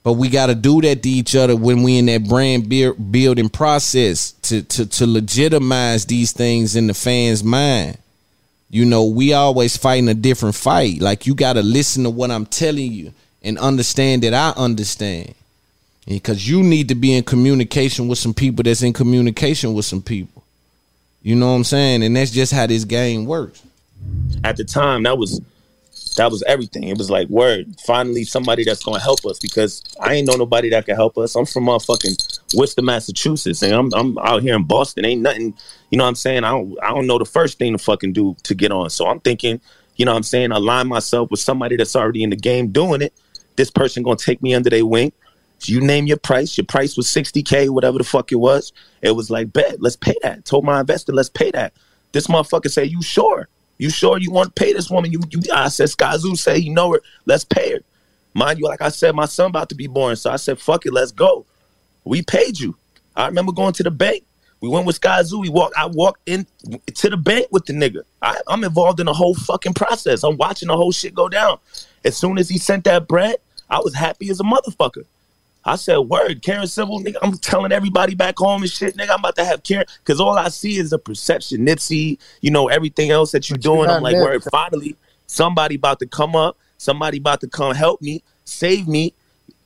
Speaker 5: But we got to do that to each other when we in that brand buil- building process to, to to legitimize these things in the fans' mind. You know, we always fighting a different fight. Like you got to listen to what I'm telling you and understand that I understand. Because you need to be in communication with some people that's in communication with some people. You know what I'm saying? And that's just how this game works.
Speaker 18: at the time that was that was everything. It was like word. Finally, somebody that's gonna help us because I ain't know nobody that can help us. I'm from motherfucking Worcester, Massachusetts, and I'm I'm out here in Boston. Ain't nothing. You know what I'm saying? I don't I don't know the first thing to fucking do to get on. So I'm thinking, you know what I'm saying, align myself with somebody that's already in the game doing it. This person gonna take me under their wing. You name your price. Your price was 60K, whatever the fuck it was. It was like, bet, let's pay that. Told my investor, let's pay that. This motherfucker say, you sure? You sure you want to pay this woman? You, you I said, Skyzoo say you know her. Let's pay her. Mind you, like I said, my son about to be born. So I said, fuck it, let's go. We paid you. I remember going to the bank. We went with Skyzoo. We walked. I walked in to the bank with the nigga. I, I'm involved in the whole fucking process. I'm watching the whole shit go down. As soon as he sent that bread, I was happy as a motherfucker. I said, word, Karen Civil, nigga, I'm telling everybody back home and shit, nigga, I'm about to have Karen, because all I see is the perception, Nipsey, you know, everything else that you're doing.
Speaker 6: got
Speaker 18: I'm like,
Speaker 6: Nip.
Speaker 18: word, finally, somebody about to come up, somebody about to come help me, save me.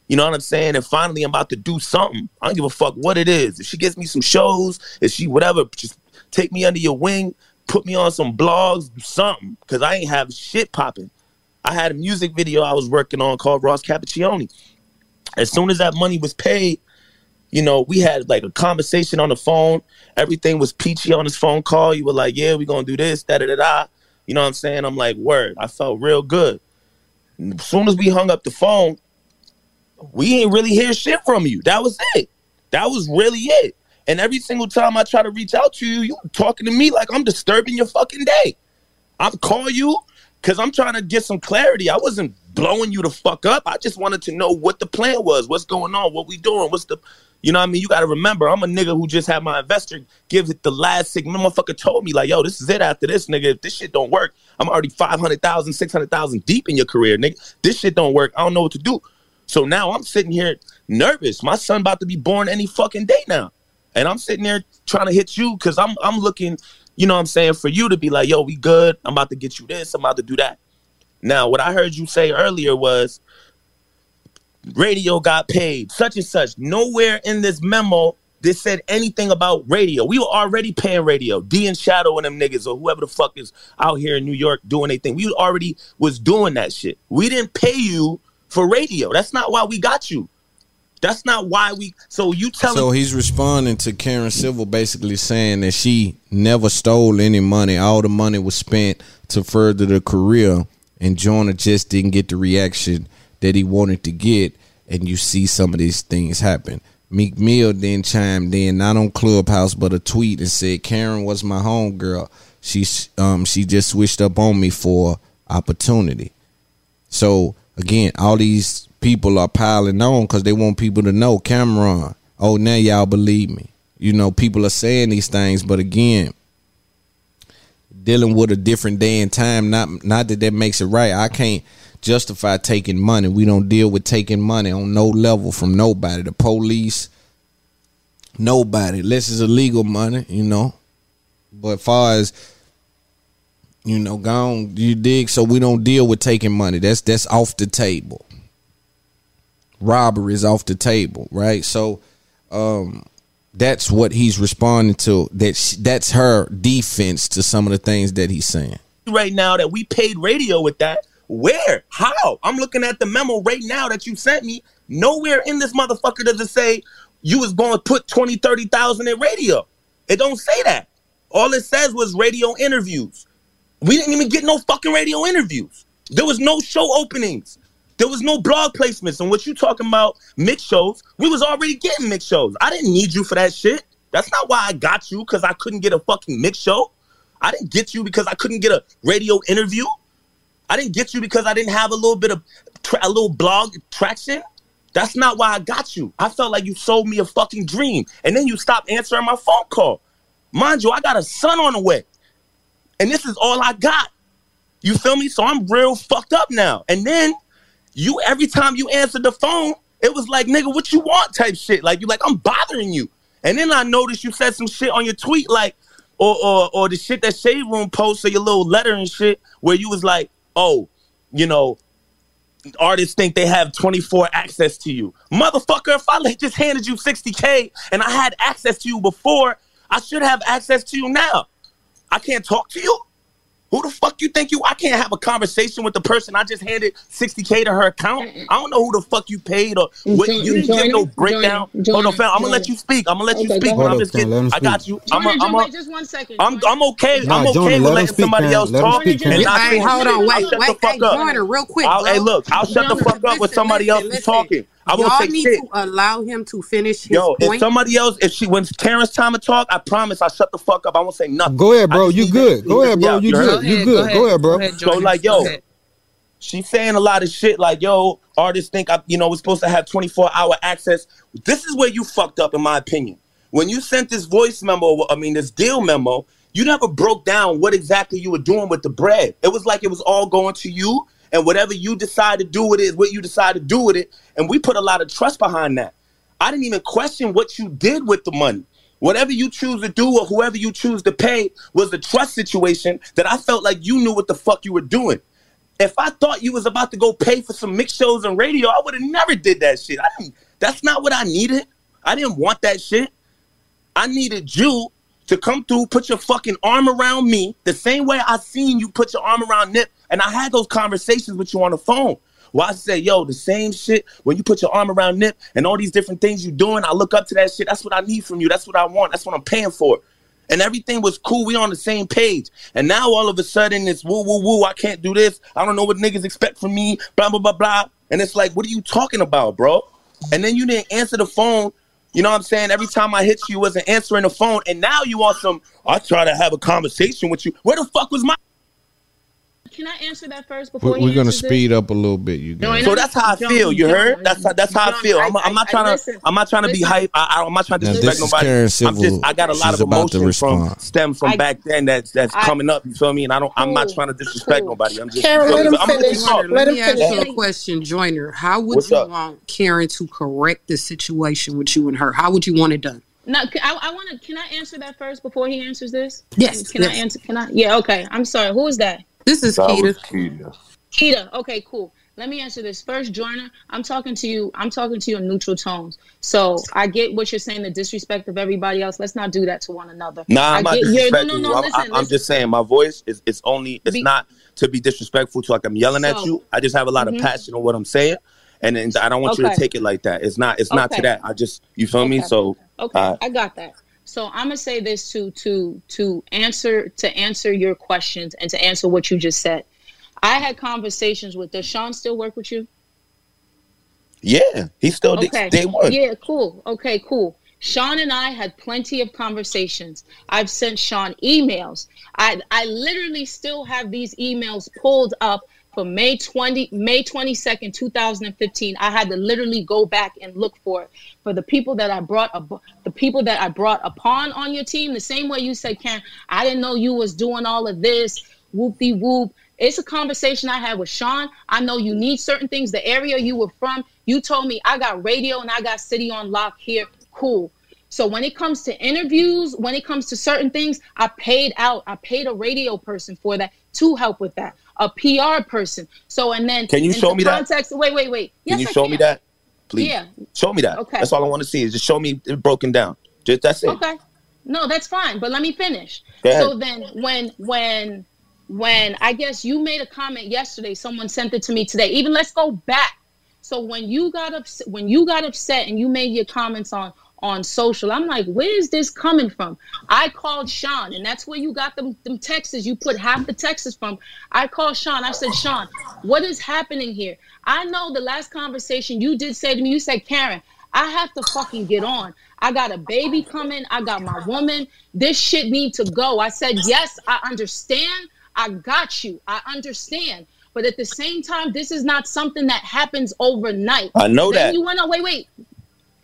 Speaker 18: You know what I'm saying? And finally, I'm about to do something. I don't give a fuck what it is. If she gets me some shows, if she whatever, just take me under your wing, put me on some blogs, something, because I ain't have shit popping. I had a music video I was working on called Ross Capicchioni. As soon as that money was paid, you know, we had like a conversation on the phone. Everything was peachy on this phone call. You were like, yeah, we're going to do this, da da da da. You know what I'm saying? I'm like, word. I felt real good. As soon as we hung up the phone, we ain't really hear shit from you. That was it. That was really it. And every single time I try to reach out to you, you talking to me like I'm disturbing your fucking day. I'm calling you because I'm trying to get some clarity. I wasn't blowing you the fuck up. I just wanted to know what the plan was, what's going on, what we doing, what's the, you know what I mean? You got to remember, I'm a nigga who just had my investor give it the last sick. Motherfucker told me like, yo, this is it after this, nigga. If this shit don't work, I'm already 500,000, 600,000 deep in your career, nigga. This shit don't work. I don't know what to do. So now I'm sitting here nervous. My son about to be born any fucking day now. And I'm sitting there trying to hit you because I'm I'm looking, you know what I'm saying, for you to be like, yo, we good. I'm about to get you this. I'm about to do that. Now, what I heard you say earlier was radio got paid, such and such. Nowhere in this memo that said anything about radio. We were already paying radio. D and Shadow and them niggas or whoever the fuck is out here in New York doing anything. We already was doing that shit. We didn't pay you for radio. That's not why we got you. That's not why we. So you telling
Speaker 5: So he's responding to Karen Civil basically saying that she never stole any money. All the money was spent to further the career, and Joyner just didn't get the reaction that he wanted to get. And you see some of these things happen. Meek Mill then chimed in, not on Clubhouse, but a tweet and said, "Karen was my homegirl. She um she just switched up on me for opportunity." So again, all these people are piling on because they want people to know Cameron. Oh, now y'all believe me. You know, people are saying these things, but again, dealing with a different day and time. Not not that that makes it right. I can't justify taking money. We don't deal with taking money on no level from nobody. The police, nobody. Unless it's illegal money, you know. But far as you know, gone you dig. So we don't deal with taking money. That's that's off the table. Robbery is off the table, right? So, um, that's what he's responding to. That sh- that's her defense to some of the things that he's saying.
Speaker 18: right now that we paid radio with that. Where? How? I'm looking at the memo right now that you sent me. Nowhere in this motherfucker does it say you was going to put 20, 30,000 in radio. It don't say that. All it says was radio interviews. We didn't even get no fucking radio interviews. There was no show openings. There was no blog placements. And what you talking about mix shows, we was already getting mix shows. I didn't need you for that shit. That's not why I got you because I couldn't get a fucking mix show. I didn't get you because I couldn't get a radio interview. I didn't get you because I didn't have a little bit of tra- a little blog traction. That's not why I got you. I felt like you sold me a fucking dream, and then you stopped answering my phone call. Mind you, I got a son on the way, and this is all I got. You feel me? So I'm real fucked up now. And then you, every time you answered the phone, it was like, nigga, what you want type shit. Like you, like I'm bothering you. And then I noticed you said some shit on your tweet, like, or or or the shit that Shade Room posted, your little letter and shit, where you was like, oh, you know, artists think they have 24 access to you. Motherfucker, if I just handed you 60K and I had access to you before, I should have access to you now. I can't talk to you? Who the fuck you think you? I can't have a conversation with the person I just handed 60K to her account. I don't know who the fuck you paid or mm, what.
Speaker 7: Join-
Speaker 18: You didn't give no breakdown.
Speaker 7: join it,
Speaker 18: Hold on,
Speaker 7: join
Speaker 18: fam. I'm gonna let you speak. I'm gonna let you speak.
Speaker 7: go
Speaker 18: I'm just getting.
Speaker 19: Let him
Speaker 18: I got
Speaker 19: speak.
Speaker 18: you. I'm. A- I'm. A-
Speaker 7: just one second.
Speaker 18: I'm, I'm okay.
Speaker 19: Nah,
Speaker 18: I'm okay
Speaker 19: Jordan,
Speaker 18: with
Speaker 19: let
Speaker 18: letting
Speaker 19: speak,
Speaker 18: somebody
Speaker 19: Cam.
Speaker 18: else
Speaker 19: Let
Speaker 18: talk.
Speaker 19: speak,
Speaker 18: and
Speaker 19: You- hey, hold
Speaker 18: shit.
Speaker 19: on,
Speaker 18: I'll
Speaker 19: wait,
Speaker 18: shut the
Speaker 20: wait,
Speaker 18: fuck
Speaker 20: hey,
Speaker 18: up.
Speaker 20: Jordan, real quick,
Speaker 18: I'll, hey, look, I'll shut the fuck up when
Speaker 20: listen,
Speaker 18: somebody else is talking. I won't
Speaker 20: Y'all
Speaker 18: take
Speaker 20: need
Speaker 18: shit.
Speaker 20: to allow him to finish his
Speaker 18: Yo, if somebody else, if she when Terrence time to talk, I promise I'll shut the fuck up. I won't say nothing.
Speaker 19: Go ahead, bro. You good. Go ahead, bro. You good. You good. Go ahead, bro.
Speaker 18: So like, yo, she's saying a lot of shit. Like, yo, artists think I, you know, we're supposed to have 24 hour access. This is where you fucked up, in my opinion. When you sent this voice memo, I mean, this deal memo, you never broke down what exactly you were doing with the bread. It was like it was all going to you, and whatever you decide to do with it is what you decide to do with it. And we put a lot of trust behind that. I didn't even question what you did with the money. Whatever you choose to do or whoever you choose to pay was a trust situation that I felt like you knew what the fuck you were doing. If I thought you was about to go pay for some mix shows and radio, I would have never did that shit. I didn't, that's not what I needed. I didn't want that shit. I needed you to come through, put your fucking arm around me, the same way I seen you put your arm around Nip, and I had those conversations with you on the phone. Well, I said, yo, the same shit when you put your arm around Nip and all these different things you doing, I look up to that shit. That's what I need from you. That's what I want. That's what I'm paying for. And everything was cool. We on the same page. And now all of a sudden it's woo woo woo. I can't do this. I don't know what niggas expect from me. Blah blah blah blah. And it's like, what are you talking about, bro? And then you didn't answer the phone. You know what I'm saying? Every time I hit you, you wasn't answering the phone. And now you want some. I try to have a conversation with you. Where the fuck was my?
Speaker 7: Can I answer that first before
Speaker 5: We're, we're gonna
Speaker 7: answers it?
Speaker 5: speed up a little bit, you guys.
Speaker 18: So that's how I feel. You heard? That's how, that's how I feel.
Speaker 7: I-
Speaker 18: I'm, I'm not trying to. I'm not trying to be hype. I, I, I'm not trying to
Speaker 5: Now,
Speaker 18: disrespect
Speaker 5: this
Speaker 18: nobody.
Speaker 5: Karen
Speaker 18: I'm
Speaker 5: Civil.
Speaker 18: just. I got a lot
Speaker 5: She's
Speaker 18: of emotions from
Speaker 5: respond.
Speaker 18: stem from
Speaker 7: I-
Speaker 18: back then. That's that's
Speaker 7: I-
Speaker 18: coming up. You feel me? And I don't. I'm not trying to disrespect nobody. I'm just.
Speaker 20: Karen, let
Speaker 18: me?
Speaker 20: him
Speaker 18: I'm
Speaker 20: finish.
Speaker 18: keep.
Speaker 20: Let me ask you a question, Joyner. How would
Speaker 18: What's
Speaker 20: you
Speaker 18: up?
Speaker 20: want Karen to correct the situation with you and her? How would you want it done?
Speaker 7: No, c- I, I want to. Can I answer that first before he answers this?
Speaker 20: Yes,
Speaker 7: Can I answer? Can I? Yeah. Okay. I'm sorry. Who is that?
Speaker 20: This is
Speaker 7: That
Speaker 20: Keita.
Speaker 7: was Keita. Okay. Cool. let me answer this first, Joyner. I'm talking to you. I'm talking to you in neutral tones. So I get what you're saying, the disrespect of everybody else. Let's not do that to one another.
Speaker 18: Nah,
Speaker 7: I
Speaker 18: I'm not
Speaker 7: get your-
Speaker 18: disrespecting
Speaker 7: no, no,
Speaker 18: you.
Speaker 7: no,
Speaker 18: I'm,
Speaker 7: listen,
Speaker 18: I'm- I'm
Speaker 7: listen.
Speaker 18: just saying my voice is it's only it's
Speaker 7: Be-
Speaker 18: not to be disrespectful to like I'm yelling at you. I just have a lot
Speaker 7: Mhm.
Speaker 18: of passion on what I'm saying. And, and I don't want you to take it like that. It's not it's not to that. I just you feel me? So
Speaker 7: Okay,
Speaker 18: uh,
Speaker 7: I got that. So I'm gonna say this to to to answer to answer your questions and to answer what you just said. I had conversations with. Does Sean still work with you?
Speaker 18: yeah, he's still
Speaker 7: Okay.
Speaker 18: day one.
Speaker 7: Yeah, cool. Okay, cool. Sean and I had plenty of conversations. I've sent Sean emails. I I literally still have these emails pulled up for May 20 May 22nd, 2015. I had to literally go back and look for it. For the people that I brought ab- the people that I brought upon on your team, the same way you said, Karen, I didn't know you was doing all of this. whoopie whoop. It's a conversation I had with Sean. I know you need certain things. The area you were from, you told me I got radio and I got city on lock here. Cool. So when it comes to interviews, when it comes to certain things, I paid out. I paid a radio person for that to help with that, a PR person. So and then
Speaker 18: Can you show me that?
Speaker 7: context, Wait, wait, wait.
Speaker 18: Can
Speaker 7: Yes,
Speaker 18: you
Speaker 7: I
Speaker 18: show me that? Please.
Speaker 7: Yeah.
Speaker 18: Show me that.
Speaker 7: Okay.
Speaker 18: That's all I want to see is just show me it broken down. Just that's it.
Speaker 7: Okay. No, that's fine. But let me finish. So then when when when I guess you made a comment yesterday, someone sent it to me today. Even let's go back. So when you got upset when you got upset and you made your comments on on social, I'm like, where is this coming from? I called Sean, and that's where you got them them texts. You put half the texts from. I called Sean. I said, Sean, what is happening here? I know the last conversation you did say to me, you said, Karen, I have to fucking get on. I got a baby coming. I got my woman. This shit need to go. I said, yes, I understand. I got you. I understand. But at the same time, this is not something that happens overnight.
Speaker 18: I know
Speaker 7: then
Speaker 18: that.
Speaker 7: You went on. Wait, wait.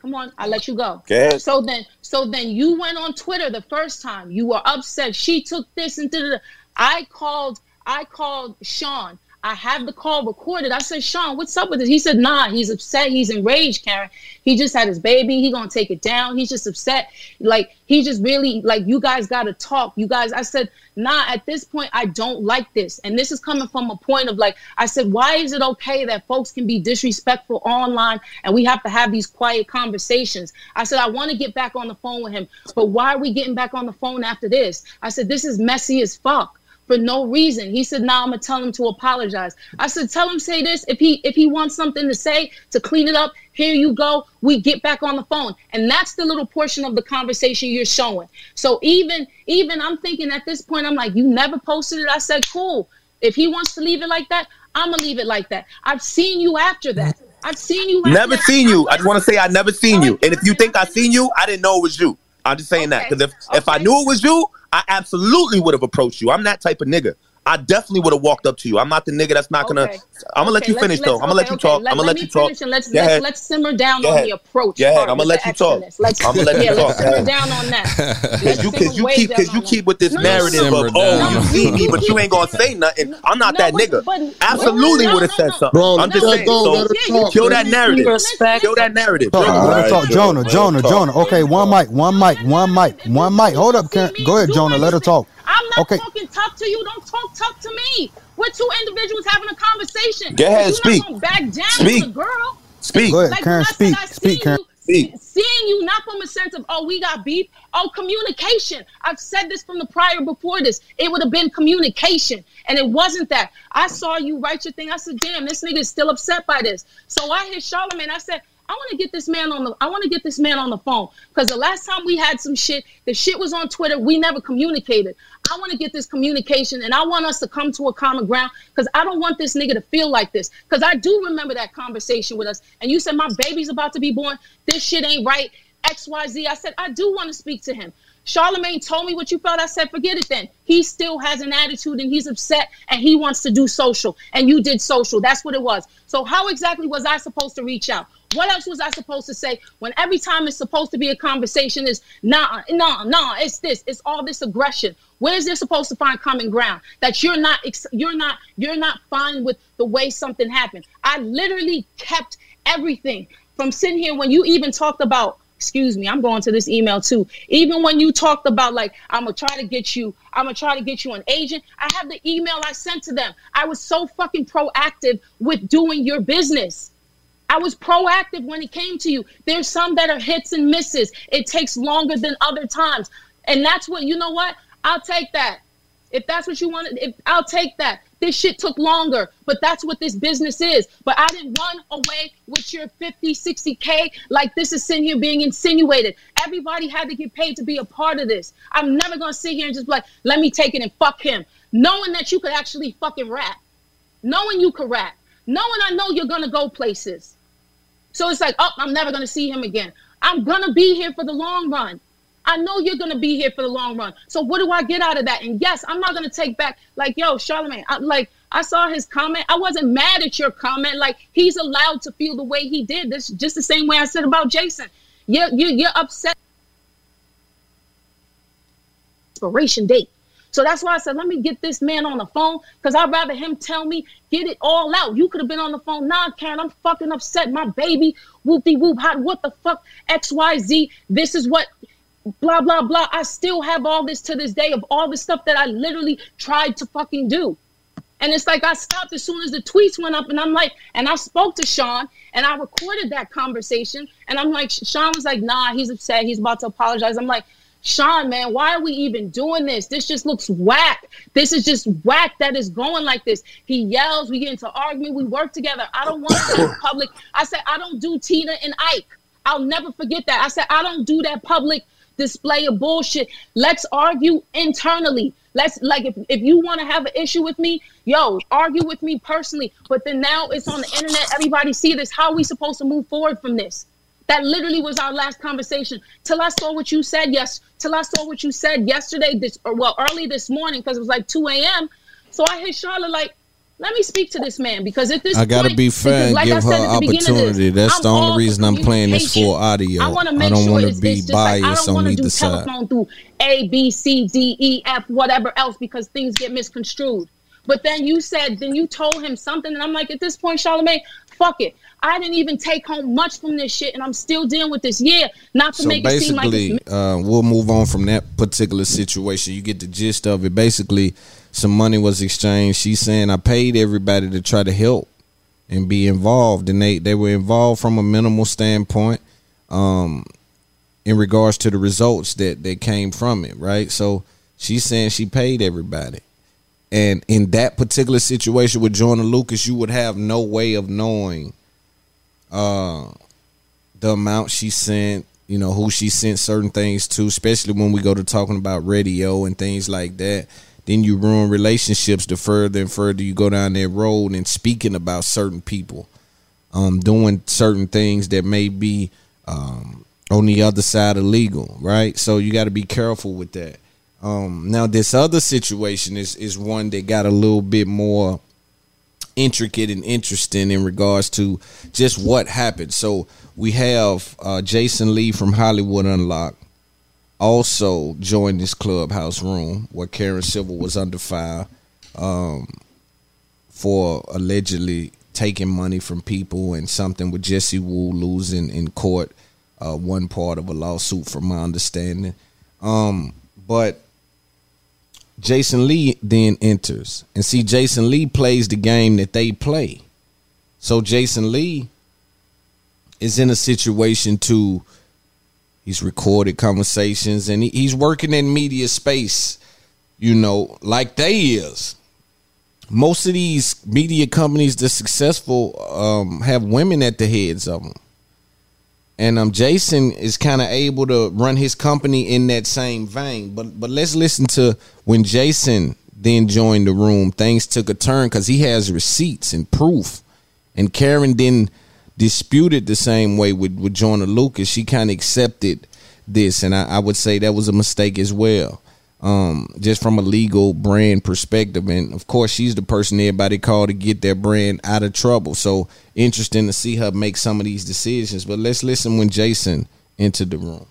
Speaker 7: Come on, I let you go.
Speaker 18: Go.
Speaker 7: So then, so then you went on Twitter the first time. You were upset. She took this and da da. da. I called. I called Sean. I have the call recorded. I said, Sean, what's up with this? He said, Nah, he's upset. He's enraged, Karen. He just had his baby. He gonna take it down. He's just upset. Like he just really like you guys gotta talk. You guys. I said, Nah. At this point, I don't like this. And this is coming from a point of like, I said, why is it okay that folks can be disrespectful online and we have to have these quiet conversations? I said, I want to get back on the phone with him, but why are we getting back on the phone after this? I said, this is messy as fuck for no reason. He said, "Nah, I'm gonna tell him to apologize." I said, "Tell him say this. If he if he wants something to say to clean it up, here you go. We get back on the phone." And that's the little portion of the conversation you're showing. So even even I'm thinking at this point, I'm like, "You never posted it." I said, "Cool. If he wants to leave it like that, I'm gonna leave it like that." I've seen you after that. I've seen you. After
Speaker 18: Never
Speaker 7: that.
Speaker 18: seen you. I just want to say I never seen you. And if you think I seen you, I didn't know it was you. I'm just saying that because if if I knew it was you, I absolutely would have approached you. I'm that type of nigga. I definitely would have walked up to you. I'm not the nigga that's not gonna.
Speaker 7: Okay.
Speaker 18: I'm gonna let
Speaker 7: Okay,
Speaker 18: you finish though. I'm gonna let you talk.
Speaker 7: okay.
Speaker 18: I'm gonna let
Speaker 7: me
Speaker 18: you talk.
Speaker 7: finish and let's let's, let's simmer down on the approach. Yeah,
Speaker 18: I'm gonna let you talk.
Speaker 7: Let's,
Speaker 18: I'm gonna let you talk.
Speaker 7: Let's simmer down on that.
Speaker 18: Cause you, cause you keep, cause you keep with this
Speaker 7: No, no, no,
Speaker 18: narrative
Speaker 7: no,
Speaker 18: of, oh, you see me, but you ain't gonna say nothing. I'm not that nigga. Absolutely would have said something.
Speaker 8: Bro,
Speaker 18: I'm just
Speaker 8: let
Speaker 18: saying.
Speaker 8: go,
Speaker 18: So
Speaker 8: let her talk.
Speaker 18: kill that narrative. Kill that narrative.
Speaker 19: Talk,
Speaker 18: Kill
Speaker 19: let her talk. Jonah, Jonah, Jonah. Okay, one mic, one mic, one mic, one mic. Hold up, Go ahead, Jonah. Let her talk.
Speaker 7: I'm
Speaker 19: Okay.
Speaker 7: talking tough to you. Don't talk tough to me. We're two individuals having a conversation.
Speaker 18: Go ahead,
Speaker 7: You're
Speaker 18: speak.
Speaker 7: Not gonna back down
Speaker 18: Speak.
Speaker 7: to the girl.
Speaker 18: Speak.
Speaker 19: Go ahead,
Speaker 7: Like,
Speaker 19: Karen.
Speaker 7: I
Speaker 19: Speak.
Speaker 7: I
Speaker 19: Speak, Karen.
Speaker 18: Speak.
Speaker 7: Seeing you not from a sense of oh we got beef, oh communication. I've said this from the prior before this. It would have been communication, and it wasn't that. I saw you write your thing. I said, damn, this nigga is still upset by this. So I hit Charlamagne. I said. I want to get this man on the. I want to get this man on the phone because the last time we had some shit, the shit was on Twitter. We never communicated. I want to get this communication, and I want us to come to a common ground because I don't want this nigga to feel like this. Because I do remember that conversation with us, and you said my baby's about to be born. This shit ain't right. X Y Z. I said I do want to speak to him. Charlamagne told me what you felt. I said, forget it then. He still has an attitude and he's upset and he wants to do social. And you did social. That's what it was. So, how exactly was I supposed to reach out? What else was I supposed to say when every time it's supposed to be a conversation is nah, nah, nah, it's this, it's all this aggression. Where is there supposed to find common ground? That you're not, you're not, you're not fine with the way something happened. I literally kept everything from sitting here when you even talked about excuse me, I'm going to this email too. Even when you talked about like, I'm gonna try to get you, I'm gonna try to get you an agent. I have the email I sent to them. I was so fucking proactive with doing your business. I was proactive when it came to you. There's some that are hits and misses. It takes longer than other times. And that's what, you know what? I'll take that. If that's what you wanted, if I'll take that. This shit took longer, but that's what this business is. But I didn't run away with your 50, 60K like this is sitting here being insinuated. Everybody had to get paid to be a part of this. I'm never gonna sit here and just be like, let me take it and fuck him. Knowing that you could actually fucking rap. Knowing you could rap. Knowing I know you're gonna go places. So it's like, oh, I'm never gonna see him again. I'm gonna be here for the long run. I know you're gonna be here for the long run. So what do I get out of that? And yes, I'm not gonna take back like, yo, Charlamagne. I, like I saw his comment. I wasn't mad at your comment. Like he's allowed to feel the way he did. This just the same way I said about Jason. You're you you're upset. Expiration date. So that's why I said, let me get this man on the phone because I'd rather him tell me, get it all out. You could have been on the phone. Nah, Karen, I'm fucking upset. My baby, whoopty whoop, hot, what the fuck, XYZ. This is what blah blah blah. I still have all this to this day of all the stuff that I literally tried to fucking do. And it's like I stopped as soon as the tweets went up, and I'm like, and I spoke to Sean and I recorded that conversation. And I'm like, Sean was like, nah, he's upset, he's about to apologize. I'm like, Sean, man, why are we even doing this? This just looks whack. This is just whack that is going like this. He yells, we get into argument, we work together. I don't want to go public. I said, I don't do Tina and Ike. I'll never forget that. I said, I don't do that public display of bullshit. Let's argue internally. Let's like if, if you want to have an issue with me, yo, argue with me personally. But then now it's on the internet. Everybody see this. How are we supposed to move forward from this? That literally was our last conversation. Till I saw what you said yes. Till I saw what you said yesterday. This or well early this morning because it was like 2 a.m. So I hit Charlotte like, let me speak to this man because at this
Speaker 5: I gotta
Speaker 7: point,
Speaker 5: be fair and
Speaker 7: like
Speaker 5: give
Speaker 7: I
Speaker 5: her
Speaker 7: at the beginning of
Speaker 5: opportunity.
Speaker 7: this,
Speaker 5: That's
Speaker 7: I'm
Speaker 5: the only reason I'm playing this full audio.
Speaker 7: I want to
Speaker 5: I don't
Speaker 7: sure it's,
Speaker 5: be
Speaker 7: it's just like I don't want to do
Speaker 5: either side.
Speaker 7: telephone through A, B, C, D, E, F, whatever else because things get misconstrued. But then you said, then you told him something, and I'm like, at this point, Charlamagne, fuck it. I didn't even take home much from this shit, and I'm still dealing with this. Yeah, not to
Speaker 5: So
Speaker 7: make it seem like
Speaker 5: basically, uh, we'll move on from that particular situation. You get the gist of it. Basically, some money was exchanged. She's saying I paid everybody to try to help and be involved, and they they were involved from a minimal standpoint, um, in regards to the results that that came from it. Right. So she's saying she paid everybody. And in that particular situation with Joyner Lucas, you would have no way of knowing uh the amount she sent, you know, who she sent certain things to, especially when we go to talking about radio and things like that. Then you ruin relationships the further and further you go down that road and speaking about certain people, um, doing certain things that may be um, on the other side of legal, right? So you got to be careful with that. Um, now this other situation is is one that got a little bit more intricate and interesting in regards to just what happened. So we have uh, Jason Lee from Hollywood Unlocked also joined this clubhouse room where Karen Civil was under fire um, for allegedly taking money from people and something with Jesse Wu losing in court uh, one part of a lawsuit, from my understanding. Um, but Jason Lee then enters. And see, Jason Lee plays the game that they play. So Jason Lee is in a situation to he's recorded conversations and he, he's working in media space, you know, like they is. Most of these media companies that's successful um, have women at the heads of them. And um, Jason is kind of able to run his company in that same vein. But but let's listen to when Jason then joined the room. Things took a turn because he has receipts and proof. And Karen then disputed the same way with with Joyner Lucas. She kind of accepted this, and I, I would say that was a mistake as well. Um, just from a legal brand perspective, and of course, she's the person everybody called to get their brand out of trouble. So interesting to see her make some of these decisions. But let's listen when Jason entered the room.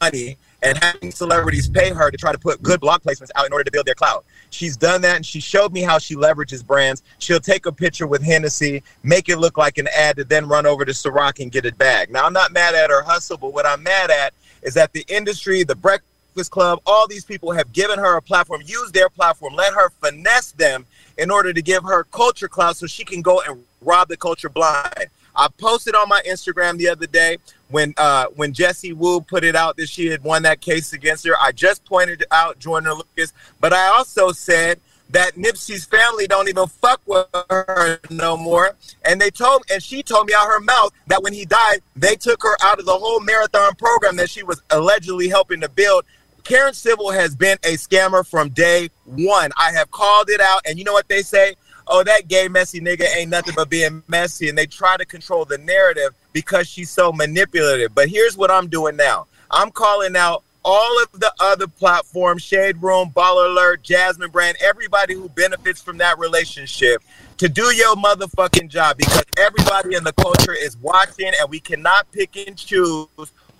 Speaker 21: money
Speaker 22: and having celebrities pay her to try to put good blog placements out in order to build their clout. She's done that and she showed me how she leverages brands. She'll take a picture with Hennessy, make it look like an ad to then run over to Ciroc and get it back. Now, I'm not mad at her hustle, but what I'm mad at is that the industry, the Breakfast Club, all these people have given her a platform, use their platform, let her finesse them in order to give her culture clout so she can go and rob the culture blind. I posted on my Instagram the other day when uh, when Jesse Wu put it out that she had won that case against her. I just pointed out Joyner Lucas, but I also said that Nipsey's family don't even fuck with her no more. And they told and she told me out her mouth that when he died, they took her out of the whole marathon program that she was allegedly helping to build. Karen Civil has been a scammer from day one. I have called it out, and you know what they say? Oh, that gay messy nigga ain't nothing but being messy, and they try to control the narrative because she's so manipulative. But here's what I'm doing now. I'm calling out all of the other platforms, Shade Room, Baller Alert, Jasmine Brand, everybody who benefits from that relationship to do your motherfucking job because everybody in the culture is watching and we cannot pick and choose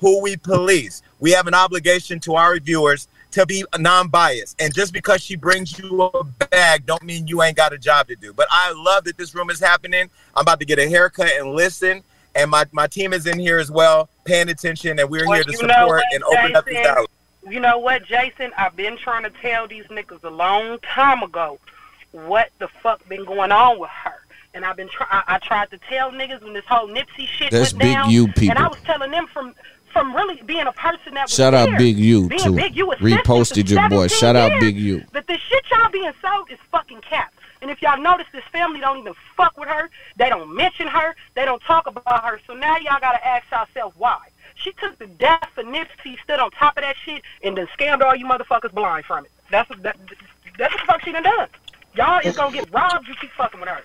Speaker 22: who we police. We have an obligation to our viewers to be non-biased. And just because she brings you a bag don't mean you ain't got a job to do. But I love that this room is happening. I'm about to get a haircut and listen. And my, my team is in here as well, paying attention, and we're
Speaker 23: Well,
Speaker 22: here to support
Speaker 23: know what,
Speaker 22: and open up this
Speaker 23: Jason?
Speaker 22: dialogue.
Speaker 23: You know what, Jason? I've been trying to tell these niggas a long time ago what the fuck been going on with her. And I've been try- I, I tried to tell niggas when this whole Nipsey shit
Speaker 5: That's
Speaker 23: went
Speaker 5: big
Speaker 23: down.
Speaker 5: you
Speaker 23: And. I was telling them from from really being a person that was
Speaker 5: Shout out
Speaker 23: there,
Speaker 5: Big U
Speaker 23: being
Speaker 5: too.
Speaker 23: Big U
Speaker 5: Reposted your boy.
Speaker 23: 17
Speaker 5: Shout out Big U.
Speaker 23: That the shit y'all being sold is fucking cap. And if y'all notice, this family don't even fuck with her. They don't mention her. They don't talk about her. So now y'all gotta ask yourself why. She took the death of Nipsey, stood on top of that shit, and then scammed all you motherfuckers blind from it. That's what that, that's what the fuck she done done. Y'all is gonna get robbed. You keep fucking with her.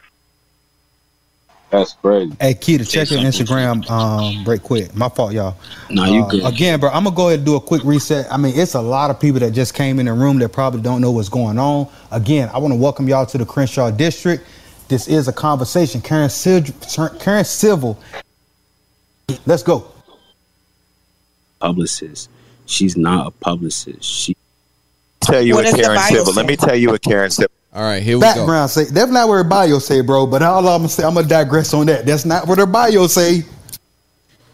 Speaker 24: That's crazy.
Speaker 19: Hey, Keita, check your Instagram um, break quick. My fault, y'all.
Speaker 24: No, you
Speaker 19: Uh,
Speaker 24: good.
Speaker 19: Again, bro, I'm gonna go ahead and do a quick reset. I mean, it's a lot of people that just came in the room that probably don't know what's going on. Again, I want to welcome y'all to the Crenshaw District. This is a conversation. Karen, Sil- Karen Civil. Let's go.
Speaker 24: Publicist. She's not a publicist. She
Speaker 25: tell you
Speaker 19: What
Speaker 25: what, Karen
Speaker 19: Bible
Speaker 25: Civil. Let me tell you what Karen Civil.
Speaker 5: All right, here we go.
Speaker 19: Background say that's not what her bio say, bro. But all I'm gonna say, I'm gonna digress on that. That's not what her bio say.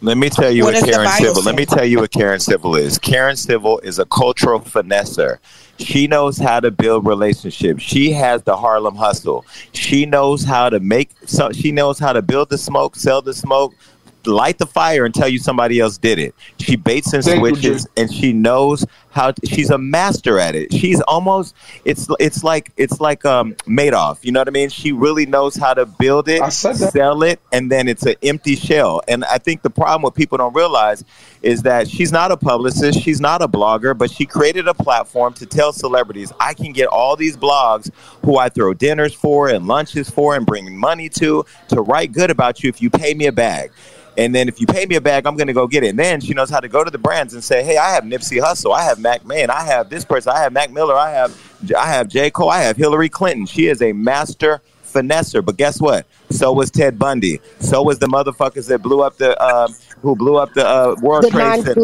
Speaker 25: Let me tell you
Speaker 19: What
Speaker 25: what, Karen
Speaker 19: Bible
Speaker 25: Civil. Let me tell you what Karen Civil is. Karen Civil is a cultural finesser. She knows how to build relationships. She has the Harlem hustle. She knows how to make. So she knows how to build the smoke, sell the smoke, light the fire, and tell you somebody else did it. She baits and
Speaker 24: Thank you,
Speaker 25: switches, and she knows how. she's a master at it. She's almost. It's it's like it's like um Madoff. You know what I mean? She really knows how to build it, sell it, and then it's an empty shell. And I think the problem what people don't realize is that she's not a publicist, she's not a blogger, but she created a platform to tell celebrities, I can get all these blogs who I throw dinners for and lunches for and bring money to to write good about you if you pay me a bag. And then if you pay me a bag, I'm going to go get it. And then she knows how to go to the brands and say, "Hey, I have Nipsey Hussle, I have Mac Man, I have this person, I have Mac Miller, I have I have J Cole, I have Hillary Clinton." She is a master finesser. But guess what? So was Ted Bundy. So was the motherfuckers that blew up the uh, who blew up the uh, World
Speaker 26: The
Speaker 25: Trade Center.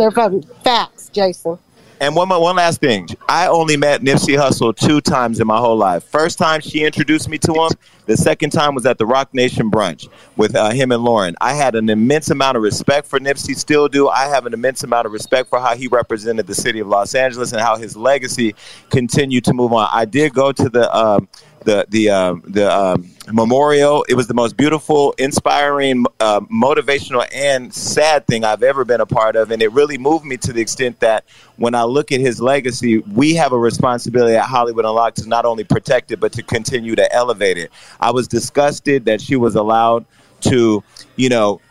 Speaker 26: facts, Jason.
Speaker 25: And one one last thing. I only met Nipsey Hussle two times in my whole life. First time she introduced me to him. The second time was at the Roc Nation brunch with uh, him and Lauren. I had an immense amount of respect for Nipsey. Still do. I have an immense amount of respect for how he represented the city of Los Angeles and how his legacy continued to move on. I did go to the. Um, the the um, the um, memorial. It was the most beautiful, inspiring, uh, motivational, and sad thing I've ever been a part of, and it really moved me to the extent that when I look at his legacy, we have a responsibility at Hollywood Unlocked to not only protect it but to continue to elevate it. I was disgusted that she was allowed to, you know,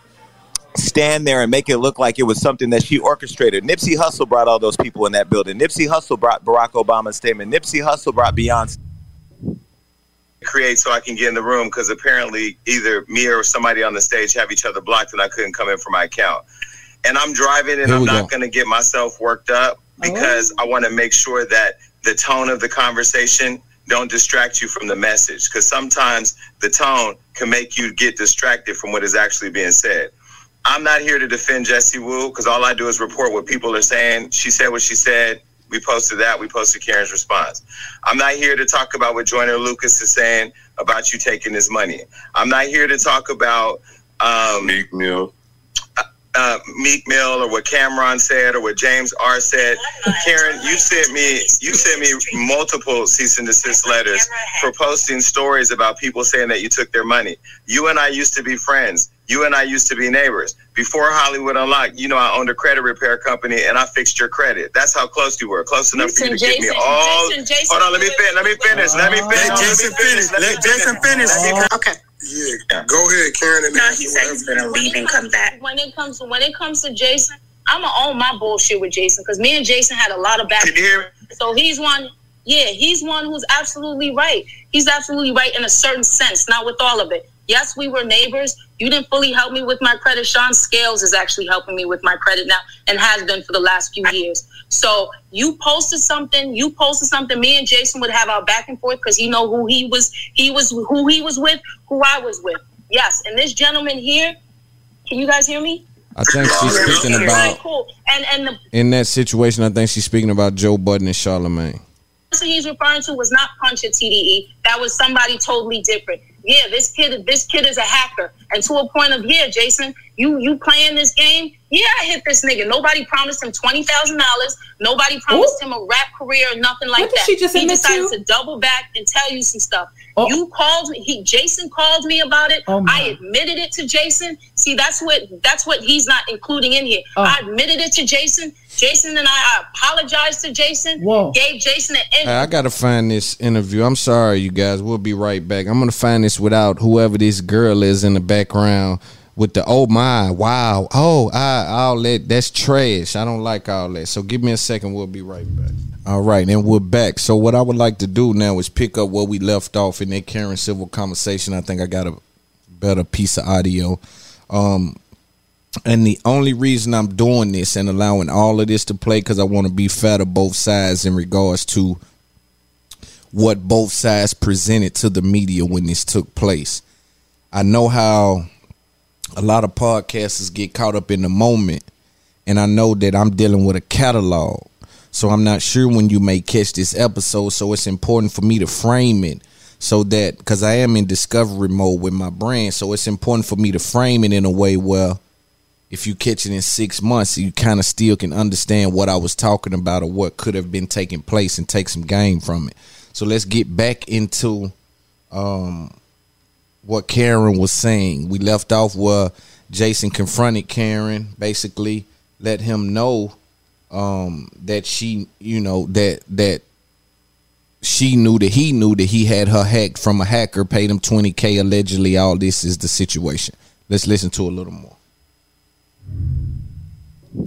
Speaker 25: stand there and make it look like it was something that she orchestrated. Nipsey Hussle brought all those people in that building. Nipsey Hussle brought Barack Obama's statement. Nipsey Hussle brought Beyonce.
Speaker 22: Create so I can get in the room because apparently either me or somebody on the stage have each other blocked and I couldn't come in for my account. And I'm driving and I'm
Speaker 5: we
Speaker 22: not going to get myself worked up oh. because I want to make sure that the tone of the conversation don't distract you from the message because sometimes the tone can make you get distracted from what is actually being said. I'm not here to defend Jesse Wu because all I do is report what people are saying. She said what she said. We posted that. We posted Karen's response. I'm not here to talk about what Joyner Lucas is saying about you taking this money. I'm not here to talk about um, Meek Mill. Uh, Meek Mill or what Cam'ron said or what James R said. Karen, you sent me you sent me multiple cease and desist letters for posting stories about people saying that you took their money. You and I used to be friends. You and I used to be neighbors. Before Hollywood Unlocked, you know I owned a credit repair company and I fixed your credit. That's how close you were. Close enough for you to
Speaker 7: Listen,
Speaker 22: give me all.
Speaker 7: Jason, Jason,
Speaker 22: hold on, let me finish. Let me finish. Let me finish.
Speaker 7: Let Jason finish.
Speaker 22: Let Jason finish.
Speaker 7: Okay.
Speaker 22: Yeah. Go ahead, Karen. And
Speaker 7: No, he said he's gonna leave and come back. When it comes to when it comes to Jason, I'm gonna own my bullshit with Jason because me and Jason had a lot of back.
Speaker 22: Can you hear me?
Speaker 7: So he's one. Yeah, he's one who's absolutely right. He's absolutely right in a certain sense, not with all of it. Yes, we were neighbors. You didn't fully help me with my credit. Sean Scales is actually helping me with my credit now and has been for the last few years. So you posted something, you posted something. Me and Jason would have our back and forth because he know who he was, he was who he was with, who I was with. Yes, and this gentleman here, can you guys hear me?
Speaker 5: I think she's speaking
Speaker 7: right,
Speaker 5: about
Speaker 7: cool. And and the
Speaker 5: in that situation. I think she's speaking about Joe Budden and Charlemagne.
Speaker 7: person he's referring to was not Punch at TDE. That was somebody totally different. Yeah, this kid, this kid is a hacker, and to a point of yeah, Jason, you you playing this game? Yeah, I hit this nigga. Nobody promised him twenty thousand dollars. Nobody promised him a rap career or nothing like that.
Speaker 27: she just
Speaker 7: he decided
Speaker 27: to?
Speaker 7: to double back and tell you some stuff. Oh. You called me. He Jason called me about it.
Speaker 27: Oh,
Speaker 7: I admitted it to Jason. See, that's what that's what he's not including in here.
Speaker 27: Oh.
Speaker 7: I admitted it to Jason. Jason and I, I apologized to Jason. Whoa. Gave Jason an
Speaker 5: Hey, I gotta find this interview. I'm sorry, you guys. We'll be right back. I'm gonna find this without whoever this girl is in the background with the oh my wow oh I all that that's trash. I don't like all that. So give me a second. We'll be right back. All right, and we're back. So what I would like to do now is pick up where we left off in that Karen Civil conversation. I think I got a better piece of audio. Um, and the only reason I'm doing this and allowing all of this to play because I want to be fair to both sides in regards to what both sides presented to the media when this took place. I know how a lot of podcasters get caught up in the moment, and I know that I'm dealing with a catalog. So I'm not sure when you may catch this episode. So it's important for me to frame it so that because I am in discovery mode with my brand. So it's important for me to frame it in a way where if you catch it in six months, you kind of still can understand what I was talking about or what could have been taking place and take some game from it. So let's get back into um, what Karen was saying. We left off where Jason confronted Karen, basically let him know um, that she, you know, that that she knew that he knew that he had her hacked from a hacker, paid him 20k allegedly. All this is the situation. Let's listen to a little more.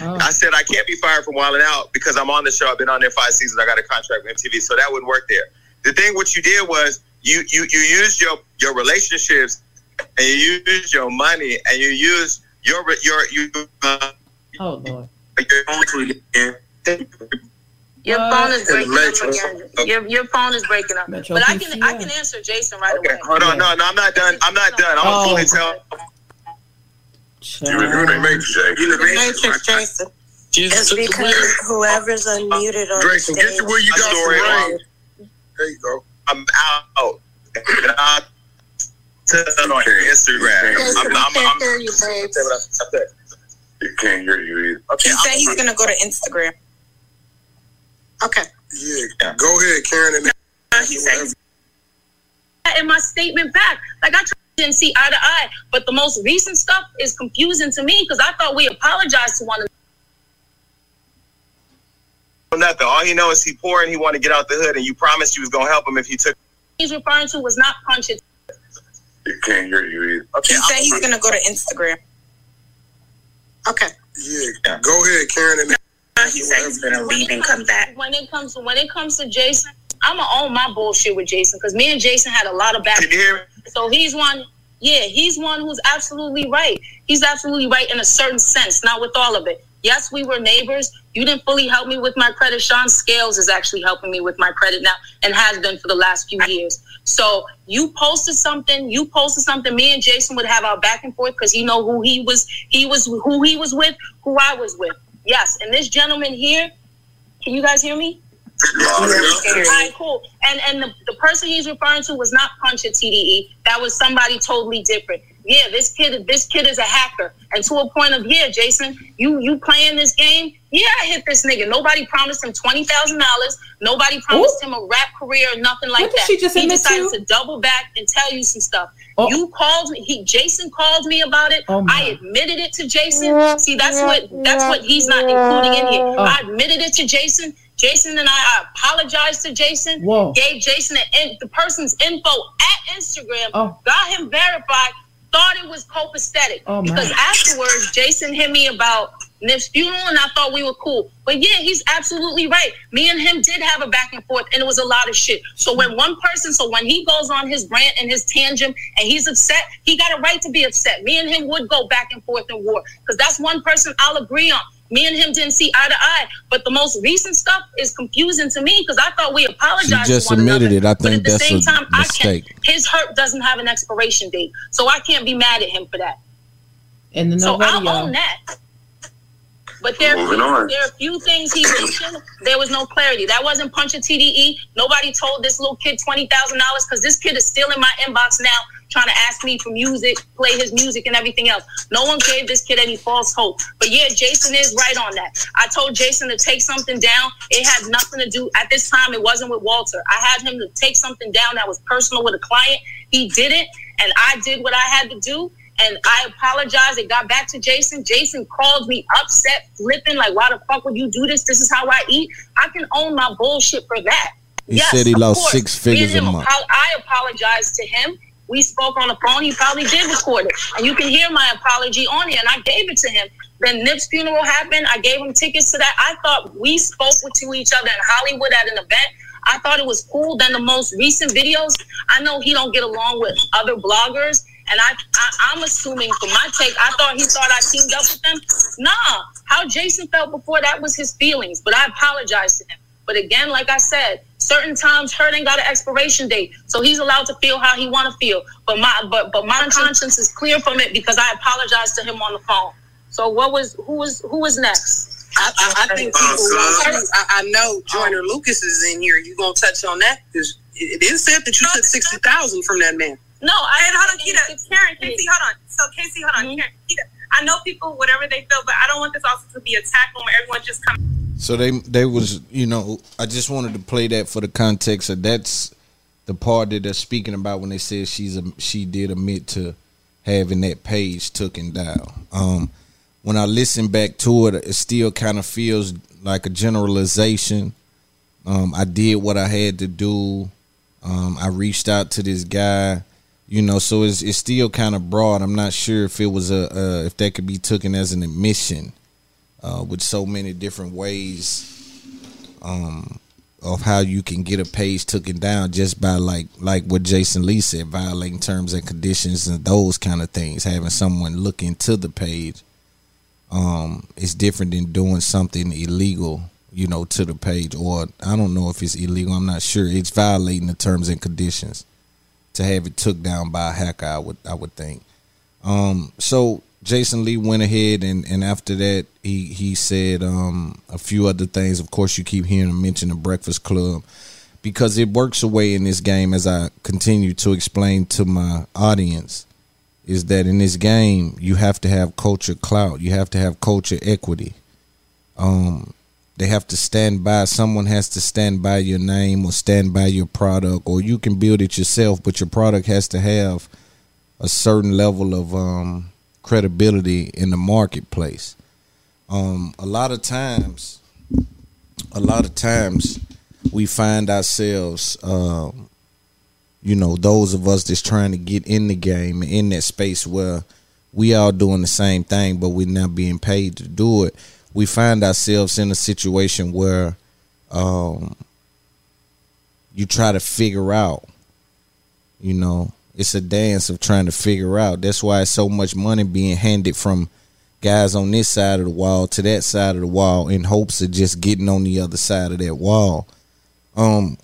Speaker 22: I said I can't be fired from Wild 'N Out because I'm on the show. I've been on there five seasons. I got a contract with MTV, so that wouldn't work there. The thing what you did was you you you used your your relationships and you used your money and you used your your you. Uh,
Speaker 27: oh Lord.
Speaker 22: Your
Speaker 7: Your phone is breaking
Speaker 22: Metro.
Speaker 7: up. Your, your phone is breaking up.
Speaker 22: Metro
Speaker 7: but I can I can answer Jason right away.
Speaker 22: Hold on, no, no, I'm not done. I'm not done. I'm
Speaker 7: Oh.
Speaker 22: fully tell. You in the matrix, Jay. You in the
Speaker 28: Matrix, Jason. It's because whoever's unmuted on
Speaker 22: Grayson,
Speaker 28: the
Speaker 22: get
Speaker 28: stage.
Speaker 22: to where you got story on. There you go. I'm out. out to on Instagram. I'm, I'm, I'm, I'm,
Speaker 28: hear you, babes.
Speaker 22: You can't hear you either.
Speaker 28: Okay, He said he's gonna go to Instagram. Okay.
Speaker 22: Yeah, go ahead, Karen. And
Speaker 7: he said in my statement back. Like I tried didn't see eye to eye, but the most recent stuff is confusing to me because I thought we apologized to one another.
Speaker 22: nothing. All he knows is he poor and he want to get out the hood, and you promised you was gonna help him if he took.
Speaker 7: He's referring to was not punch it.
Speaker 22: You can't hear you either. Okay,
Speaker 28: He said he's gonna go to Instagram. Okay.
Speaker 22: Yeah, go ahead, Karen. And
Speaker 7: He said he's gonna leave and come back. When it comes to when it comes to Jason, I'm gonna own my bullshit with Jason because me and Jason had a lot of back.
Speaker 22: Can you hear me?
Speaker 7: So he's one. Yeah, he's one who's absolutely right. He's absolutely right in a certain sense, not with all of it. Yes, we were neighbors. You didn't fully help me with my credit. Sean Scales is actually helping me with my credit now and has been for the last few years. So you posted something, you posted something. Me and Jason would have our back and forth because he know who he was, he was who he was with, who I was with. Yes, and this gentleman here, can you guys hear me? All right, cool. And and the, the person he's referring to was not Punch at TDE. That was somebody totally different. Yeah, this kid this kid is a hacker. And to a point of yeah, Jason, you you playing this game? Yeah, I hit this nigga. Nobody promised him twenty thousand dollars. Nobody promised him a rap career or nothing like
Speaker 22: What did
Speaker 7: that.
Speaker 22: she just
Speaker 7: he decided
Speaker 22: to?
Speaker 7: to double back and tell you some stuff. Oh. You called me. He Jason called me about it.
Speaker 22: Oh.
Speaker 7: I admitted it to Jason. See, that's what that's what he's not including in here.
Speaker 22: Oh.
Speaker 7: I admitted it to Jason. Jason and I, I apologized to Jason.
Speaker 22: Whoa.
Speaker 7: Gave Jason the, in, the person's info at Instagram.
Speaker 22: Oh.
Speaker 7: Got him verified. Thought it was copacetic
Speaker 22: Oh,
Speaker 7: because afterwards Jason hit me about Nip's funeral, and I thought we were cool. But yeah, he's absolutely right. Me and him did have a back and forth, and it was a lot of shit. So when one person, so when he goes on his rant and his tangent, and he's upset, he got a right to be upset. Me and him would go back and forth in war because that's one person I'll agree on. Me and him didn't see eye to eye, but the most recent stuff is confusing to me because I thought we apologized.
Speaker 5: She just admitted
Speaker 7: another,
Speaker 5: it. I
Speaker 7: but
Speaker 5: think
Speaker 7: at the
Speaker 5: that's
Speaker 7: same
Speaker 5: a
Speaker 7: time, I
Speaker 5: mistake.
Speaker 7: can't. His hurt doesn't have an expiration date, so I can't be mad at him for that.
Speaker 22: And the
Speaker 7: So
Speaker 22: no
Speaker 7: I'll own uh, that. But there,
Speaker 22: Moving
Speaker 7: are
Speaker 22: on.
Speaker 7: few, there are a few things he mentioned. There was no clarity. That wasn't punch a TDE. Nobody told this little kid twenty thousand dollars because this kid is still in my inbox now, trying to ask me for music, play his music, and everything else. No one gave this kid any false hope. But yeah, Jason is right on that. I told Jason to take something down. It had nothing to do at this time. It wasn't with Walter. I had him to take something down that was personal with a client. He did it, and I did what I had to do and I apologized. It got back to Jason. Jason called me upset, flipping, like, why the fuck would you do this? This is how I eat. I can own my bullshit for that.
Speaker 5: He said he lost
Speaker 7: course.
Speaker 5: six figures a month.
Speaker 7: I apologized to him. We spoke on the phone. He probably did record it. And you can hear my apology on here. And I gave it to him. Then Nip's funeral happened. I gave him tickets to that. I thought we spoke to each other in Hollywood at an event. I thought it was cool. Then the most recent videos, I know he don't get along with other bloggers. And I, I I'm assuming for my take, I thought he thought I teamed up with them. Nah, how Jason felt before that was his feelings, but I apologized to him. But again, like I said, certain times hurt ain't got an expiration date, so he's allowed to feel how he want to feel. But my but but my conscience is clear from it because I apologized to him on the phone. So what was who was who was next?
Speaker 20: I, I, I think uh, people. I, I know Joyner. Lucas is in here. You gonna touch on that because it it is said that you took sixty thousand from that man.
Speaker 7: No, I
Speaker 29: And hold on, Keita. Karen, Casey, hold on. So, Casey, hold on. Karen, Keita, I know people, whatever they feel, but I don't want this also to be a tackle where everyone just comes.
Speaker 5: So they they was you know I just wanted to play that for the context of that's the part that they're speaking about when they said she's a she did admit to having that page taken down. Um, when I listen back to it, it still kind of feels like a generalization. Um, I did what I had to do. Um, I reached out to this guy, you know, so it's it's still kind of broad. I'm not sure if it was a uh, if that could be taken as an admission uh, with so many different ways um, of how you can get a page taken down just by like like what Jason Lee said, violating terms and conditions and those kind of things. Having someone look into the page um, is different than doing something illegal, you know, to the page. Or I don't know if it's illegal. I'm not sure. It's violating the terms and conditions to have it took down by a hacker. I would I would think. Um, so Jason Lee went ahead and, and after that he he said um, a few other things. Of course, you keep hearing him mention the Breakfast Club because it works away in this game as I continue to explain to my audience is that in this game you have to have culture clout, you have to have culture equity. Um, they have to stand by. Someone has to stand by your name or stand by your product, or you can build it yourself, but your product has to have a certain level of um, credibility in the marketplace. Um, a lot of times, a lot of times, we find ourselves, um, you know, those of us that's trying to get in the game in that space where we all doing the same thing, but we're not being paid to do it. We find ourselves in a situation where um, you try to figure out, you know, it's a dance of trying to figure out. That's why so much money being handed from guys on this side of the wall to that side of the wall in hopes of just getting on the other side of that wall. Um,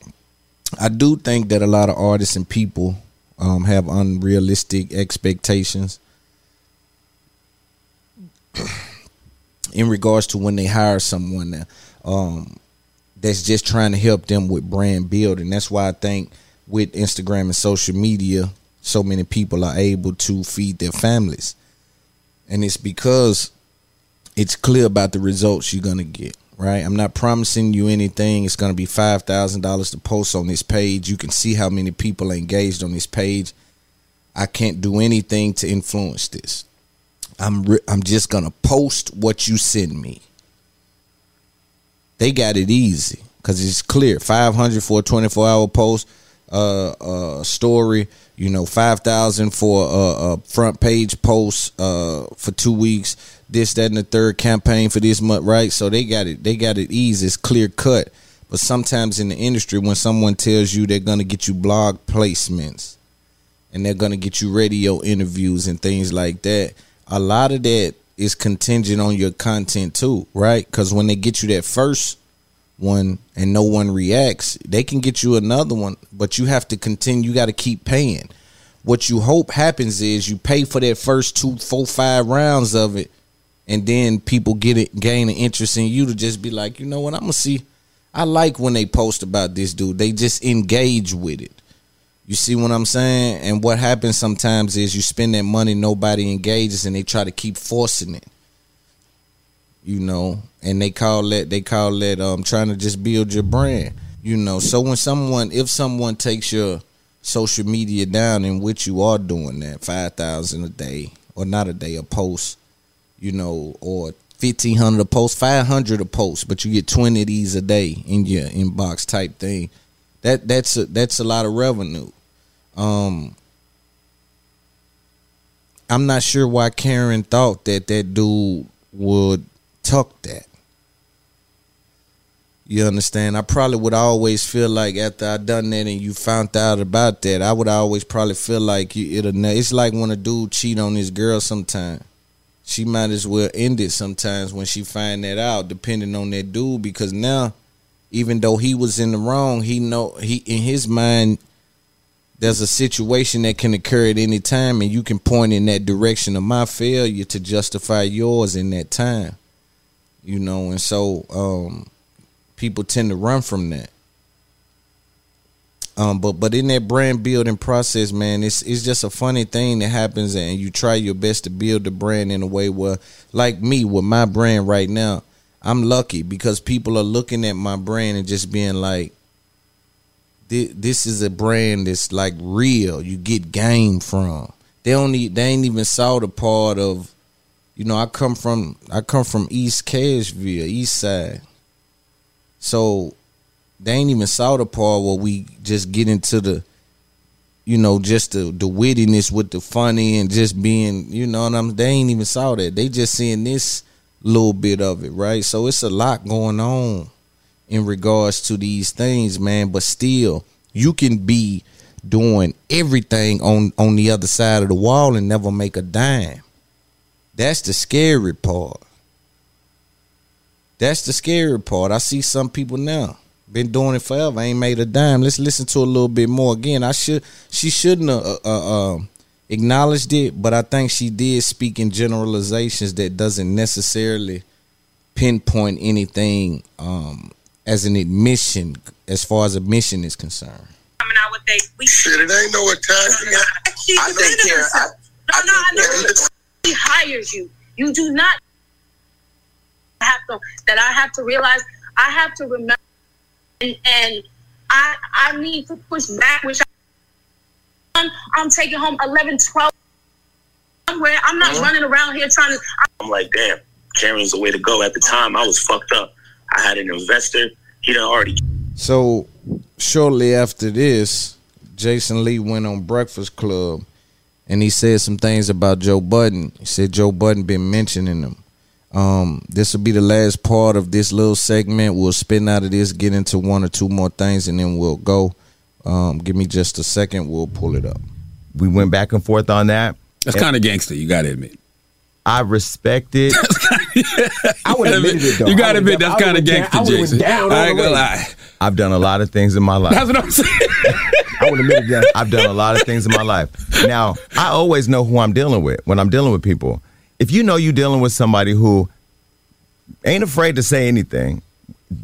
Speaker 5: I do think that a lot of artists and people um, have unrealistic expectations in regards to when they hire someone um, that's just trying to help them with brand building. That's why I think with Instagram and social media, so many people are able to feed their families. And it's because it's clear about the results you're gonna get, right? I'm not promising you anything. It's gonna be five thousand dollars to post on this page. You can see how many people are engaged on this page. I can't do anything to influence this. I'm re- I'm just gonna post what you send me. They got it easy because it's clear. Five hundred for a twenty four hour post, uh, uh, story. You know, five thousand for a, a front page post uh, for two weeks. This, that, and the third campaign for this month, right? So they got it. They got it easy. It's clear cut. But sometimes in the industry, when someone tells you they're gonna get you blog placements and they're gonna get you radio interviews and things like that, a lot of that is contingent on your content too, right? Because when they get you that first one and no one reacts, they can get you another one, but you have to continue. You got to keep paying. What you hope happens is you pay for that first two, four, five rounds of it, and then people get it, gain an interest in you to just be like, you know what, I'm gonna see. I like when they post about this dude. They just engage with it. You see what I'm saying? And what happens sometimes is you spend that money, nobody engages, and they try to keep forcing it. You know, and they call that they call that um trying to just build your brand. You know, so when someone if someone takes your social media down in which you are doing that five thousand a day or not a day a post, you know, or fifteen hundred a post, five hundred a post, but you get twenty of these a day in your inbox type thing. That that's a, that's a lot of revenue. Um, I'm not sure why Karen thought that that dude would tuck that. You understand? I probably would always feel like after I done that and you found out about that, I would always probably feel like it'll. It's like when a dude cheat on his girl. Sometime she might as well end it. Sometimes when she find that out, depending on that dude, because now, even though he was in the wrong, he know he in his mind there's a situation that can occur at any time and you can point in that direction of my failure to justify yours in that time you know and so um, people tend to run from that. Um, but but in that brand building process man it's it's just a funny thing that happens and you try your best to build the brand in a way where like me with my brand right now i'm lucky because people are looking at my brand and just being like this is a brand that's like real. You get game from. They only they ain't even saw the part of, you know. I come from I come from East Cashville, East Side. So they ain't even saw the part where we just get into the, you know, just the the wittiness with the funny and just being, you know, and I'm they ain't even saw that. They just seeing this little bit of it, right? So it's a lot going on in regards to these things, man. But still, you can be doing everything on on the other side of the wall and never make a dime. That's the scary part. That's the scary part. I see some people now been doing it forever. ain't made a dime. Let's listen to a little bit more again. I should she shouldn't have uh, uh, uh, acknowledged it, but I think she did speak in generalizations that doesn't necessarily pinpoint anything um, as an admission as far as admission is concerned.
Speaker 29: Coming out with they we
Speaker 17: Shit, it ain't no Italian.
Speaker 29: She
Speaker 17: I think
Speaker 29: considers
Speaker 17: Karen-
Speaker 29: herself. No, no, I know. He hires you. You do not have to. That I have to realize. I have to remember, and, and I I need to push back. Which I'm, I'm taking home 11, 12 somewhere. I'm not
Speaker 24: Mhm.
Speaker 29: running around here trying to.
Speaker 24: I'm like, damn, Karen's the way to go. At the time, I was fucked up. I had an investor. He done already
Speaker 5: So shortly after this, Jason Lee went on Breakfast Club and he said some things about Joe Budden. He said Joe Budden been mentioning him. Um, this will be the last part of this little segment. We'll spin out of this, get into one or two more things, and then we'll go. Um, give me just a second. We'll pull it up.
Speaker 22: We went back and forth on that.
Speaker 30: That's kind of gangster, you got to admit.
Speaker 22: I respect it.
Speaker 30: I would have admitted it though.
Speaker 31: You gotta admit that's kinda
Speaker 30: would've down-
Speaker 31: gangster, Jason.
Speaker 30: down
Speaker 31: I ain't gonna lie.
Speaker 22: I've done a lot of things in my life.
Speaker 31: That's what I'm saying.
Speaker 30: I would admit that.
Speaker 22: I've done a lot of things in my life. Now, I always know who I'm dealing with when I'm dealing with people. If you know you're dealing with somebody who ain't afraid to say anything,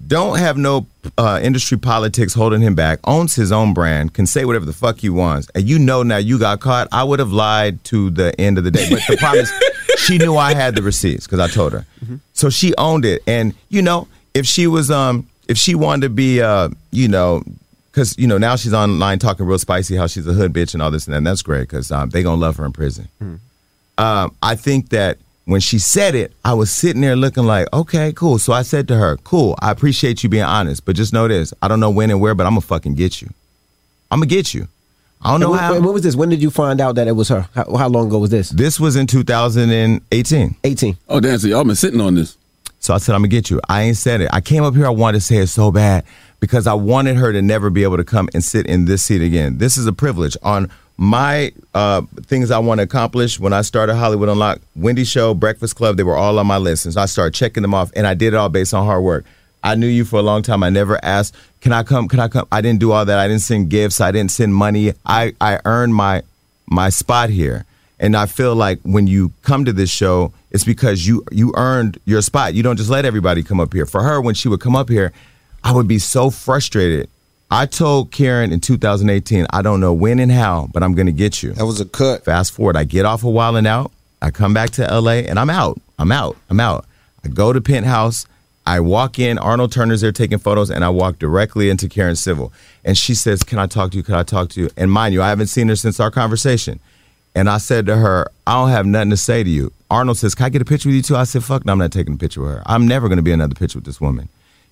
Speaker 22: don't have no uh, industry politics holding him back, owns his own brand, can say whatever the fuck he wants, and you know now you got caught, I would have lied to the end of the day. But the problem is, she knew I had the receipts because I told her. So she owned it, and you know, if she was, um, if she wanted to be, uh, you know, because you know now she's online talking real spicy how she's a hood bitch and all this and that. And that's great because um, they gonna love her in prison. Um, I think that when she said it, I was sitting there looking like, okay, cool. So I said to her, cool. I appreciate you being honest, but just know this: I don't know when and where, but I'm gonna fucking get you. I'm gonna get you. I don't know
Speaker 30: And
Speaker 22: how.
Speaker 30: when, when was this? When did you find out that it was her? How, how long ago was this?
Speaker 22: This was in 2018.
Speaker 30: 18.
Speaker 31: Oh, damn. So y'all been sitting on this.
Speaker 22: So I said, I'm gonna get you. I ain't said it. I came up here, I wanted to say it so bad because I wanted her to never be able to come and sit in this seat again. This is a privilege. On my uh, things I want to accomplish when I started Hollywood Unlocked, Wendy Show, Breakfast Club, they were all on my list. And so I started checking them off, and I did it all based on hard work. I knew you for a long time. I never asked, "Can I come? Can I come?" I didn't do all that. I didn't send gifts. I didn't send money. I I earned my my spot here. And I feel like when you come to this show, it's because you you earned your spot. You don't just let everybody come up here. For her, when she would come up here, I would be so frustrated. I told Karen in 2018, I don't know when and how, but I'm going to get you.
Speaker 5: That was a cut.
Speaker 22: Fast forward, I get off a while and out. I come back to LA and I'm out. I'm out. I'm out. I go to Penthouse. I walk in. Arnold Turner's there taking photos, and I walk directly into Karen Civil. And she says, Can I talk to you? Can I talk to you? And mind you, I haven't seen her since our conversation. And I said to her, I don't have nothing to say to you. Arnold says, Can I get a picture with you too? I said, Fuck no, I'm not taking a picture with her. I'm never going to be another picture with this woman.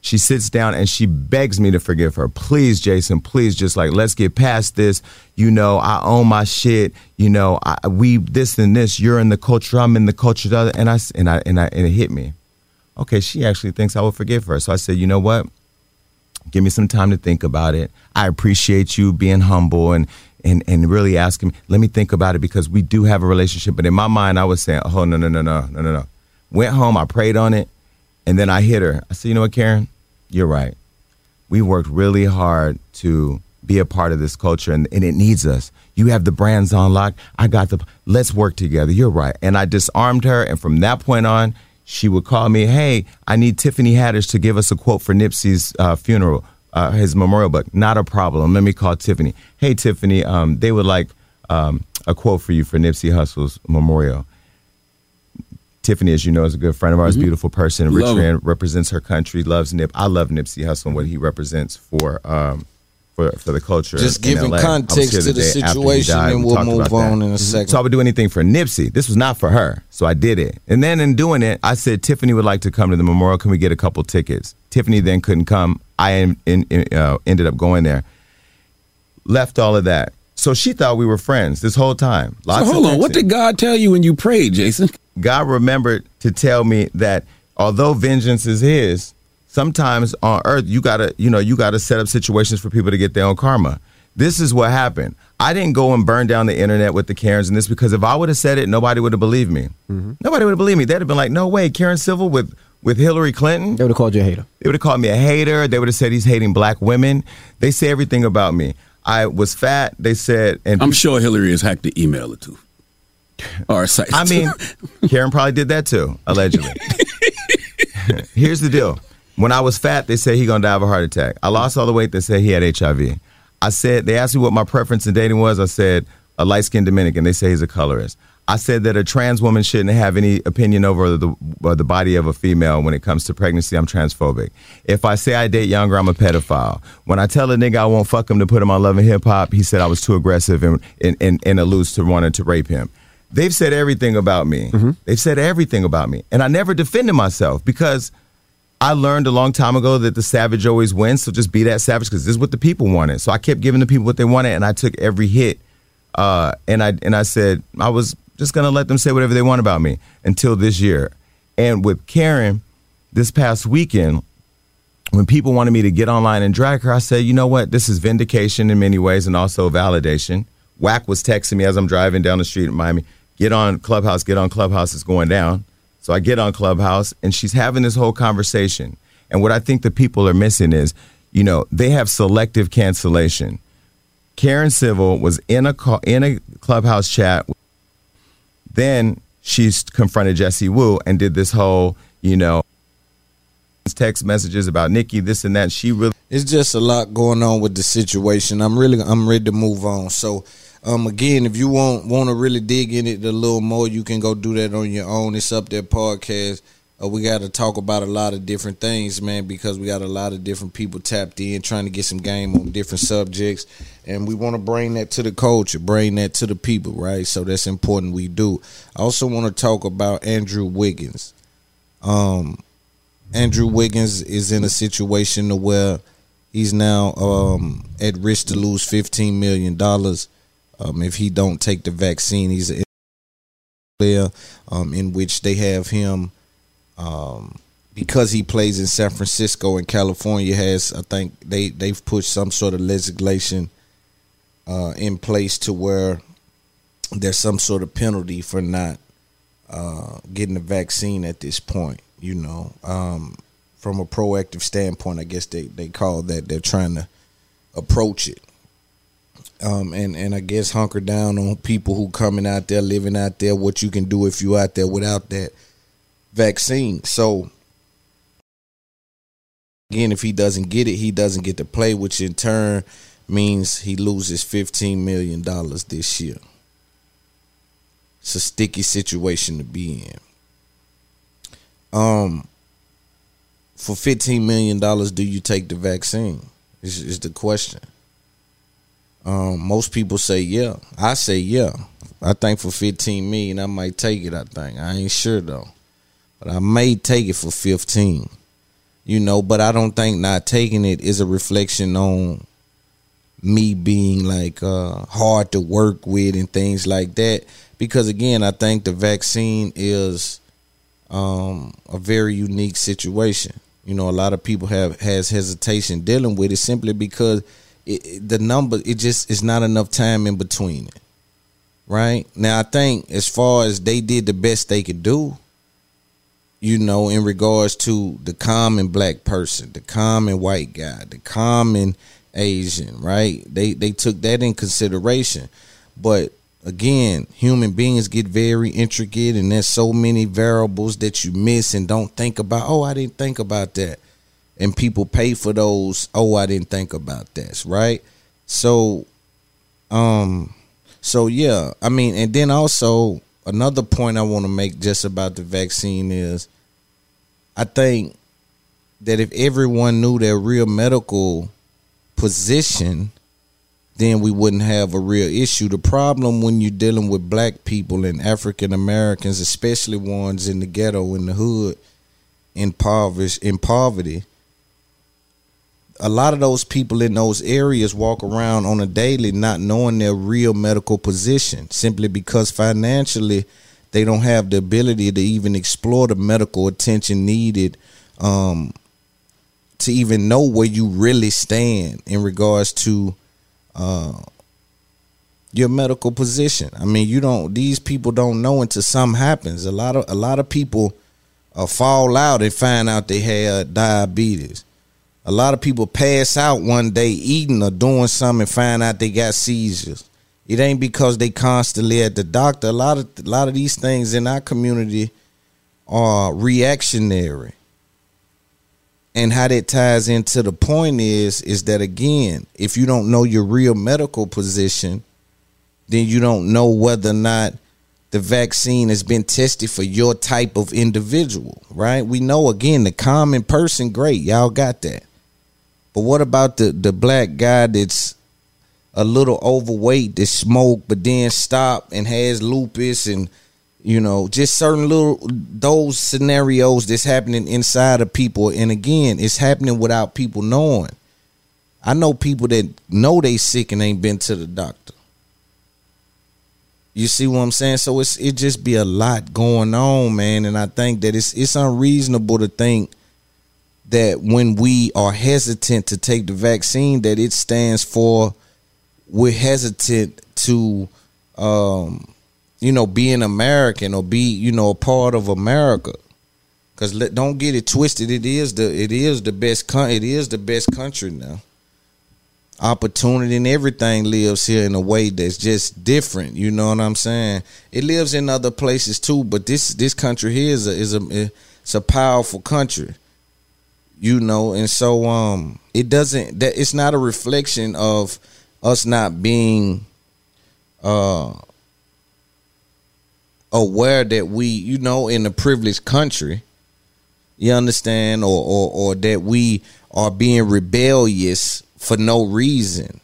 Speaker 22: She sits down and she begs me to forgive her. Please, Jason, please, just like, let's get past this. You know, I own my shit. You know, I, we this and this. You're in the culture. I'm in the culture. And I, and I, and I, and it hit me. Okay, she actually thinks I will forgive her. So I said, you know what? Give me some time to think about it. I appreciate you being humble and and and really asking me. Let me think about it because we do have a relationship. But in my mind, I was saying, oh no no no no no no no. Went home, I prayed on it, and then I hit her. I said, you know what, Karen, you're right. We worked really hard to be a part of this culture, and, and it needs us. You have the brands on lock. I got the. Let's work together. You're right. And I disarmed her, and from that point on, she would call me. Hey, I need Tiffany Haddish to give us a quote for Nipsey's uh, funeral, uh, his memorial book. Not a problem. Let me call Tiffany. Hey, Tiffany, um, they would like um, a quote for you for Nipsey Hussle's memorial. Tiffany, as you know, is a good friend of ours,
Speaker 31: Mhm.
Speaker 22: beautiful person. Richmond represents her country, loves Nip. I love Nipsey Hussle and what he represents for um, for for the culture.
Speaker 5: Just giving
Speaker 22: LA.
Speaker 5: Context to the situation,
Speaker 22: died.
Speaker 5: and
Speaker 22: We
Speaker 5: we'll move
Speaker 22: about that.
Speaker 5: on in a second.
Speaker 22: So I would do anything for Nipsey. This was not for her, so I did it. And then in doing it, I said Tiffany would like to come to the memorial. Can we get a couple tickets? Tiffany then couldn't come. I in, in, uh, ended up going there. Left all of that. So she thought we were friends this whole time.
Speaker 31: So
Speaker 22: Lots of
Speaker 31: hold on. What did God tell you when you prayed, Jason?
Speaker 22: God remembered to tell me that although vengeance is his, sometimes on earth you gotta, you know, you gotta set up situations for people to get their own karma. This is what happened. I didn't go and burn down the internet with the Karens and this because if I would have said it, nobody would have believed me. Mm-hmm. Nobody would have believed me. They'd have been like, no way, Karen Civil with with Hillary Clinton.
Speaker 30: They would have called you a hater.
Speaker 22: They would have called me a hater. They would have said he's hating black women. They say everything about me. I was fat. They said, and
Speaker 31: I'm sure Hillary has hacked the email or two. Or.
Speaker 22: I mean, Karen probably did that too, allegedly. Here's the deal. When I was fat, they said he gonna die of a heart attack. I lost all the weight. They said he had HIV. I said they asked me what my preference in dating was. I said a light skinned Dominican. They say he's a colorist. I said that a trans woman shouldn't have any opinion over the uh, the body of a female when it comes to pregnancy. I'm transphobic. If I say I date younger, I'm a pedophile. When I tell a nigga I won't fuck him to put him on Love and Hip Hop, he said I was too aggressive and and, and, and alludes to wanting to rape him. They've said everything about me. They've said everything about me, and I never defended myself because I learned a long time ago that the savage always wins. So just be that savage because this is what the people wanted. So I kept giving the people what they wanted, and I took every hit. Uh, and I and I said I was just gonna let them say whatever they want about me until this year. And with Karen, this past weekend, when people wanted me to get online and drag her, I said, you know what? This is vindication in many ways and also validation. Wack was texting me as I'm driving down the street in Miami. get on Clubhouse, get on Clubhouse It's going down. So I get on Clubhouse and she's having this whole conversation. And what I think the people are missing is, you know, they have selective cancellation. Karen Civil was in a call, in a Clubhouse chat. Then she's confronted Jesse Wu and did this whole, you know, text messages about Nicki, this and that. She really
Speaker 5: it's just a lot going on with the situation. I'm really I'm ready to move on. So um again, if you want want to really dig in it a little more, you can go do that on your own. It's up there podcast. Uh, we got to talk about a lot of different things, man, because we got a lot of different people tapped in trying to get some game on different subjects, and we want to bring that to the culture, bring that to the people, right? So that's important. We do. I also want to talk about Andrew Wiggins. Um, Andrew Wiggins is in a situation where he's now um, at risk to lose fifteen million dollars um, if he don't take the vaccine. He's a player um, in which they have him um, because he plays in San Francisco and California has I think they they've put some sort of legislation uh, in place to where there's some sort of penalty for not uh, getting the vaccine at this point. You know, um, from a proactive standpoint, I guess they they call that they're trying to approach it. Um, and and I guess hunker down on people who coming out there, living out there, what you can do if you out there without that vaccine. So again, if he doesn't get it, he doesn't get to play, which in turn means he loses fifteen million dollars this year. It's a sticky situation to be in. Um, for fifteen million dollars, do you take the vaccine? Is is the question. Um, most people say yeah. I say yeah. I think for fifteen million, I might take it. I think I ain't sure though, but I may take it for fifteen. You know, but I don't think not taking it is a reflection on me being like uh, hard to work with and things like that. Because again, I think the vaccine is um, a very unique situation. You know, a lot of people have has hesitation dealing with it simply because it, the number it just is not enough time in between it. Right now, I think as far as they did the best they could do, you know, in regards to the common black person, the common white guy, the common Asian, right? They they took that in consideration. But again, human beings get very intricate and there's so many variables that you miss and don't think about, oh, I didn't think about that. And people pay for those, oh, I didn't think about this, right? So um so yeah, I mean, and then also another point I want to make just about the vaccine is I think that if everyone knew their real medical position, then we wouldn't have a real issue. The problem when you're dealing with black people and African Americans, especially ones in the ghetto, in the hood, impoverished, in poverty, a lot of those people in those areas walk around on a daily not knowing their real medical position simply because financially they don't have the ability to even explore the medical attention needed um, to even know where you really stand in regards to uh, your medical position. I mean, you don't; these people don't know until something happens. A lot of a lot of people uh, fall out and find out they had diabetes. A lot of people pass out one day eating or doing something and find out they got seizures. It ain't because they constantly at the doctor. A lot of a lot of these things in our community are reactionary. And how that ties into the point is is that again, if you don't know your real medical position, then you don't know whether or not the vaccine has been tested for your type of individual, right? We know again the common person, great, y'all got that. But what about the the black guy that's a little overweight that smoke but then stop and has lupus and you know just certain little those scenarios that's happening inside of people. And again it's happening without people knowing. I know people that know they sick and ain't been to the doctor. You see what i'm saying? So it's it just be a lot going on man. And i think that it's it's unreasonable to think that when we are hesitant to take the vaccine that it stands for we're hesitant to um you know, being American or be, you know, a part of America. Cause don't get it twisted. It is the it is the best con- it is the best country now. Opportunity and everything lives here in a way that's just different. You know what I'm saying? It lives in other places too, but this this country here is a is a it's a powerful country. You know, and so um, it doesn't that it's not a reflection of us not being uh aware that we, you know, in a privileged country, you understand, or or, or that we are being rebellious for no reason.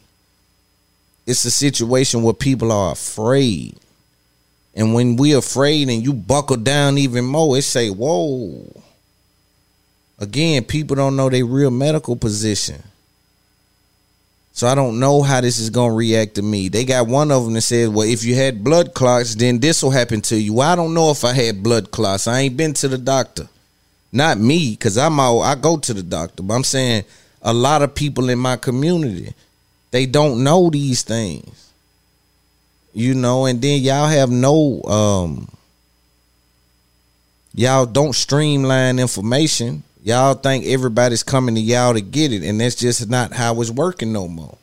Speaker 5: It's a situation where people are afraid. And when we're afraid and you buckle down even more, it say, whoa. Again, people don't know their real medical position. So I don't know how this is gonna react to me. They got one of them that says, "Well, if you had blood clots, then this will happen to you." Well, I don't know if I had blood clots. I ain't been to the doctor. Not me, cause I'm all I go to the doctor. But I'm saying a lot of people in my community, they don't know these things. You know, and then y'all have no um y'all don't streamline information. Y'all think everybody's coming to y'all to get it, and that's just not how it's working no more.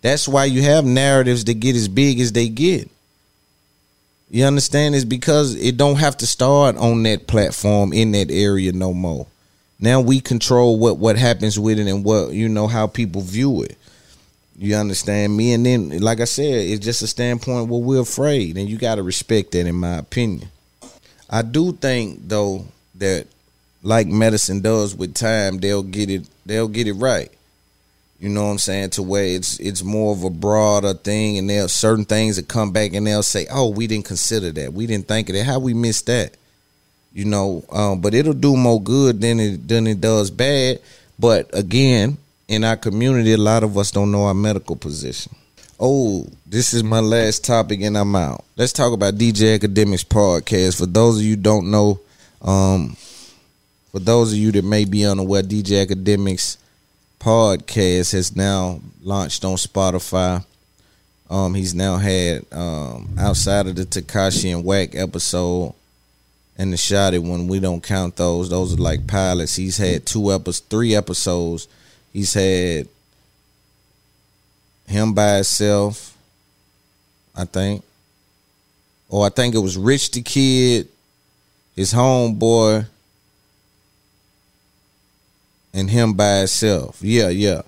Speaker 5: That's why you have narratives that get as big as they get. You understand? It's because it don't have to start on that platform in that area no more. Now we control what what happens with it and what you know how people view it. You understand me? And then, like I said, it's just a standpoint where we're afraid, and you got to respect that, in my opinion. I do think though that like medicine does with time, they'll get it they'll get it right. You know what I'm saying? To where it's it's more of a broader thing and there's certain things that come back and they'll say, Oh, we didn't consider that. We didn't think of that. How we missed that? You know, um, but it'll do more good than it than it does bad. But again, in our community, a lot of us don't know our medical position. Oh, this is my last topic and I'm out. Let's talk about DJ Akademiks podcast. For those of you don't know, um, for those of you that may be unaware, DJ Akademiks podcast has now launched on Spotify. Um, he's now had um, outside of the Tekashi and Wack episode and the Shotti one. We don't count those; those are like pilots. He's had two episodes, three episodes. He's had him by himself, I think, or I think it was Rich the Kid, his homeboy, and him by himself. Yeah, yeah.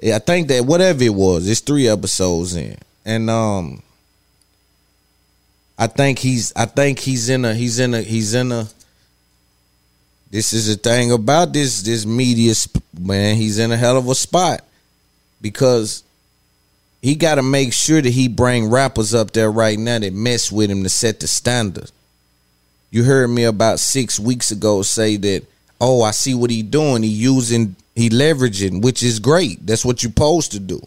Speaker 5: Yeah, I think that whatever it was, it's three episodes in. And um I think he's I think he's in a he's in a he's in a this is the thing about this this media sp- man, he's in a hell of a spot because he got to make sure that he bring rappers up there right now that mess with him to set the standard. You heard me about 6 weeks ago say that oh, I see what he doing. He using, he leveraging, which is great. That's what you're supposed to do.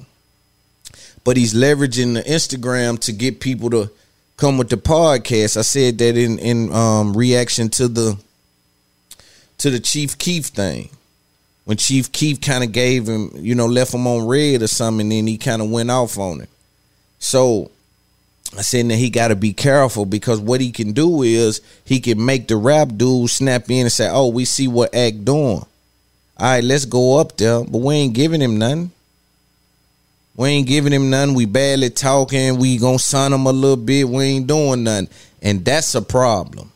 Speaker 5: But he's leveraging the Instagram to get people to come with the podcast. I said that in in um, reaction to the to the Chief Keef thing. When Chief Keef kind of gave him, you know, left him on red or something, and then he kind of went off on it. So I said that he got to be careful because what he can do is he can make the rap dude snap in and say, "Oh, we see what Act doing. All right, let's go up there." But we ain't giving him nothing. We ain't giving him nothing. We barely talking. We gonna son him a little bit. We ain't doing nothing, and that's a problem.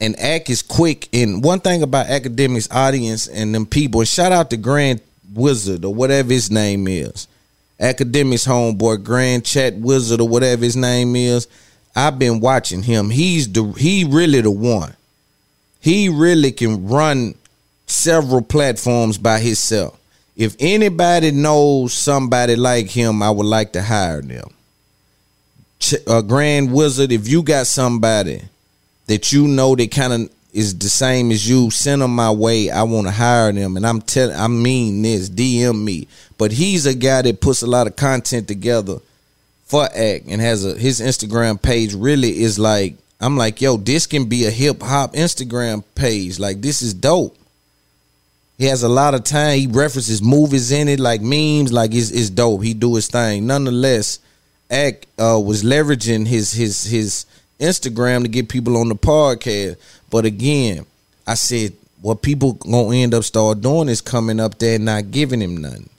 Speaker 5: And Act is quick. And one thing about Akademiks, audience and them people, shout out to Grand Wizard or whatever his name is Akademiks homeboy, Grand Chat Wizard or whatever his name is. I've been watching him. He's the he really the one. He really can run several platforms by himself. If anybody knows somebody like him, I would like to hire them. Ch- uh, Grand Wizard, if you got somebody that you know that kind of is the same as you, send them my way. I want to hire them, and I'm telling, I mean this. DM me. But he's a guy that puts a lot of content together for Act and has a his Instagram page. Really is like I'm like, yo, this can be a hip hop Instagram page. Like this is dope. He has a lot of time. He references movies in it, like memes. Like it's, it's dope. He do his thing. Nonetheless, Act uh, was leveraging his his his Instagram to get people on the podcast. But again, I said what people gonna end up start doing is coming up there and not giving him nothing.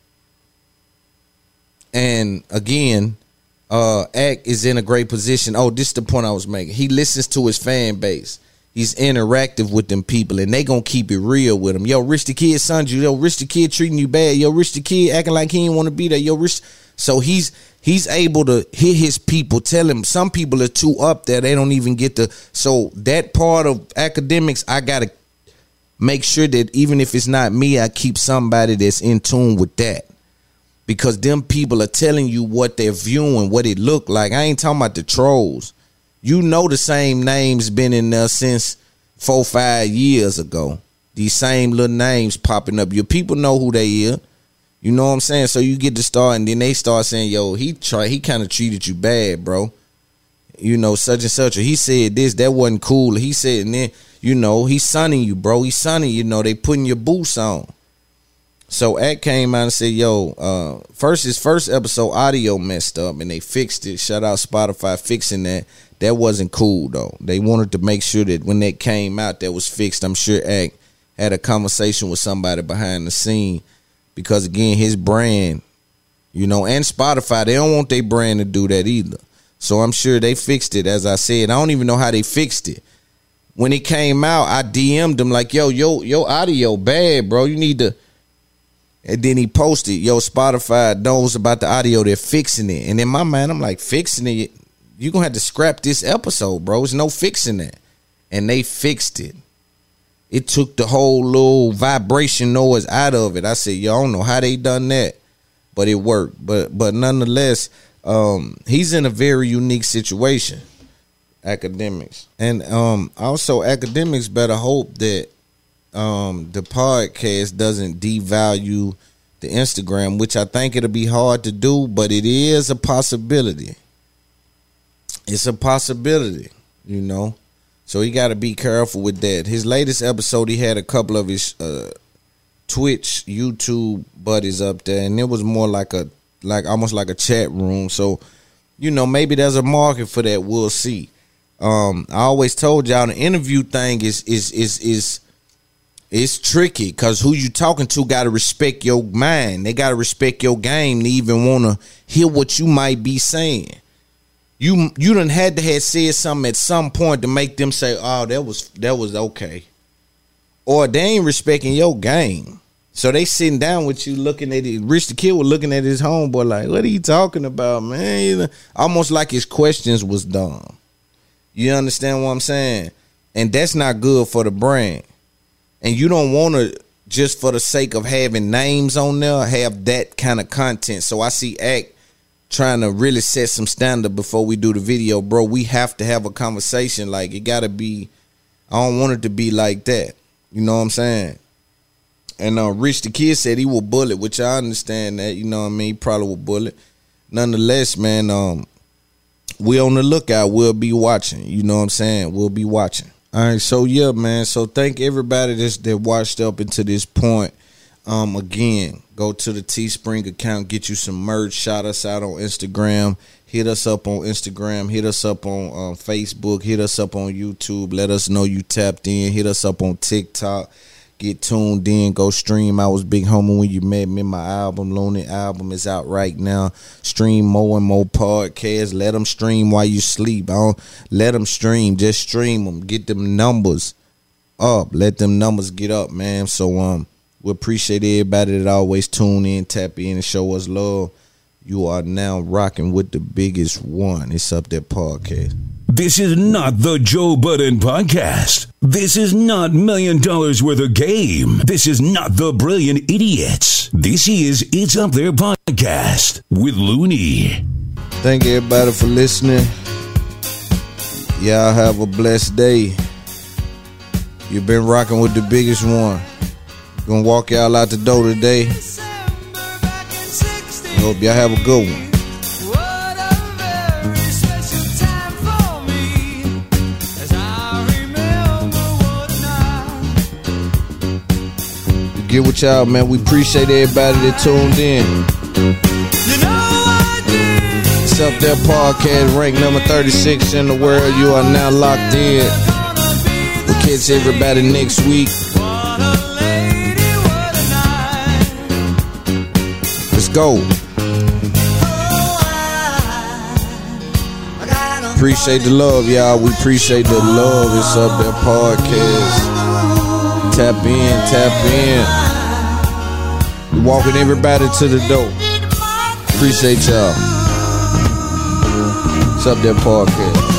Speaker 5: And again, uh Act is in a great position. Oh, this is the point I was making. He listens to his fan base. He's interactive with them people, and they gonna keep it real with him. Yo, Rich the Kid son you. Yo, Rich the Kid treating you bad. Yo, Rich the Kid acting like he didn't want to be there. Yo, Rich. So he's he's able to hit his people. Tell him some people are too up there. They don't even get the. So that part of Akademiks, I gotta make sure that even if it's not me, I keep somebody that's in tune with that. Because them people are telling you what they're viewing, what it look like. I ain't talking about the trolls. You know the same names been in there since four, five years ago. These same little names popping up. Your people know who they are. You know what I'm saying? So you get to start and then they start saying, yo, he try he kind of treated you bad, bro. You know, such and such. Or he said this, that wasn't cool. He said, and then, you know, he's sunning you, bro. He's sunning, you know, they putting your boots on. So Act came out and said, "Yo, uh, first his first episode audio messed up, and they fixed it. Shout out Spotify fixing that. That wasn't cool though. They wanted to make sure that when that came out, that was fixed. I'm sure Act had a conversation with somebody behind the scene because again, his brand, you know, and Spotify, they don't want their brand to do that either. So I'm sure they fixed it. As I said, I don't even know how they fixed it. When it came out, I DM'd them like, "Yo, yo, yo, audio bad, bro. You need to." And then he posted, yo, Spotify knows about the audio. They're fixing it. And in my mind, I'm like, fixing it? You're going to have to scrap this episode, bro. There's no fixing that. And they fixed it. It took the whole little vibration noise out of it. I said, y'all don't know how they done that. But it worked. But but nonetheless, um, he's in a very unique situation. Akademiks. And um also Akademiks better hope that um the podcast doesn't devalue the Instagram, which I think it'll be hard to do, but it is a possibility. It's a possibility, you know. So he got to be careful with that. His latest episode, he had a couple of his uh, Twitch, YouTube buddies up there, and it was more like a like almost like a chat room. So, you know, maybe there's a market for that. We'll see. Um, I always told y'all the interview thing is is is is it's tricky because who you talking to got to respect your mind. They got to respect your game to even want to hear what you might be saying. You you done had to have said something at some point to make them say, "Oh, that was that was okay," or they ain't respecting your game. So they sitting down with you, looking at it. Rich the kid was looking at his homeboy like, "What are you talking about, man?" Almost like his questions was dumb. You understand what I'm saying? And that's not good for the brand and you don't want to just for the sake of having names on there have that kind of content. So I see Act trying to really set some standard before we do the video, bro. We have to have a conversation. Like it got to be. I don't want it to be like that. You know what I'm saying? And uh, Rich the kid said he will bullet, which I understand that. You know what I mean? He probably will bullet. Nonetheless, man, um, we on the lookout. We'll be watching. You know what I'm saying? We'll be watching. All right, so yeah, man. So thank everybody that's that watched up into this point. Um, again, go to the Teespring account, get you some merch. Shout us out on Instagram. Hit us up on Instagram. Hit us up on um, Facebook. Hit us up on YouTube. Let us know you tapped in. Hit us up on TikTok. Get tuned in. Go stream. I was Big Homer when you met me. My album, Lonely Album, is out right now. Stream more and more podcasts. Let them stream while you sleep. I don't let them stream. Just stream them. Get them numbers up. Let them numbers get up, man. So um, we appreciate everybody that always tune in, tap in, and show us love. You are now rocking with the biggest one. It's up there podcast.
Speaker 32: This is not the Joe Budden podcast. This is not million dollars worth of game. This is not the brilliant idiots. This is It's Up There podcast with Looney.
Speaker 5: Thank everybody for listening. Y'all have a blessed day. You've been rocking with the biggest one. Gonna walk y'all out the door today. Hope y'all have a good one. Get with y'all, man. We appreciate everybody that tuned in.
Speaker 33: You know
Speaker 5: It's up there podcast, ranked number 36 in the world. You are now locked in. We'll catch everybody next week. Go. Appreciate the love, y'all. We appreciate the love. It's up there podcast. Tap in, tap in. We walking everybody to the door. Appreciate y'all. It's up there podcast.